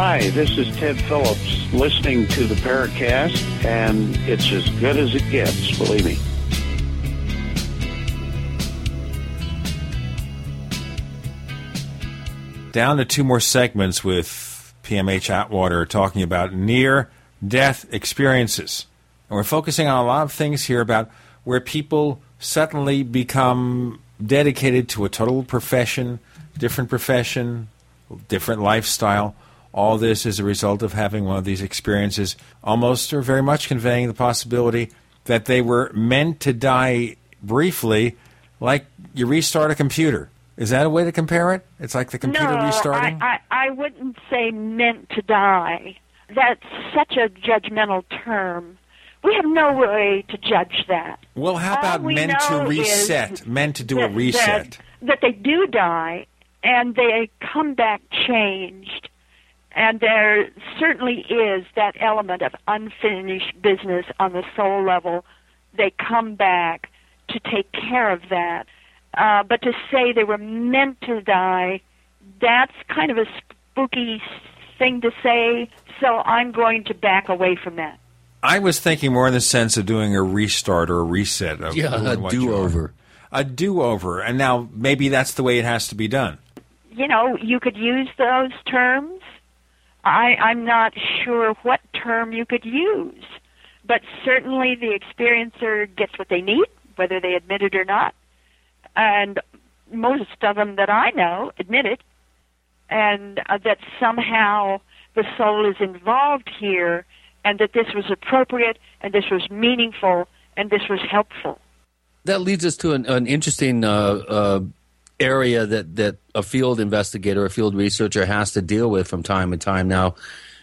Speaker 31: Hi, this is Ted Phillips listening to the Paracast, and it's as good as it gets, believe me.
Speaker 2: Down to two more segments with PMH Atwater talking about near death experiences. And we're focusing on a lot of things here about where people suddenly become dedicated to a total profession, different profession, different lifestyle. All this is a result of having one of these experiences, almost or very much conveying the possibility that they were meant to die briefly, like you restart a computer. Is that a way to compare it? It's like the computer
Speaker 7: no,
Speaker 2: restarting?
Speaker 7: I, I, I wouldn't say meant to die. That's such a judgmental term. We have no way to judge that.
Speaker 2: well, how about
Speaker 7: we
Speaker 2: meant to reset? Meant to do a reset.
Speaker 7: That, that they do die and they come back changed. And there certainly is that element of unfinished business on the soul level. They come back to take care of that. Uh, but to say they were meant to die, that's kind of a spooky thing to say. So I'm going to back away from that.
Speaker 2: I was thinking more in the sense of doing a restart or a reset of
Speaker 3: Yeah, a
Speaker 2: and what you are.
Speaker 3: do-over.
Speaker 2: A do-over, and now maybe that's the way it has to be done.
Speaker 7: you know, you could use those terms. I, I'm not sure what term you could use, but certainly the experiencer gets what they need, whether they admit it or not. And most of them that I know admit it, and uh, that somehow the soul is involved here, and that this was appropriate, and this was meaningful, and this was helpful.
Speaker 3: That leads us to an, an interesting uh, uh, area that, that a field investigator, a field researcher has to deal with from time to time. Now,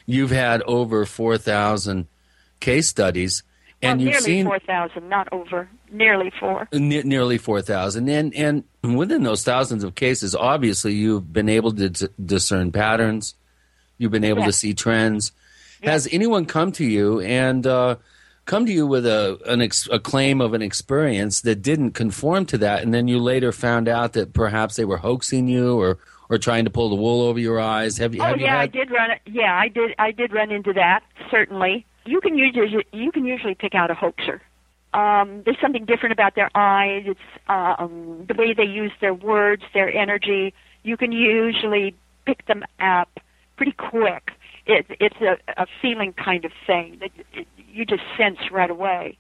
Speaker 3: you've had over 4,000 case studies, and
Speaker 7: well,
Speaker 3: you've
Speaker 7: nearly
Speaker 3: seen
Speaker 7: 4,000, not over, nearly four.
Speaker 3: ne- nearly 4,000. And, and within those thousands of cases, obviously, you've been able to d- discern patterns, you've been able to see trends. Has anyone come to you and uh, come to you with a, an ex- a claim of an experience that didn't conform to that, and then you later found out that perhaps they were hoaxing you or, or trying to pull the wool over your eyes? Have you,
Speaker 7: Oh
Speaker 3: have you
Speaker 7: yeah, I did run. Yeah, I did. I did run into that. Certainly, you can usually you can usually pick out a hoaxer. Um, there's something different about their eyes. It's um, the way they use their words, their energy. You can usually pick them up pretty quick. It, it's a, a feeling kind of thing that it, you just sense right away.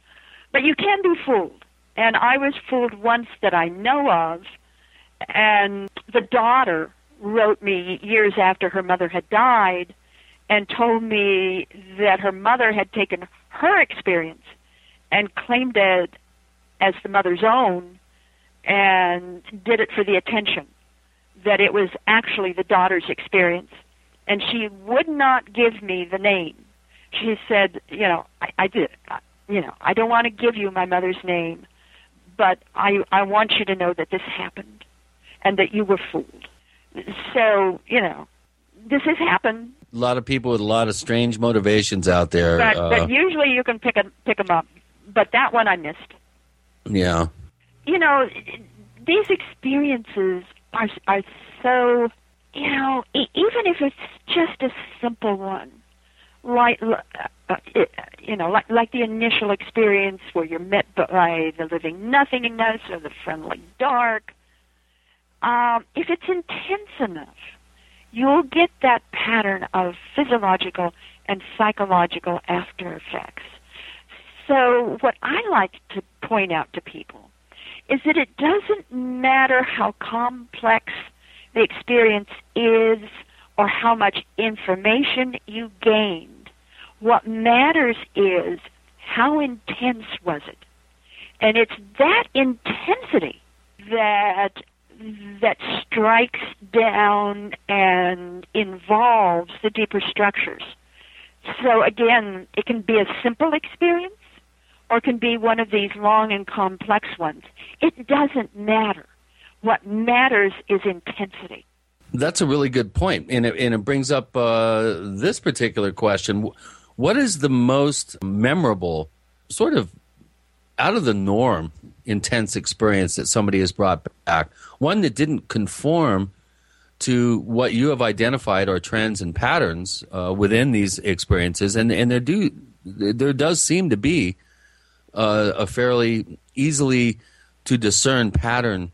Speaker 7: But you can be fooled, and I was fooled once that I know of. And the daughter wrote me years after her mother had died and told me that her mother had taken her experience and claimed it as the mother's own and did it for the attention that it was actually the daughter's experience. And she would not give me the name. She said, you know, I, I did, you know, I don't want to give you my mother's name, but I, I want you to know that this happened and that you were fooled. So, you know, this has happened,
Speaker 3: A lot of people with a lot of strange motivations out there.
Speaker 7: but,
Speaker 3: uh,
Speaker 7: but usually you can pick 'em pick them up. But that one I missed.
Speaker 3: yeah.
Speaker 7: you know, these experiences are are so, you know, e- even if it's just a simple one, like, uh, you know, like like the initial experience where you're met by the living nothingness or the friendly dark. Um, if it's intense enough, you'll get that pattern of physiological and psychological after effects. So, what I like to point out to people is that it doesn't matter how complex the experience is or how much information you gained. What matters is how intense was it? And it's that intensity that that strikes down and involves the deeper structures. So again, it can be a simple experience or it can be one of these long and complex ones. It doesn't matter. What matters is intensity.
Speaker 3: That's a really good point, and it, and it brings up uh, this particular question: What is the most memorable, sort of out of the norm, intense experience that somebody has brought back? One that didn't conform to what you have identified are trends and patterns uh, within these experiences, and and there do there does seem to be uh, a fairly easily to discern pattern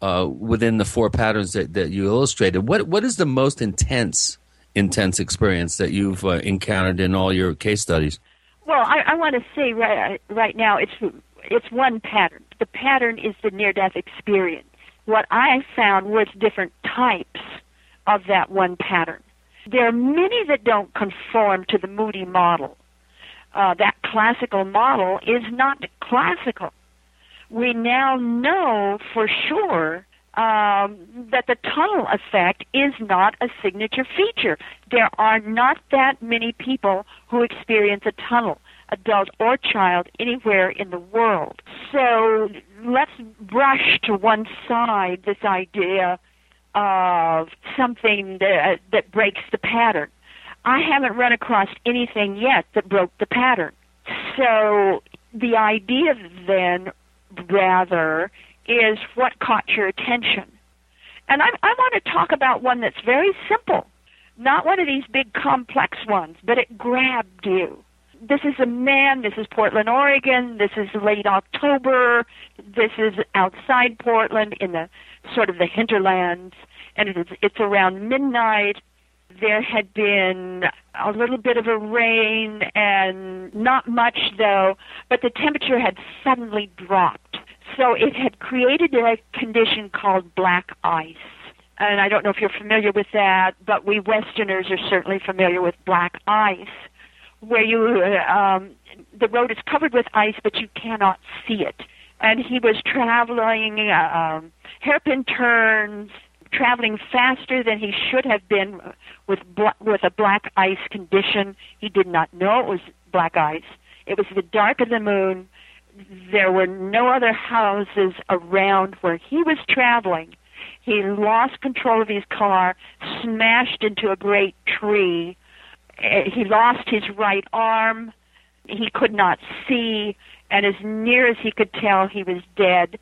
Speaker 3: uh, within the four patterns that, that you illustrated. What what is the most intense intense experience that you've uh, encountered in all your case studies?
Speaker 7: Well, I, I want to say right right now it's it's one pattern. The pattern is the near death experience. What I found was different types of that one pattern. There are many that don't conform to the Moody model. Uh, that classical model is not classical. We now know for sure um, that the tunnel effect is not a signature feature. There are not that many people who experience a tunnel, adult or child, anywhere in the world. So let's brush to one side this idea of something that, that breaks the pattern. I haven't run across anything yet that broke the pattern. So the idea then, rather, is what caught your attention. And I, I want to talk about one that's very simple, not one of these big complex ones, but it grabbed you. This is a man, this is Portland, Oregon, this is late October, this is outside Portland in the sort of the hinterlands, and it is, it's around midnight. There had been a little bit of a rain and not much though, but the temperature had suddenly dropped. So it had created a condition called black ice. And I don't know if you're familiar with that, but we Westerners are certainly familiar with black ice, where you uh, um, the road is covered with ice, but you cannot see it. And he was traveling uh, um, hairpin turns, traveling faster than he should have been with bl- with a black ice condition. He did not know it was black ice. It was the dark of the moon. There were no other houses around where he was traveling. He lost control of his car, smashed into a great tree. Eh, He lost his right arm. He could not see, and as near as he could tell, he was dead.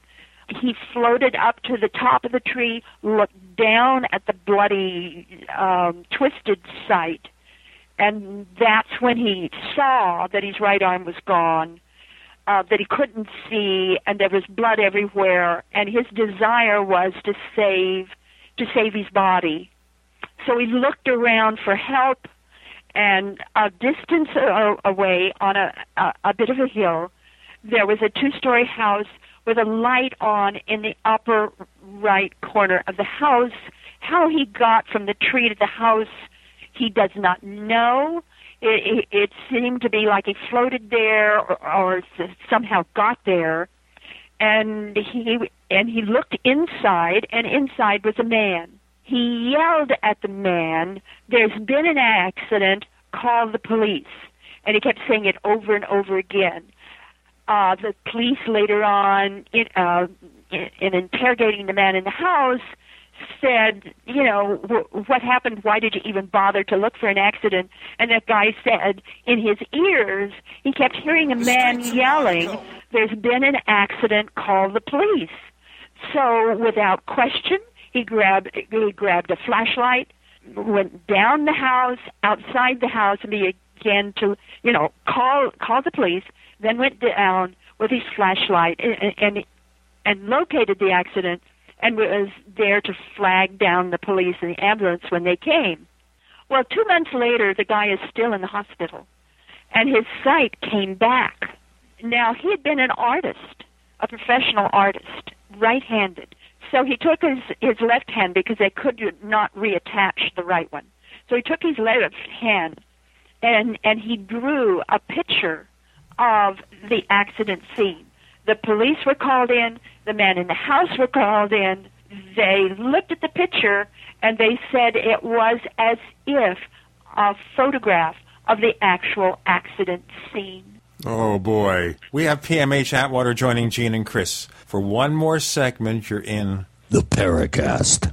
Speaker 7: He floated up to the top of the tree, looked down at the bloody, um, twisted site, and that's when he saw that his right arm was gone, uh, that he couldn't see, and there was blood everywhere. And his desire was to save, to save his body. So he looked around for help, and a distance away on a, a, a bit of a hill, there was a two-story house with a light on in the upper right corner of the house. How he got from the tree to the house, he does not know. It, it, it seemed to be like he floated there or, or somehow got there, and he and he looked inside, and inside was a man. He yelled at the man, "There's been an accident. Call the police." And he kept saying it over and over again. Uh, the police later on, in, uh, in, in interrogating the man in the house, said, you know, what happened? Why did you even bother to look for an accident? And that guy said, in his ears, he kept hearing a man yelling, "There's been an accident. Call the police." So, without question, he grabbed he grabbed a flashlight, went down the house, outside the house, and he began to, you know, call call the police. Then went down with his flashlight and and, and located the accident and was there to flag down the police and the ambulance when they came. Well, two months later, the guy is still in the hospital, and his sight came back. Now, he had been an artist, a professional artist, right handed. So he took his, his left hand because they could not reattach the right one. So he took his left hand and, and he drew a picture of the accident scene. The police were called in, the men in the house were called in. They looked at the picture and they said it was as if a photograph of the actual accident scene.
Speaker 2: Oh boy. We have PMH Atwater joining Gene and Chris. For one more segment, you're in
Speaker 32: the Paracast.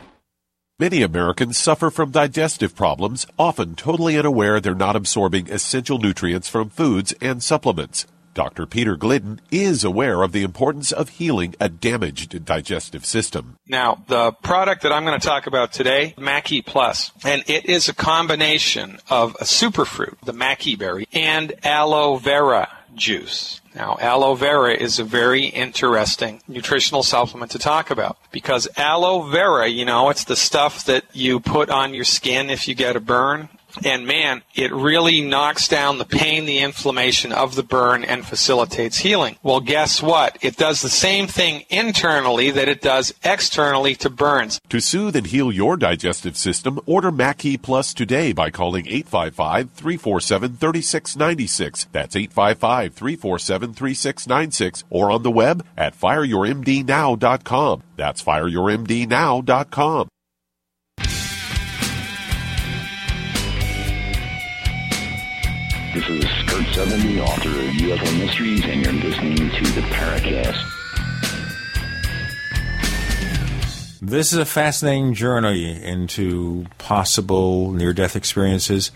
Speaker 33: Many Americans suffer from digestive problems, often totally unaware they're not absorbing essential nutrients from foods and supplements. Dr. Peter Glidden is aware of the importance of healing a damaged digestive system.
Speaker 34: Now, the product that I'm going to talk about today, Mackey Plus, and it is a combination of a superfruit, the Maqui berry, and aloe vera juice. Now, aloe vera is a very interesting nutritional supplement to talk about because aloe vera, you know, it's the stuff that you put on your skin if you get a burn. And man, it really knocks down the pain, the inflammation of the burn and facilitates healing. Well, guess what? It does the same thing internally that it does externally to burns.
Speaker 33: To soothe and heal your digestive system, order Mackie Plus today by calling 855-347-3696. That's 855-347-3696 or on the web at fireyourmdnow.com. That's fireyourmdnow.com.
Speaker 35: This is Kurt Southern, the author of UFO Mysteries, and you're listening to the Paracast.
Speaker 2: This is a fascinating journey into possible near death experiences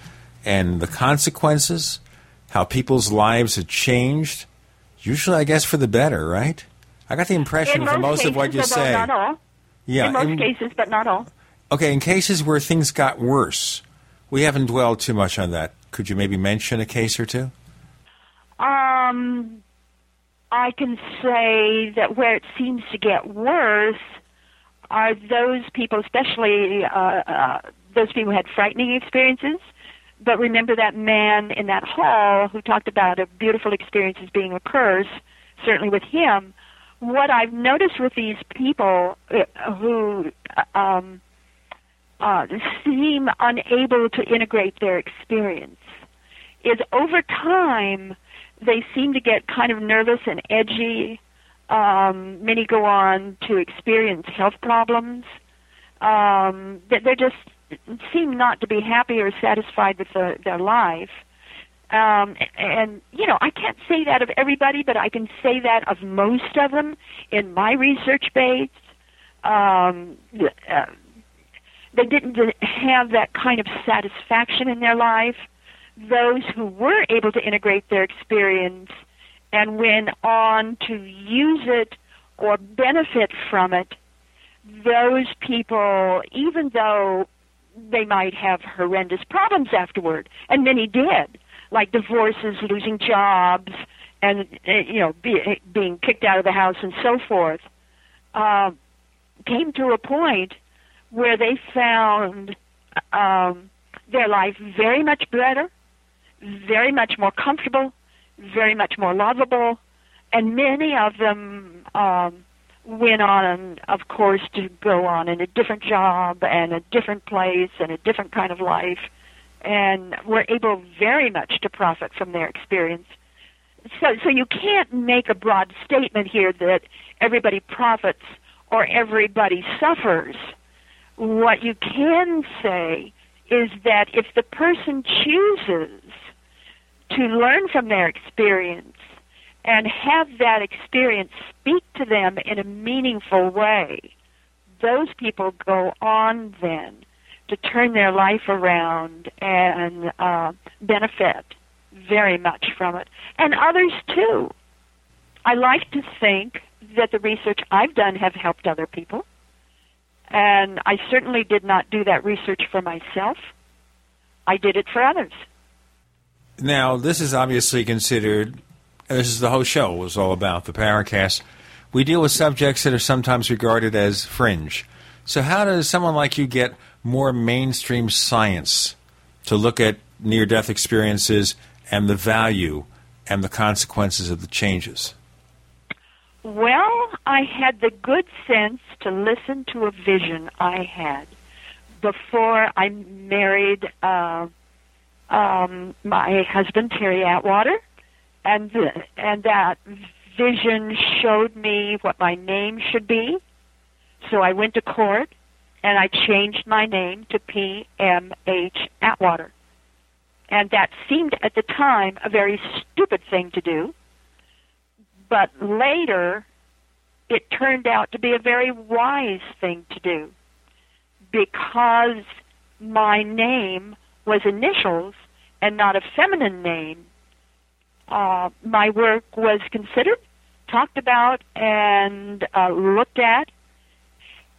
Speaker 2: and the consequences, how people's lives have changed. Usually, I guess, for the better, right? I got the impression
Speaker 7: in
Speaker 2: from most
Speaker 7: cases,
Speaker 2: of what you say.
Speaker 7: Not all.
Speaker 2: Yeah,
Speaker 7: In most
Speaker 2: in-
Speaker 7: cases, but not all.
Speaker 2: Okay, in cases where things got worse, we haven't dwelled too much on that. Could you maybe mention a case or two?
Speaker 7: Um, I can say that where it seems to get worse are those people, especially uh, uh, those people who had frightening experiences. But remember that man in that hall who talked about a beautiful experience as being a curse, certainly with him. What I've noticed with these people uh, who um, uh, seem unable to integrate their experience is over time they seem to get kind of nervous and edgy. Um, many go on to experience health problems. Um, that they just seem not to be happy or satisfied with the, their life. Um, and you know, I can't say that of everybody, but I can say that of most of them in my research base. Um, uh, they didn't have that kind of satisfaction in their life. Those who were able to integrate their experience and went on to use it or benefit from it, those people, even though they might have horrendous problems afterward, and many did, like divorces, losing jobs, and uh, you know, be, being kicked out of the house and so forth, uh, came to a point where they found um, their life very much better, very much more comfortable, very much more lovable, and many of them um, went on, of course, to go on in a different job and a different place and a different kind of life, and were able very much to profit from their experience. So, so you can't make a broad statement here that everybody profits or everybody suffers. What you can say is that if the person chooses to learn from their experience and have that experience speak to them in a meaningful way, those people go on then to turn their life around and uh, benefit very much from it. And others too. I like to think that the research I've done have helped other people. And I certainly did not do that research for myself. I did it for others.
Speaker 2: Now, this is obviously considered, this is the whole show was all about, the Paracast. We deal with subjects that are sometimes regarded as fringe. So, how does someone like you get more mainstream science to look at near death experiences and the value and the consequences of the changes?
Speaker 7: Well, I had the good sense to listen to a vision I had before I married uh, um, my husband Terry Atwater, and the, and that vision showed me what my name should be. So I went to court and I changed my name to P M H Atwater, and that seemed at the time a very stupid thing to do. But later, it turned out to be a very wise thing to do because my name was initials and not a feminine name, uh, my work was considered, talked about, and uh, looked at.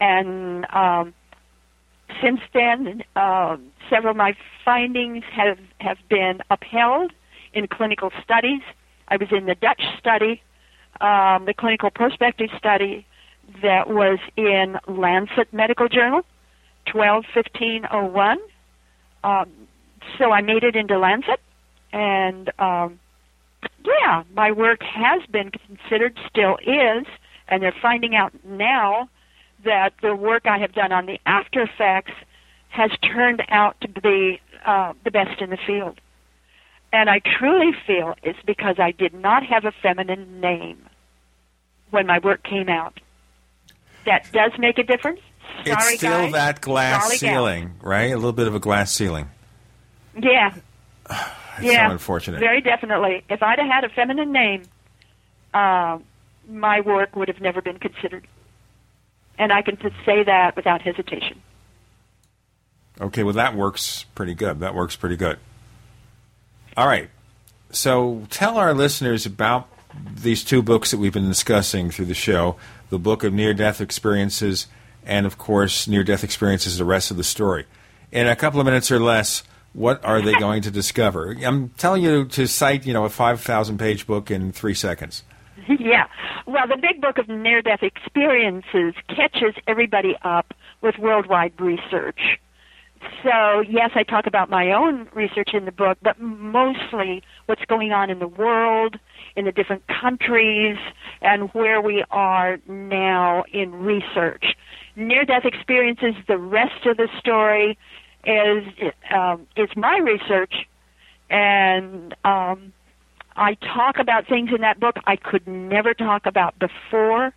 Speaker 7: And um, since then, uh, several of my findings have, have been upheld in clinical studies. I was in the Dutch study, um, the clinical prospective study that was in Lancet Medical Journal, 121501. Um, so I made it into Lancet, and um, yeah, my work has been considered, still is, and they're finding out now that the work I have done on the after effects has turned out to be uh, the best in the field. And I truly feel it's because I did not have a feminine name when my work came out. That does make a difference. Sorry,
Speaker 2: it's still
Speaker 7: guys.
Speaker 2: that glass
Speaker 7: Sorry,
Speaker 2: ceiling, right? A little bit of a glass ceiling.
Speaker 7: Yeah. [SIGHS]
Speaker 2: It's
Speaker 7: yeah.
Speaker 2: so unfortunate.
Speaker 7: Very definitely. If I'd have had a feminine name, uh, my work would have never been considered. And I can say that without hesitation.
Speaker 2: Okay, well, that works pretty good. That works pretty good. All right. So tell our listeners about these two books that we've been discussing through the show the book of near death experiences, and of course, near death experiences, the rest of the story. In a couple of minutes or less, what are they going to discover? I'm telling you to cite, you know, a 5,000 page book in three seconds. [LAUGHS]
Speaker 7: yeah. Well, the big book of near death experiences catches everybody up with worldwide research. So, yes, I talk about my own research in the book, but mostly what's going on in the world, in the different countries, and where we are now in research. Near death experiences, the rest of the story is um, is my research, and um, I talk about things in that book I could never talk about before.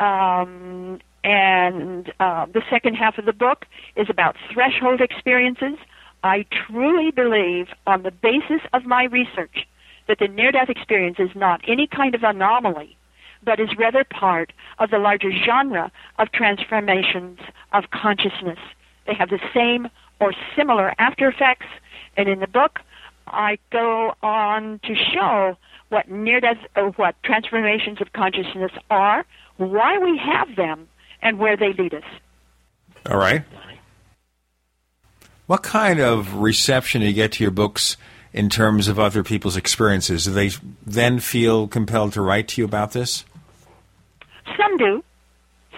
Speaker 7: Um, and uh, the second half of the book is about threshold experiences. I truly believe, on the basis of my research, that the near death experience is not any kind of anomaly, but is rather part of the larger genre of transformations of consciousness. They have the same or similar after effects, and in the book, I go on to show what near death or what transformations of consciousness are, why we have them, and where they lead us.
Speaker 2: All right. What kind of reception do you get to your books in terms of other people's experiences? Do they then feel compelled to write to you about this?
Speaker 7: Some do.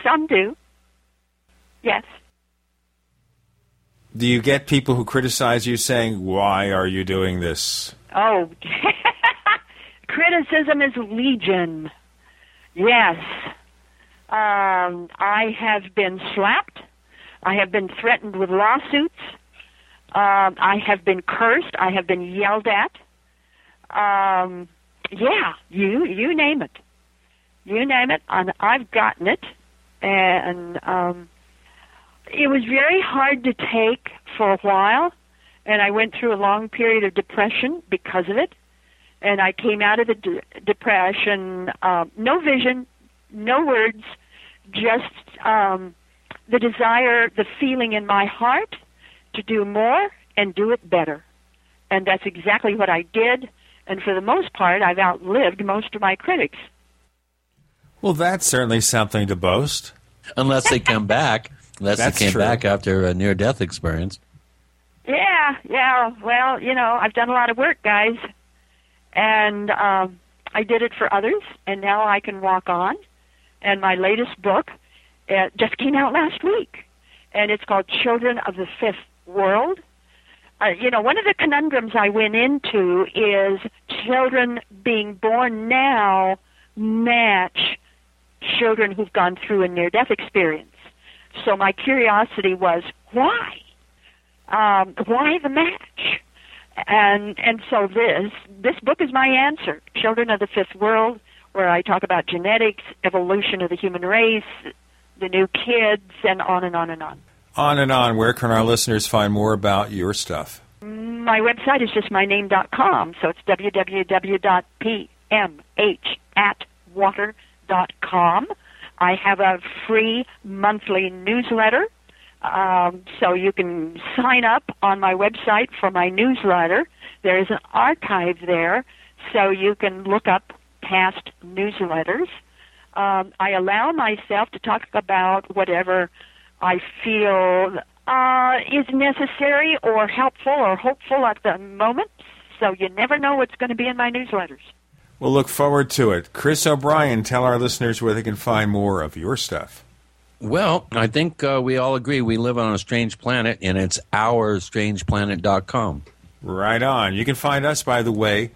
Speaker 7: Some do. Yes.
Speaker 2: Do you get people who criticize you saying, Why are you doing this?
Speaker 7: Oh, [LAUGHS] criticism is legion. Yes. Um, I have been slapped. I have been threatened with lawsuits. Um, I have been cursed. I have been yelled at. Um, yeah, you you name it. You name it, and I've gotten it. And um, it was very hard to take for a while, and I went through a long period of depression because of it. And I came out of the de- depression, uh, no vision, no words, just um, the desire, the feeling in my heart to do more and do it better. And that's exactly what I did. And for the most part, I've outlived most of my critics.
Speaker 2: Well, that's certainly something to boast.
Speaker 3: Unless they come back. Unless
Speaker 2: That's
Speaker 3: they came
Speaker 2: true.
Speaker 3: back after a near death experience.
Speaker 7: Yeah, yeah. Well, you know, I've done a lot of work, guys, and um, I did it for others, and now I can walk on. And my latest book uh, just came out last week, and it's called Children of the Fifth World. Uh, you know, one of the conundrums I went into is children being born now match children who've gone through a near-death experience. So my curiosity was, why? um, why the match? And and so this this book is my answer. Children of the Fifth World, where I talk about genetics, evolution of the human race, the new kids, and on and on and on.
Speaker 2: On and on, where can our listeners find more about your stuff?
Speaker 7: My website is just my name.com, so it's www.pmhatwater.com. I have a free monthly newsletter Um, so you can sign up on my website for my newsletter. There is an archive there, so you can look up past newsletters. Um, I allow myself to talk about whatever I feel uh, is necessary or helpful or hopeful at the moment. So you never know what's going to be in my newsletters.
Speaker 2: We'll look forward to it. Chris O'Brien, tell our listeners where they can find more of your stuff.
Speaker 3: Well, I think uh, we all agree we live on a strange planet, and it's ourstrangeplanet.com.
Speaker 2: Right on. You can find us, by the way,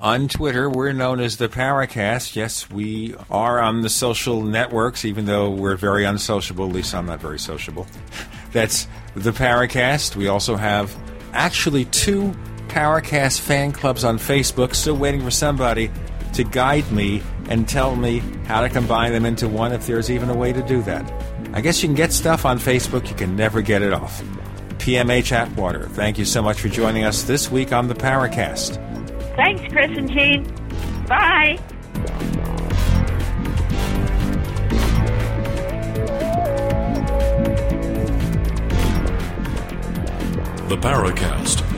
Speaker 2: on Twitter. We're known as the Paracast. Yes, we are on the social networks, even though we're very unsociable. At least I'm not very sociable. [LAUGHS] That's the Paracast. We also have actually two Paracast fan clubs on Facebook. Still waiting for somebody to guide me and tell me how to combine them into one if there's even a way to do that. I guess you can get stuff on Facebook, you can never get it off. PMH Atwater, thank you so much for joining us this week on the Paracast.
Speaker 7: Thanks, Chris and Gene. Bye.
Speaker 1: The Paracast,